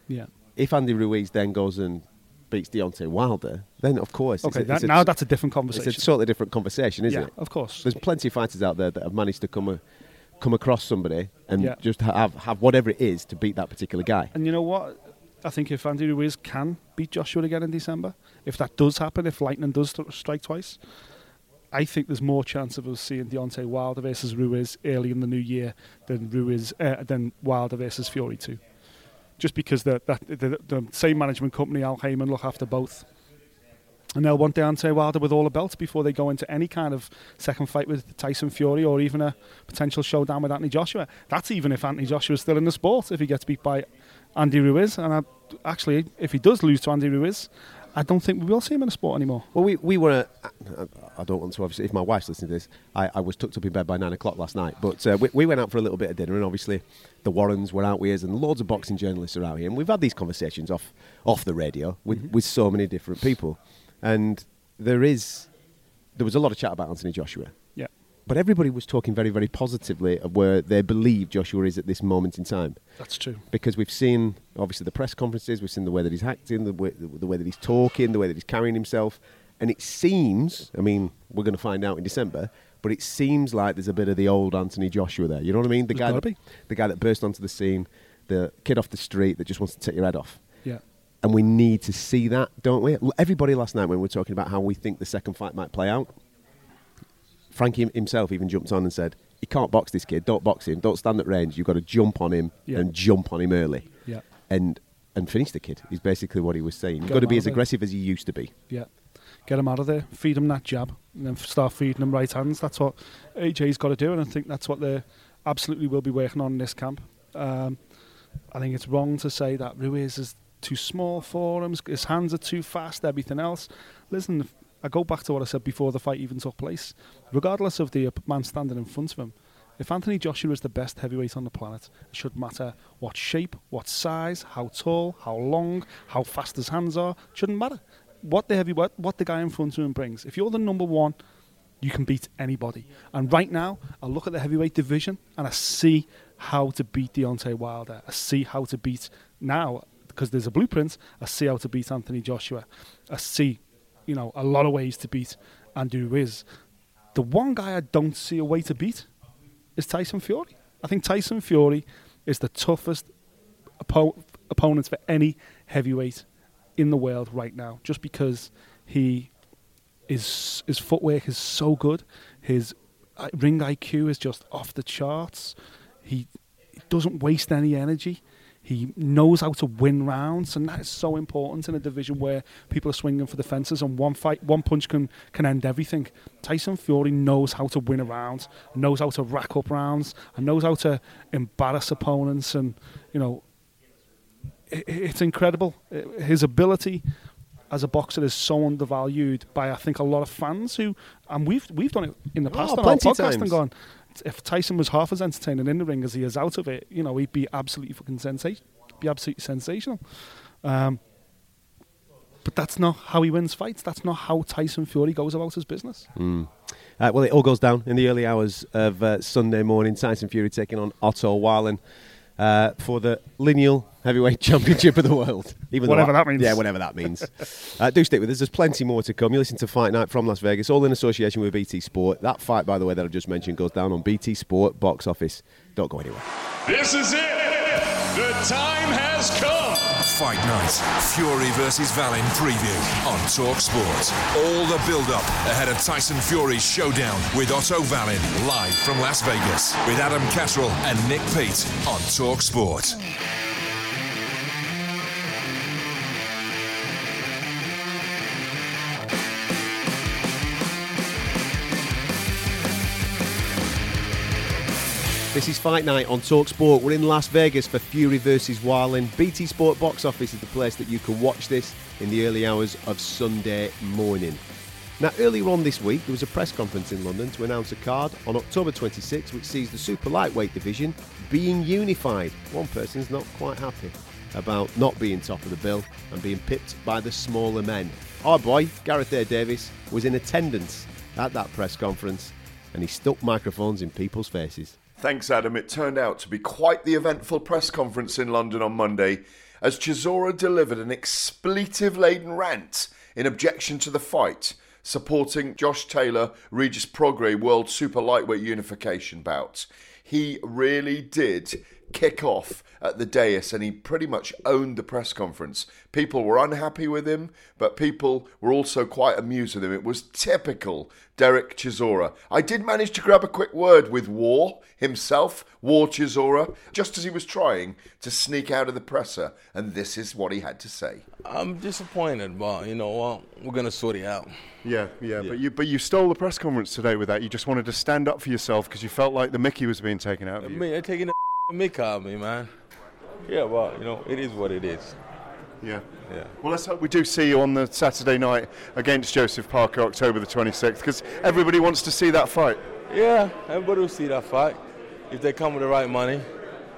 Yeah. If Andy Ruiz then goes and beats Deontay Wilder, then of course, it's Okay, a- that, a- now that's a different conversation. It's a totally different conversation, isn't Yeah, it? of course. There's plenty of fighters out there that have managed to come a, come across somebody and Yeah. just have have whatever it is to beat that particular guy. And you know what? I think if Andy Ruiz can beat Joshua again in December, if that does happen, if lightning does st- strike twice, I think there's more chance of us seeing Deontay Wilder versus Ruiz early in the new year than Ruiz uh, than Wilder versus Fury two. Just because the, that the, the same management company, Al Haymon, look after both. And they'll want Deontay Wilder with all the belts before they go into any kind of second fight with Tyson Fury or even a potential showdown with Anthony Joshua. That's even if Anthony Joshua is still in the sport, if he gets beat by Andy Ruiz. And I, actually, if he does lose to Andy Ruiz, I don't think we will see him in the sport anymore. Well, we, we were. Uh, I don't want to obviously. If my wife's listening to this, I, I was tucked up in bed by nine o'clock last night. But uh, we, we went out for a little bit of dinner, and obviously the Warrens were out with us, and loads of boxing journalists are out here, and we've had these conversations off off the radio with, with so many different people, and there is there was a lot of chat about Anthony Joshua. But everybody was talking very, very positively of where they believe Joshua is at this moment in time. That's true. Because we've seen, obviously, the press conferences, we've seen the way that he's acting, the way, the way that he's talking, the way that he's carrying himself. And it seems, I mean, we're going to find out in December, but it seems like there's a bit of the old Anthony Joshua there. You know what I mean? The guy, that, be. the guy that burst onto the scene, the kid off the street that just wants to take your head off. Yeah. And we need to see that, don't we? Everybody last night when we were talking about how we think the second fight might play out, Frankie himself even jumped on and said, "You can't box this kid. Don't box him. Don't stand at range. You've got to jump on him Yeah. and jump on him early, Yeah. and and finish the kid." Is basically what he was saying. You've got to be as of there. aggressive as you used to be. Yeah. Get him out of there. Feed him that jab. and then start feeding him right hands. That's what AJ's got to do, and I think that's what they absolutely will be working on in this camp. Um, I think it's wrong to say that Ruiz is too small for him. His hands are too fast. Everything else. Listen, I go back to what I said before the fight even took place. Regardless of the uh, man standing in front of him, if Anthony Joshua is the best heavyweight on the planet, it should matter what shape, what size, how tall, how long, how fast his hands are. It shouldn't matter what the heavyweight, what, what the guy in front of him brings. If you're the number one, you can beat anybody. And right now, I look at the heavyweight division and I see how to beat Deontay Wilder. I see how to beat now because there's a blueprint. I see how to beat Anthony Joshua. I see, you know, a lot of ways to beat Andy Ruiz. The one guy I don't see a way to beat is Tyson Fury. I think Tyson Fury is the toughest oppo- opponent for any heavyweight in the world right now, just because he his his footwork is so good, his uh, ring IQ is just off the charts. He doesn't waste any energy. He knows how to win rounds, and that is so important in a division where people are swinging for the fences, and one fight, one punch can can end everything. Tyson Fury knows how to win a round, knows how to rack up rounds, and knows how to embarrass opponents, and you know, it, it's incredible. His ability as a boxer is so undervalued by I think a lot of fans who, and we've we've done it in the past Oh, on our podcast times. and gone. If Tyson was half as entertaining in the ring as he is out of it, you know, he'd be absolutely fucking sensation, be absolutely sensational. Um, but that's not how he wins fights. That's not how Tyson Fury goes about his business. Mm. Uh, well, it all goes down in the early hours of uh, Sunday morning. Tyson Fury taking on Otto Wallin uh, for the lineal heavyweight championship of the world. Even Whatever I- that means. Yeah, whatever that means. uh, do stick with us. There's plenty more to come. You listen to Fight Night from Las Vegas, all in association with BT Sport. That fight, by the way, that I've just mentioned, goes down on BT Sport box office. Don't go anywhere. This is it. The time has come. Fight night. Fury versus Wallin preview on Talksport. All the build-up ahead of Tyson Fury's showdown with Otto Wallin live from Las Vegas with Adam Catterall and Nick Peet on Talksport. This is Fight Night on Talksport. We're in Las Vegas for Fury versus Wallin. BT Sport Box Office is the place that you can watch this in the early hours of Sunday morning. Now, earlier on this week, there was a press conference in London to announce a card on October 26, which sees the super lightweight division being unified. One person's not quite happy about not being top of the bill and being pipped by the smaller men. Our boy, Gareth A. Davis, was in attendance at that press conference and he stuck microphones in people's faces. Thanks, Adam. It turned out to be quite the eventful press conference in London on Monday as Chisora delivered an expletive laden rant in objection to the fight, supporting Josh Taylor, Regis Prograis World Super Lightweight Unification bout. He really did kick off at the dais and he pretty much owned the press conference. People were unhappy with him, but people were also quite amused with him. It was typical Derek Chisora. I did manage to grab a quick word with War himself, War Chisora, just as he was trying to sneak out of the presser, and this is what he had to say. I'm disappointed, but you know what? We're gonna sort it out. Yeah, yeah, but you but you stole the press conference today with that. You just wanted to stand up for yourself because you felt like the Mickey was being taken out of you. mean, they're taking mick out me, man. Yeah, well, you know, it is what it is. Yeah. Yeah. Well, let's hope we do see you on the Saturday night against Joseph Parker, October the 26th, because everybody wants to see that fight. Yeah, everybody will see that fight if they come with the right money.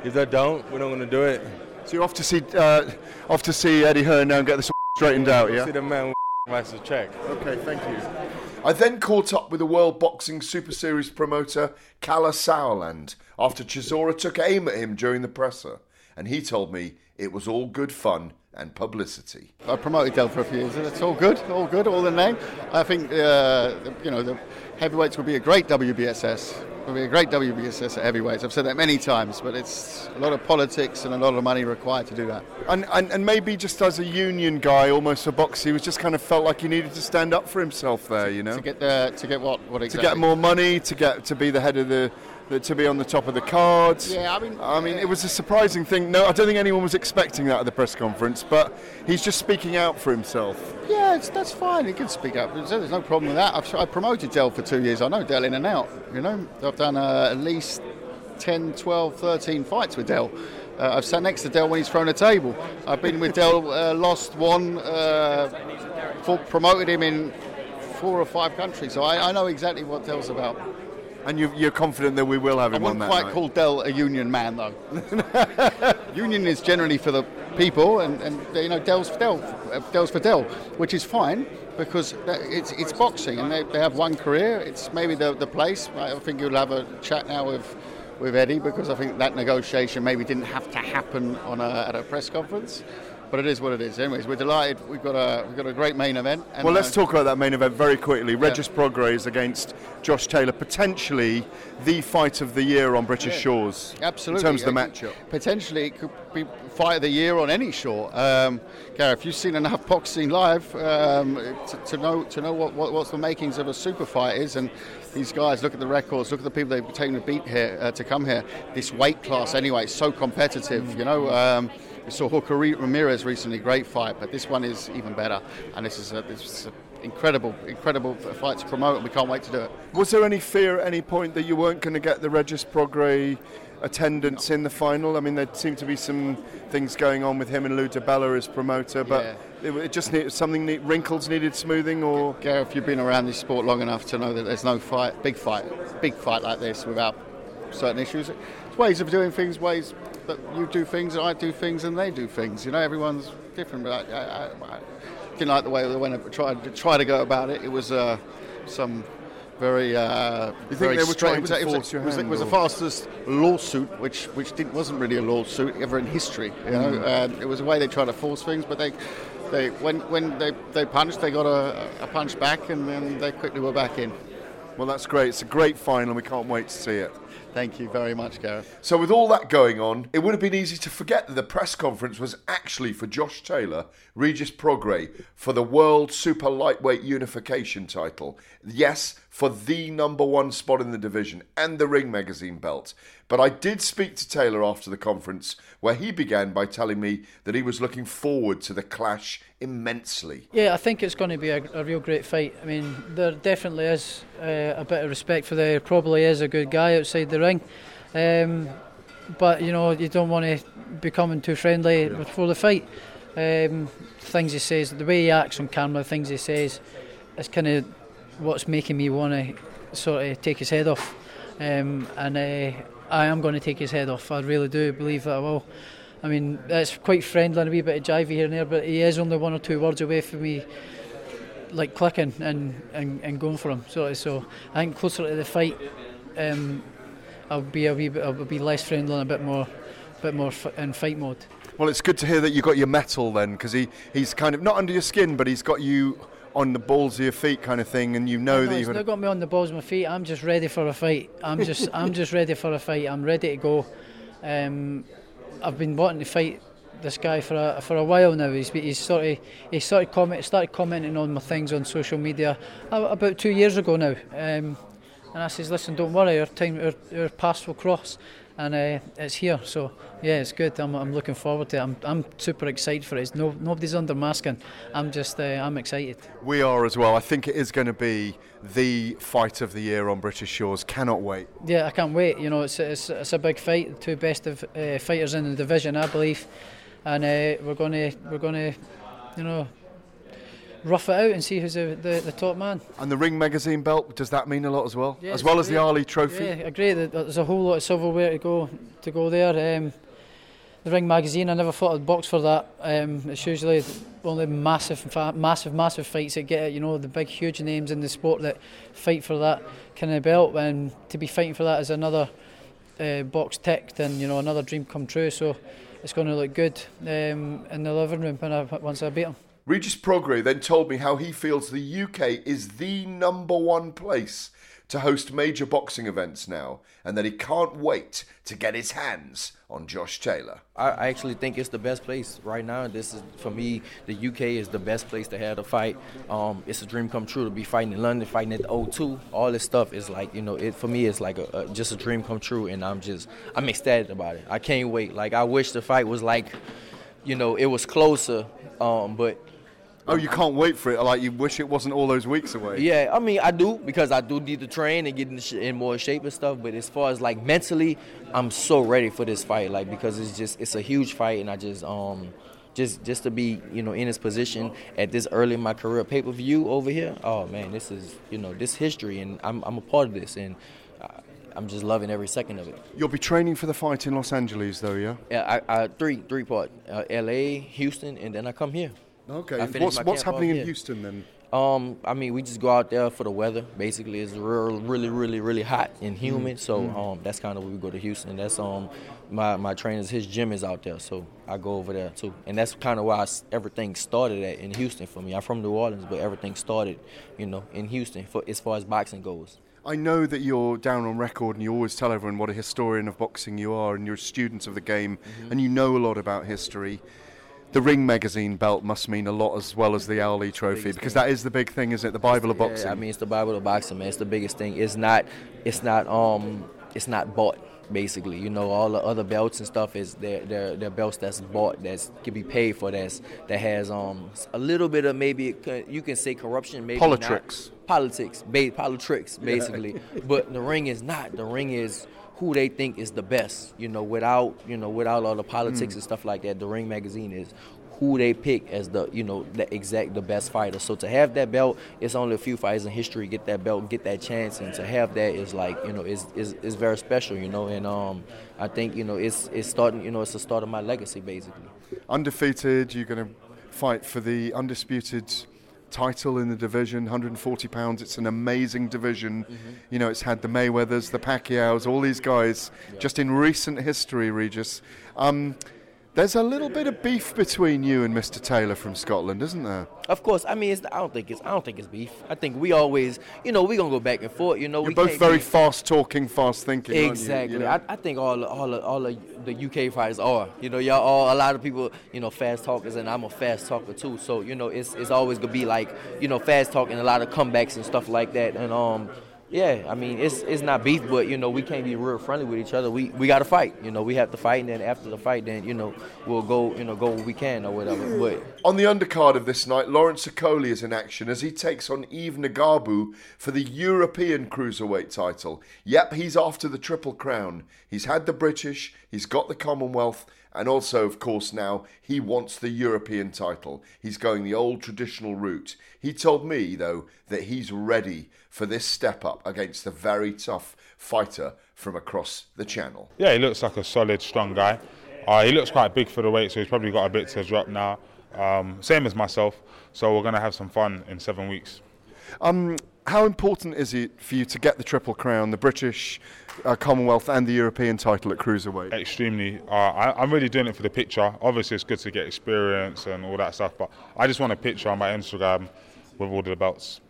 If they don't, we're not gonna do it. So you're off to see uh, off to see Eddie Hearn now and get this straightened out, yeah? See the man with writes the check. Okay, thank you. I then caught up with the World Boxing Super Series promoter Kalle Sauerland after Chisora took aim at him during the presser, and he told me it was all good fun and publicity. I promoted Del for a few years, and it's all good, all good, all in name. I think uh, you know the heavyweights will be a great WBSS. Will be a great WBSS at heavyweights. I've said that many times, but it's a lot of politics and a lot of money required to do that. And, and and maybe just as a union guy, almost for boxing, he was just kind of felt like he needed to stand up for himself there, you know, To get the to get what what exactly? to get more money, to get to be the head of the that to be on the top of the cards. Yeah, I mean, I mean, it was a surprising thing. No, I don't think anyone was expecting that at the press conference, but he's just speaking out for himself. Yeah, it's, that's fine. He can speak up. There's, there's no problem with that. I've, I promoted Dell for two years. I know Dell in and out. You know, I've done uh, at least 10, 12, 13 fights with Dell. Uh, I've sat next to Dell when he's thrown a table. I've been with Dell, uh, lost one, uh, for, promoted him in four or five countries. So I, I know exactly what Dell's about. And you, you're confident that we will have I him on wouldn't quite night. call Dell a union man though. union is generally for the people, and, and you know Dell's for Dell, uh, Dell's for Dell, which is fine because it's it's boxing, and they, they have one career. It's maybe the the place. I think you'll have a chat now with with Eddie because I think that negotiation maybe didn't have to happen on a, at a press conference. But it is what it is. Anyways, we're delighted. We've got a we've got a great main event. and, well, let's uh, talk about that main event very quickly. Regis Prograis against Josh Taylor, potentially the fight of the year on British Yeah, shores. Absolutely. In terms of the Uh, matchup. Potentially, it could be fight of the year on any shore. Um, Gareth, you've seen enough boxing live um, to, to know to know what, what what's the makings of a super fight is, and these guys look at the records, look at the people they've taken to beat here uh, to come here. This weight class, anyway, is so competitive. You know. Um, we saw Hooker Ramirez recently, great fight, but this one is even better, and this is a, this is a incredible, incredible fight to promote, and we can't wait to do it. Was there any fear at any point that you weren't going to get the Regis Prograis attendance in the final? I mean, there seemed to be some things going on with him and Lou DiBella as promoter, but it, it just needed something need, wrinkles needed smoothing, or Gareth, you've been around this sport long enough to know that there's no fight, big fight, big fight like this without certain issues. It's ways of doing things, ways that you do things, and I do things, and they do things. You know, everyone's different. But I, I, I didn't like the way they went tried to try to go about it. It was uh, some very. Uh, You think very they were straight- was, to it was, it was, hand, it was the fastest lawsuit, which which didn't, wasn't really a lawsuit ever in history. You know, Mm. um, it was a way they tried to force things, but they. They, when when they, they punched, they got a, a punch back, and then they quickly were back in. Well, that's great. It's a great final, and we can't wait to see it. Thank you very much, Gareth. So, with all that going on, it would have been easy to forget that the press conference was actually for Josh Taylor, Regis Prograis, for the World Super Lightweight Unification title. Yes, for the number one spot in the division and the Ring Magazine belt. But I did speak to Taylor after the conference, where he began by telling me that he was looking forward to the clash immensely. Yeah, I think it's going to be a, a real great fight. I mean, there definitely is uh, a bit of respect for there. Probably is a good guy outside the ring, um, but you know you don't want to be coming too friendly before the fight. Um, things he says, the way he acts on camera, things he says, is kind of what's making me want to sort of take his head off. Um, and uh, I am going to take his head off. I really do believe that I will. I mean, it's quite friendly and a wee bit of jivey here and there, but he is only one or two words away from me, like clicking and, and, and going for him. So, so I think closer to the fight, um, I'll be a wee bit, I'll be less friendly and a bit more, bit more in fight mode. Well, it's good to hear that you got your metal then, because he, he's kind of not under your skin, but he's got you on the balls of your feet, kind of thing, and you know No, that you're not got me on the balls of my feet. I'm just ready for a fight. I'm just I'm just ready for a fight. I'm ready to go. Um, I've been wanting to fight this guy for a for a while now. He's he's sort of he started comment started commenting on my things on social media about two years ago now. Um, and I says, listen, don't worry, our time our, our paths will cross, and uh, it's here. So yeah, it's good. I'm, I'm looking forward to it. I'm I'm super excited for it. It's no nobody's under masking. I'm just uh, I'm excited. We are as well. I think it is going to be the fight of the year on British shores. Cannot wait. Yeah, I can't wait. You know, it's it's, it's a big fight. The two best of uh, fighters in the division, I believe, and uh, we're gonna we're gonna, you know, rough it out and see who's the, the, the top man. And the Ring Magazine belt, does that mean a lot as well? Yeah, as well as the. Ali Trophy? Yeah, I agree. There's a whole lot of silverware to go to go there. Um, the Ring magazine, I never thought I'd box for that. Um, it's usually only massive, fa- massive, massive fights that get it. You know, the big, huge names in the sport that fight for that kind of belt, and to be fighting for that is another uh, box ticked and you know another dream come true. So it's going to look good um, in the living room when I, once I beat him. Regis Prograis then told me how he feels the UK is the number one place to host major boxing events now, and that he can't wait to get his hands on Josh Taylor. I I actually think it's the best place right now. This is for me. The UK is the best place to have a fight. Um, it's a dream come true to be fighting in London, fighting at the O2. All this stuff is like you know, it for me it's like a, a, just a dream come true, and I'm just I'm ecstatic about it. I can't wait. Like I wish the fight was like, you know, it was closer. Um, but Oh, you can't wait for it. Like you wish it wasn't all those weeks away. Yeah, I mean, I do because I do need to train and get in, sh- in more shape and stuff. But as far as like mentally, I'm so ready for this fight. Like because it's just it's a huge fight, and I just um just just to be you know in this position at this early in my career, pay per view over here. Oh man, this is you know this history, and I'm I'm a part of this, and I'm just loving every second of it. You'll be training for the fight in Los Angeles, though, yeah. Yeah, I, I three three part, uh, L.A., Houston, and then I come here. Okay. What's what's happening in. Houston then? Um, I mean, we just go out there for the weather. Basically, it's real, really, really, really hot and humid. So Mm. um, that's kind of where we go to Houston. That's um, my my trainer's his gym is out there, so I go over there too. And that's kind of why I everything started at in Houston for me. I'm from New Orleans, but everything started, you know, in Houston for as far as boxing goes. I know that you're down on record and you always tell everyone what a historian of boxing you are and you're a student of the game Mm-hmm. and you know a lot about history. The Ring magazine belt must mean a lot as well as the Ali trophy because that is the big thing, isn't it? The Bible of boxing. Yeah, I mean, it's the Bible of boxing, man. It's the biggest thing. It's not, it's not, um, it's not bought. Basically, you know, all the other belts and stuff is they're, they're, they're belts that's bought, that's can be paid for, that's that has um a little bit of maybe could- you can say corruption, maybe not. Politics, ba- politics, Yeah. basically. but the ring is not. The ring is who they think is the best. You know, without you know, without all the politics Mm. and stuff like that. The Ring magazine is who they pick as the you know the exact the best fighter. So to have that belt, it's only a few fighters in history get that belt, get that chance, and to have that is like you know is is, is very special. You know, and um, I think you know it's it's starting. You know, it's the start of my legacy basically. Undefeated, you're going to fight for the undisputed title in the division, 140 pounds. It's an amazing division. Mm-hmm. You know, it's had the Mayweathers, the Pacquiaos, all these guys just in recent history, Regis. Um, there's a little bit of beef between you and Mr. Taylor from Scotland, isn't there? Of course, I mean, it's, I don't think it's I don't think it's beef. I think we always, you know, we're gonna go back and forth. You know, You're both very fast talking, fast thinking. aren't you? Exactly. You know? I, I think all all the- all the, the UK fighters are. You know, y'all all a lot of people. You know, fast talkers, and I'm a fast talker too. So you know, it's it's always gonna be like you know, fast talking, a lot of comebacks and stuff like that. And um, yeah, I mean, it's it's not beef, but you know, we can't be real friendly with each other. We we got to fight. You know, we have to fight, and then after the fight, then you know, we'll go you know go where we can or whatever. But On the undercard of this night, Lawrence Okoli is in action as he takes on Yves Ngabu for the European Cruiserweight title. Yep, he's after the Triple Crown. He's had the British, he's got the Commonwealth, and also, of course, now he wants the European title. He's going the old traditional route. He told me, though, that he's ready for this step up against the very tough fighter from across the channel. Yeah, he looks like a solid, strong guy. Uh, he looks quite big for the weight, so he's probably got a bit to drop now. Um, same as myself, so we're going to have some fun in seven weeks. Um, how important is it for you to get the Triple Crown, the British, uh, Commonwealth, and the European title at cruiserweight? Extremely. Uh, I, I'm really doing it for the picture. Obviously, it's good to get experience and all that stuff, but I just want a picture on my Instagram with all the belts.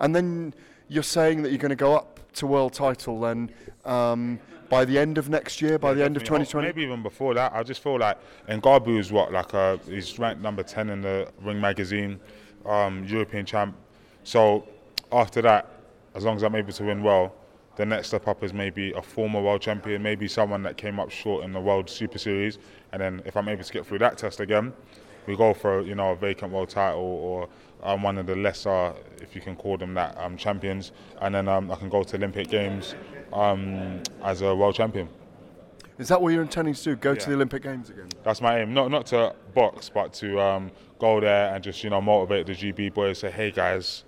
And then you're saying that you're going to go up to world title then um, by the end of next year, by the end of 2020? Maybe even before that. I just feel like Ngabu is what like uh, he's ranked number ten in the Ring magazine, um, European champ. So after that, as long as I'm able to win well, the next step up is maybe a former world champion, maybe someone that came up short in the World Super Series, and then if I'm able to get through that test again, we go for you know a vacant world title or um, one of the lesser, if you can call them that, um, champions, and then um, I can go to Olympic Games um, as a world champion. Is that what you're intending to do? Go to the Olympic Games again? That's my aim. Not not to box, but to um, go there and just you know motivate the GB boys. Say, hey guys,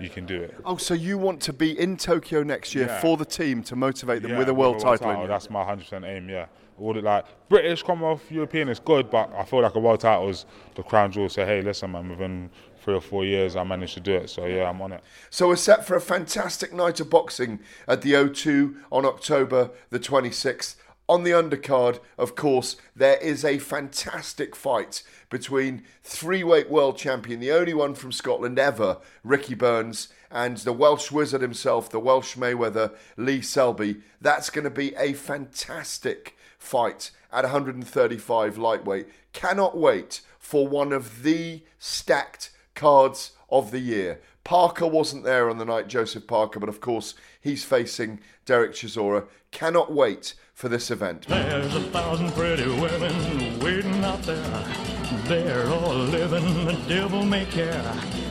you can do it. Oh, so you want to be in Tokyo next year Yeah. for the team to motivate them Yeah, with a world title? in? That's my 100% aim. Yeah. All the, like British, Commonwealth, European is good, but I feel like a world title is the crown jewel. Say, hey, listen, man, within three or four years, I managed to do it. So yeah, I'm on it. So we're set for a fantastic night of boxing at the O2 on October the 26th. On the undercard, of course, there is a fantastic fight between three weight world champion, the only one from Scotland ever, Ricky Burns, and the Welsh wizard himself, the Welsh Mayweather, Lee Selby. That's going to be a fantastic fight at 135 lightweight. Cannot wait for one of the stacked cards of the year. Parker wasn't there on the night, Joseph Parker, but of course he's facing Derek Chisora. Cannot wait for this event. There's a thousand pretty women waiting out there. They're all living the devil may care.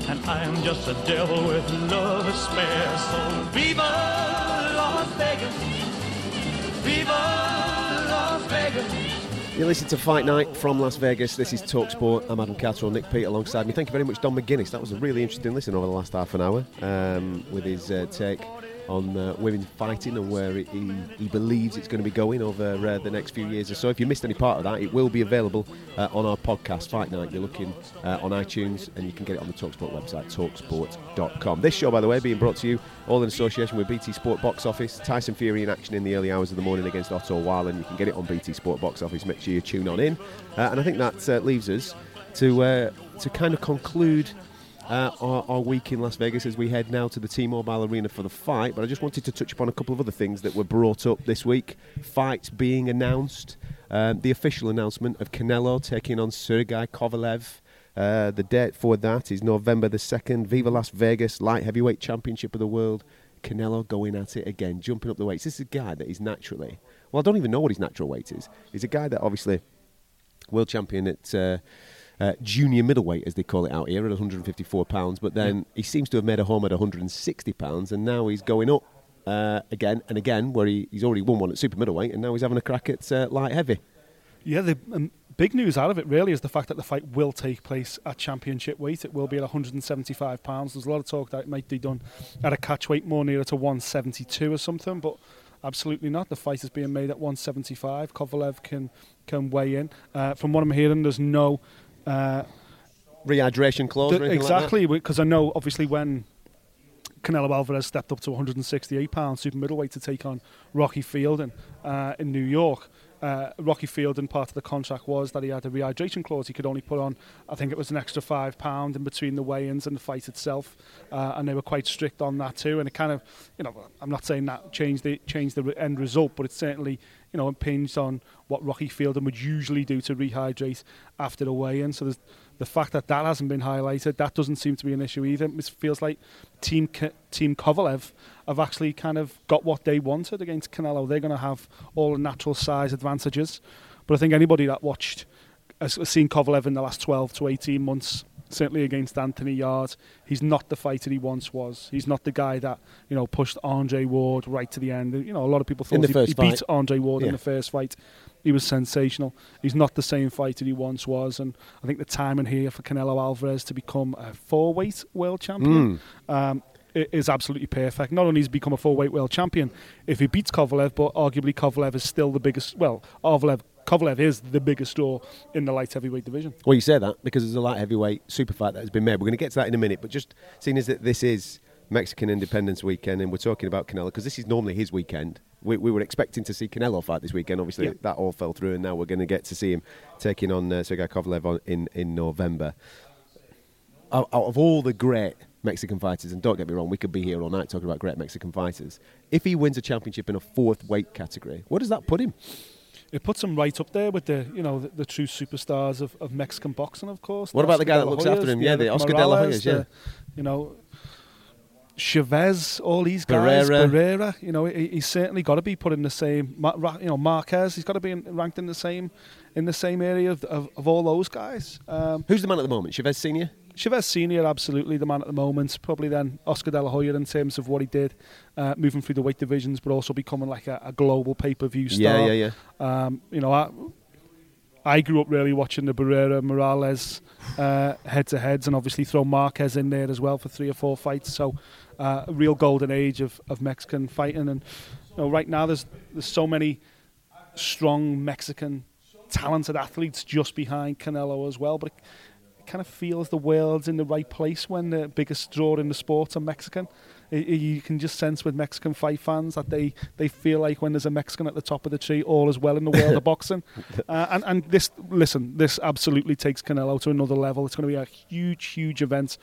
And I am just a devil with love to spare. So Viva Las Vegas! Viva Las Vegas! You listen to Fight Night from Las Vegas. This is Talksport. I'm Adam Catterall, Nick Peet alongside me. Thank you very much, Don McGuinness. That was a really interesting listen over the last half an hour um, with his uh, take on uh, women fighting and where he, he believes it's going to be going over uh, the next few years or so. If you missed any part of that, it will be available uh, on our podcast, Fight Night. You're looking uh, on iTunes and you can get it on the Talksport website, talksport.com. This show, by the way, being brought to you all in association with BT Sport Box Office. Tyson Fury in action in the early hours of the morning against Otto Wallin. You can get it on BT Sport Box Office. Make sure you tune on in. Uh, and I think that uh, leaves us to, to kind of conclude uh, our, our week in Las Vegas as we head now to the T-Mobile Arena for the fight. But I just wanted to touch upon a couple of other things that were brought up this week. Fights being announced, um, the official announcement of Canelo taking on Sergei Kovalev. Uh, the date for that is November the 2nd. Viva Las Vegas, light heavyweight championship of the world. Canelo going at it again, jumping up the weights. This is a guy that is naturally, well, I don't even know what his natural weight is. He's a guy that obviously world champion at uh, uh, junior middleweight, as they call it out here, at 154 pounds. But then he seems to have made a home at 160 pounds, and now he's going up uh, again and again, where he, he's already won one at super middleweight, and now he's having a crack at uh, light heavy. Yeah, the um, big news out of it really is the fact that the fight will take place at championship weight. It will be at 175 pounds. There's a lot of talk that it might be done at a catch weight more nearer to 172 or something, but absolutely not. The fight is being made at 175. Kovalev can can weigh in. Uh, from what I'm hearing, there's no uh, Rehydration clause the- or anything like exactly because I know obviously when Canelo Alvarez stepped up to 168 pounds super middleweight to take on Rocky Fielding uh, in New York. Uh, Rocky Fielding part of the contract was that he had a rehydration clause. He could only put on, I think it was an extra five pound in between the weigh-ins and the fight itself, uh, and they were quite strict on that too. And it kind of, you know, I'm not saying that changed the changed the end result, but it certainly, you know, impinged on what Rocky Fielding would usually do to rehydrate after the weigh-in. So there's the fact that that hasn't been highlighted, that doesn't seem to be an issue either. It feels like Team Team Kovalev have actually kind of got what they wanted against Canelo. They're going to have all the natural size advantages. But I think anybody that watched, has seen Kovalev in the last 12 to 18 months, certainly against Anthony Yarde, he's not the fighter he once was. He's not the guy that, you know, pushed Andre Ward right to the end. You know, a lot of people thought he, he beat. Andre Ward Yeah. in the first fight. He was sensational. He's not the same fighter he once was, and I think the timing here for Canelo Alvarez to become a four-weight world champion um, is absolutely perfect. Not only has he become a four-weight world champion, if he beats Kovalev, but arguably Kovalev is still the biggest. Well, Kovalev, Kovalev is the biggest draw in the light heavyweight division. Well, you say that because there's a light heavyweight super fight that has been made. We're going to get to that in a minute, but just seeing as that this is Mexican Independence Weekend and we're talking about Canelo because this is normally his weekend. We, we were expecting to see Canelo fight this weekend. Obviously, Yeah. that all fell through, and now we're going to get to see him taking on uh, Sergei Kovalev on, in in November. Out, out of all the great Mexican fighters, and don't get me wrong, we could be here all night talking about great Mexican fighters. If he wins a championship in a fourth weight category, where does that put him? It puts him right up there with the you know the, the true superstars of, of Mexican boxing, of course. What about the guy that looks after him? Yeah, the Oscar De La Hoyas, yeah. the, you know, Chavez, all these guys, Barrera. Barrera, you know, he, he's certainly got to be put in the same. You know, Marquez, he's got to be in, ranked in the same in the same area of, of, of all those guys. Um, Who's the man at the moment? Chavez Senior. Chavez Senior, absolutely the man at the moment. Probably then Oscar De La Hoya in terms of what he did, uh, moving through the weight divisions, but also becoming like a, a global pay per view star. yeah, yeah. Um, you know, I, I grew up really watching the Barrera Morales head to heads, and obviously throw Marquez in there as well for three or four fights. So, uh, a real golden age of, of Mexican fighting. And you know, right now there's there's so many strong Mexican talented athletes just behind Canelo as well. But kind of feels the world's in the right place when the biggest draw in the sport are Mexican. I- I- You can just sense with Mexican fight fans that they, they feel like when there's a Mexican at the top of the tree, all is well in the world of boxing. Uh, and and this, listen, this absolutely takes Canelo to another level. It's going to be a huge, huge event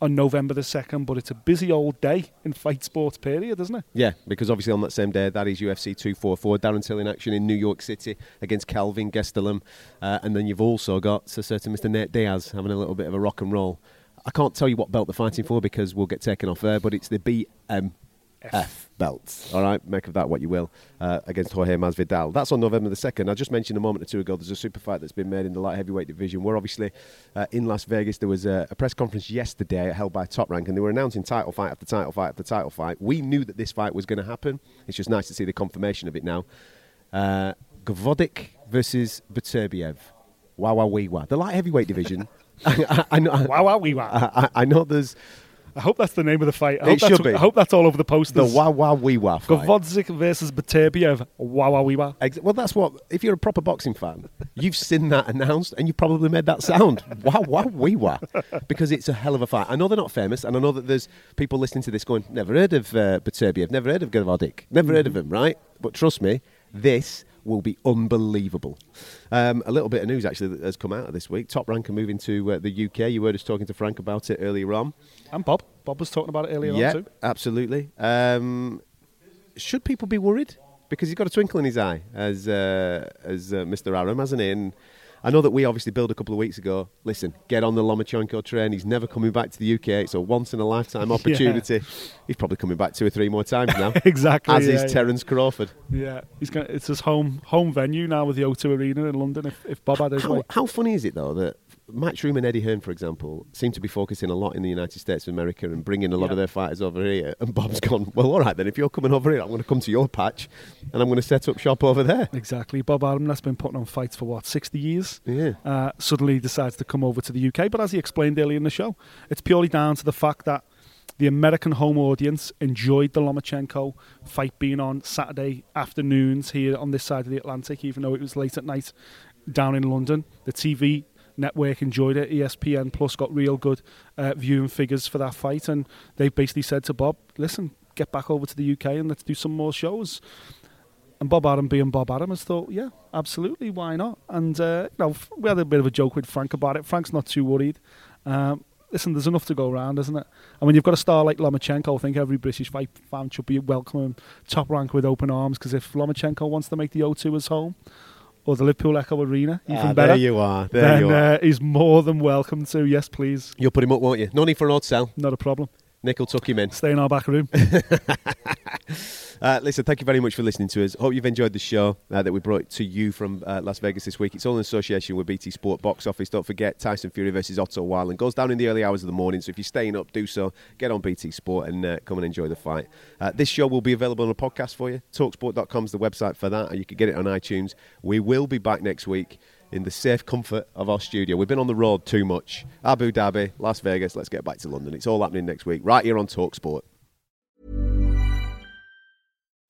on November the second. But it's a busy old day in fight sports period, isn't it? Yeah, because obviously on that same day, that is UFC 244. Darren Till in action in New York City against Calvin Gastelum. Uh, and then you've also got a certain Mr. Nate Diaz having a little bit of a rock and roll. I can't tell you what belt they're fighting for because we'll get taken off there, but it's the BMF belt. All right, make of that what you will, uh, against Jorge Masvidal. That's on November the 2nd. I just mentioned a moment or two ago there's a super fight that's been made in the light heavyweight division. We're obviously uh, in Las Vegas. There was a, a press conference yesterday held by Top Rank, and they were announcing title fight after title fight after title fight. We knew that this fight was going to happen. It's just nice to see the confirmation of it now. Uh, Gvozdyk versus Beterbiev. Wow, wow, wee, wow. The light heavyweight division. I, I, know, wow, wow, wee, wow. I, I, know there's. I hope that's the name of the fight. I It hope that's, should be. I hope that's all over the posters. The wow, wow, wee, wow fight. Gvozdyk versus Beterbiev. Wow, wow, wee, wow. Well, that's what. If you're a proper boxing fan, you've seen that announced, and you probably made that sound. wow, wow, wee, wow, because it's a hell of a fight. I know they're not famous, and I know that there's people listening to this going, "Never heard of uh, Beterbiev, never heard of Gvozdyk, never heard of him." Right? But trust me, this will be unbelievable. Um, a little bit of news actually that has come out of this week. Top Rank are moving to uh, the UK. You heard us talking to Frank about it earlier on. And Bob. Bob was talking about it earlier yeah, on too. absolutely. Um, should people be worried? Because he's got a twinkle in his eye, as uh, as uh, Mr. Arum, hasn't he? And I know that we obviously billed a couple of weeks ago. Listen, get on the Lomachenko train. He's never coming back to the UK. It's a once in a lifetime opportunity. He's probably coming back two or three more times now. Exactly, As yeah, is yeah. Terence Crawford. Yeah, he's going it's his home home venue now with the O2 Arena in London. If, if Bob had his How, way, how funny is it though that Matchroom and Eddie Hearn, for example, seem to be focusing a lot in the United States of America and bringing a lot Yeah. of their fighters over here. And Bob's gone, well, all right then. If you're coming over here, I'm going to come to your patch, and I'm going to set up shop over there. exactly. Bob Arum that's been putting on fights for what sixty years. Yeah. Uh, suddenly decides to come over to the UK, but as he explained earlier in the show, it's purely down to the fact that the American home audience enjoyed the Lomachenko fight being on Saturday afternoons here on this side of the Atlantic, even though it was late at night down in London. The TV network enjoyed it. ESPN Plus got real good uh, viewing figures for that fight, and they basically said to Bob, "Listen, get back over to the UK and let's do some more shows." And Bob Arum being Bob Arum has thought, yeah, absolutely, why not? And uh, you know, we had a bit of a joke with Frank about it. Frank's not too worried. Um, listen, there's enough to go around, isn't it? And when you've got a star like Lomachenko, I think every British fight fan should be welcoming top rank with open arms. Because if Lomachenko wants to make the O2 his home, or the Liverpool Echo Arena, even Ah, better. there you are, there then, you are. Uh, he's more than welcome to. Yes, please. You'll put him up, won't you? No need for an odd sell. Not a problem. Nick will tuck him in. Stay in our back room. Uh, listen, thank you very much for listening to us. Hope you've enjoyed the show uh, that we brought to you from uh, Las Vegas this week. It's all in association with BT Sport Box Office. Don't forget Tyson Fury versus Otto Wallin goes down in the early hours of the morning. So if you're staying up, do so. Get on BT Sport and uh, come and enjoy the fight. Uh, this show will be available on a podcast for you. Talksport.com is the website for that, and you can get it on iTunes. We will be back next week in the safe comfort of our studio. We've been on the road too much. Abu Dhabi, Las Vegas. Let's get back to London. It's all happening next week, right here on Talksport.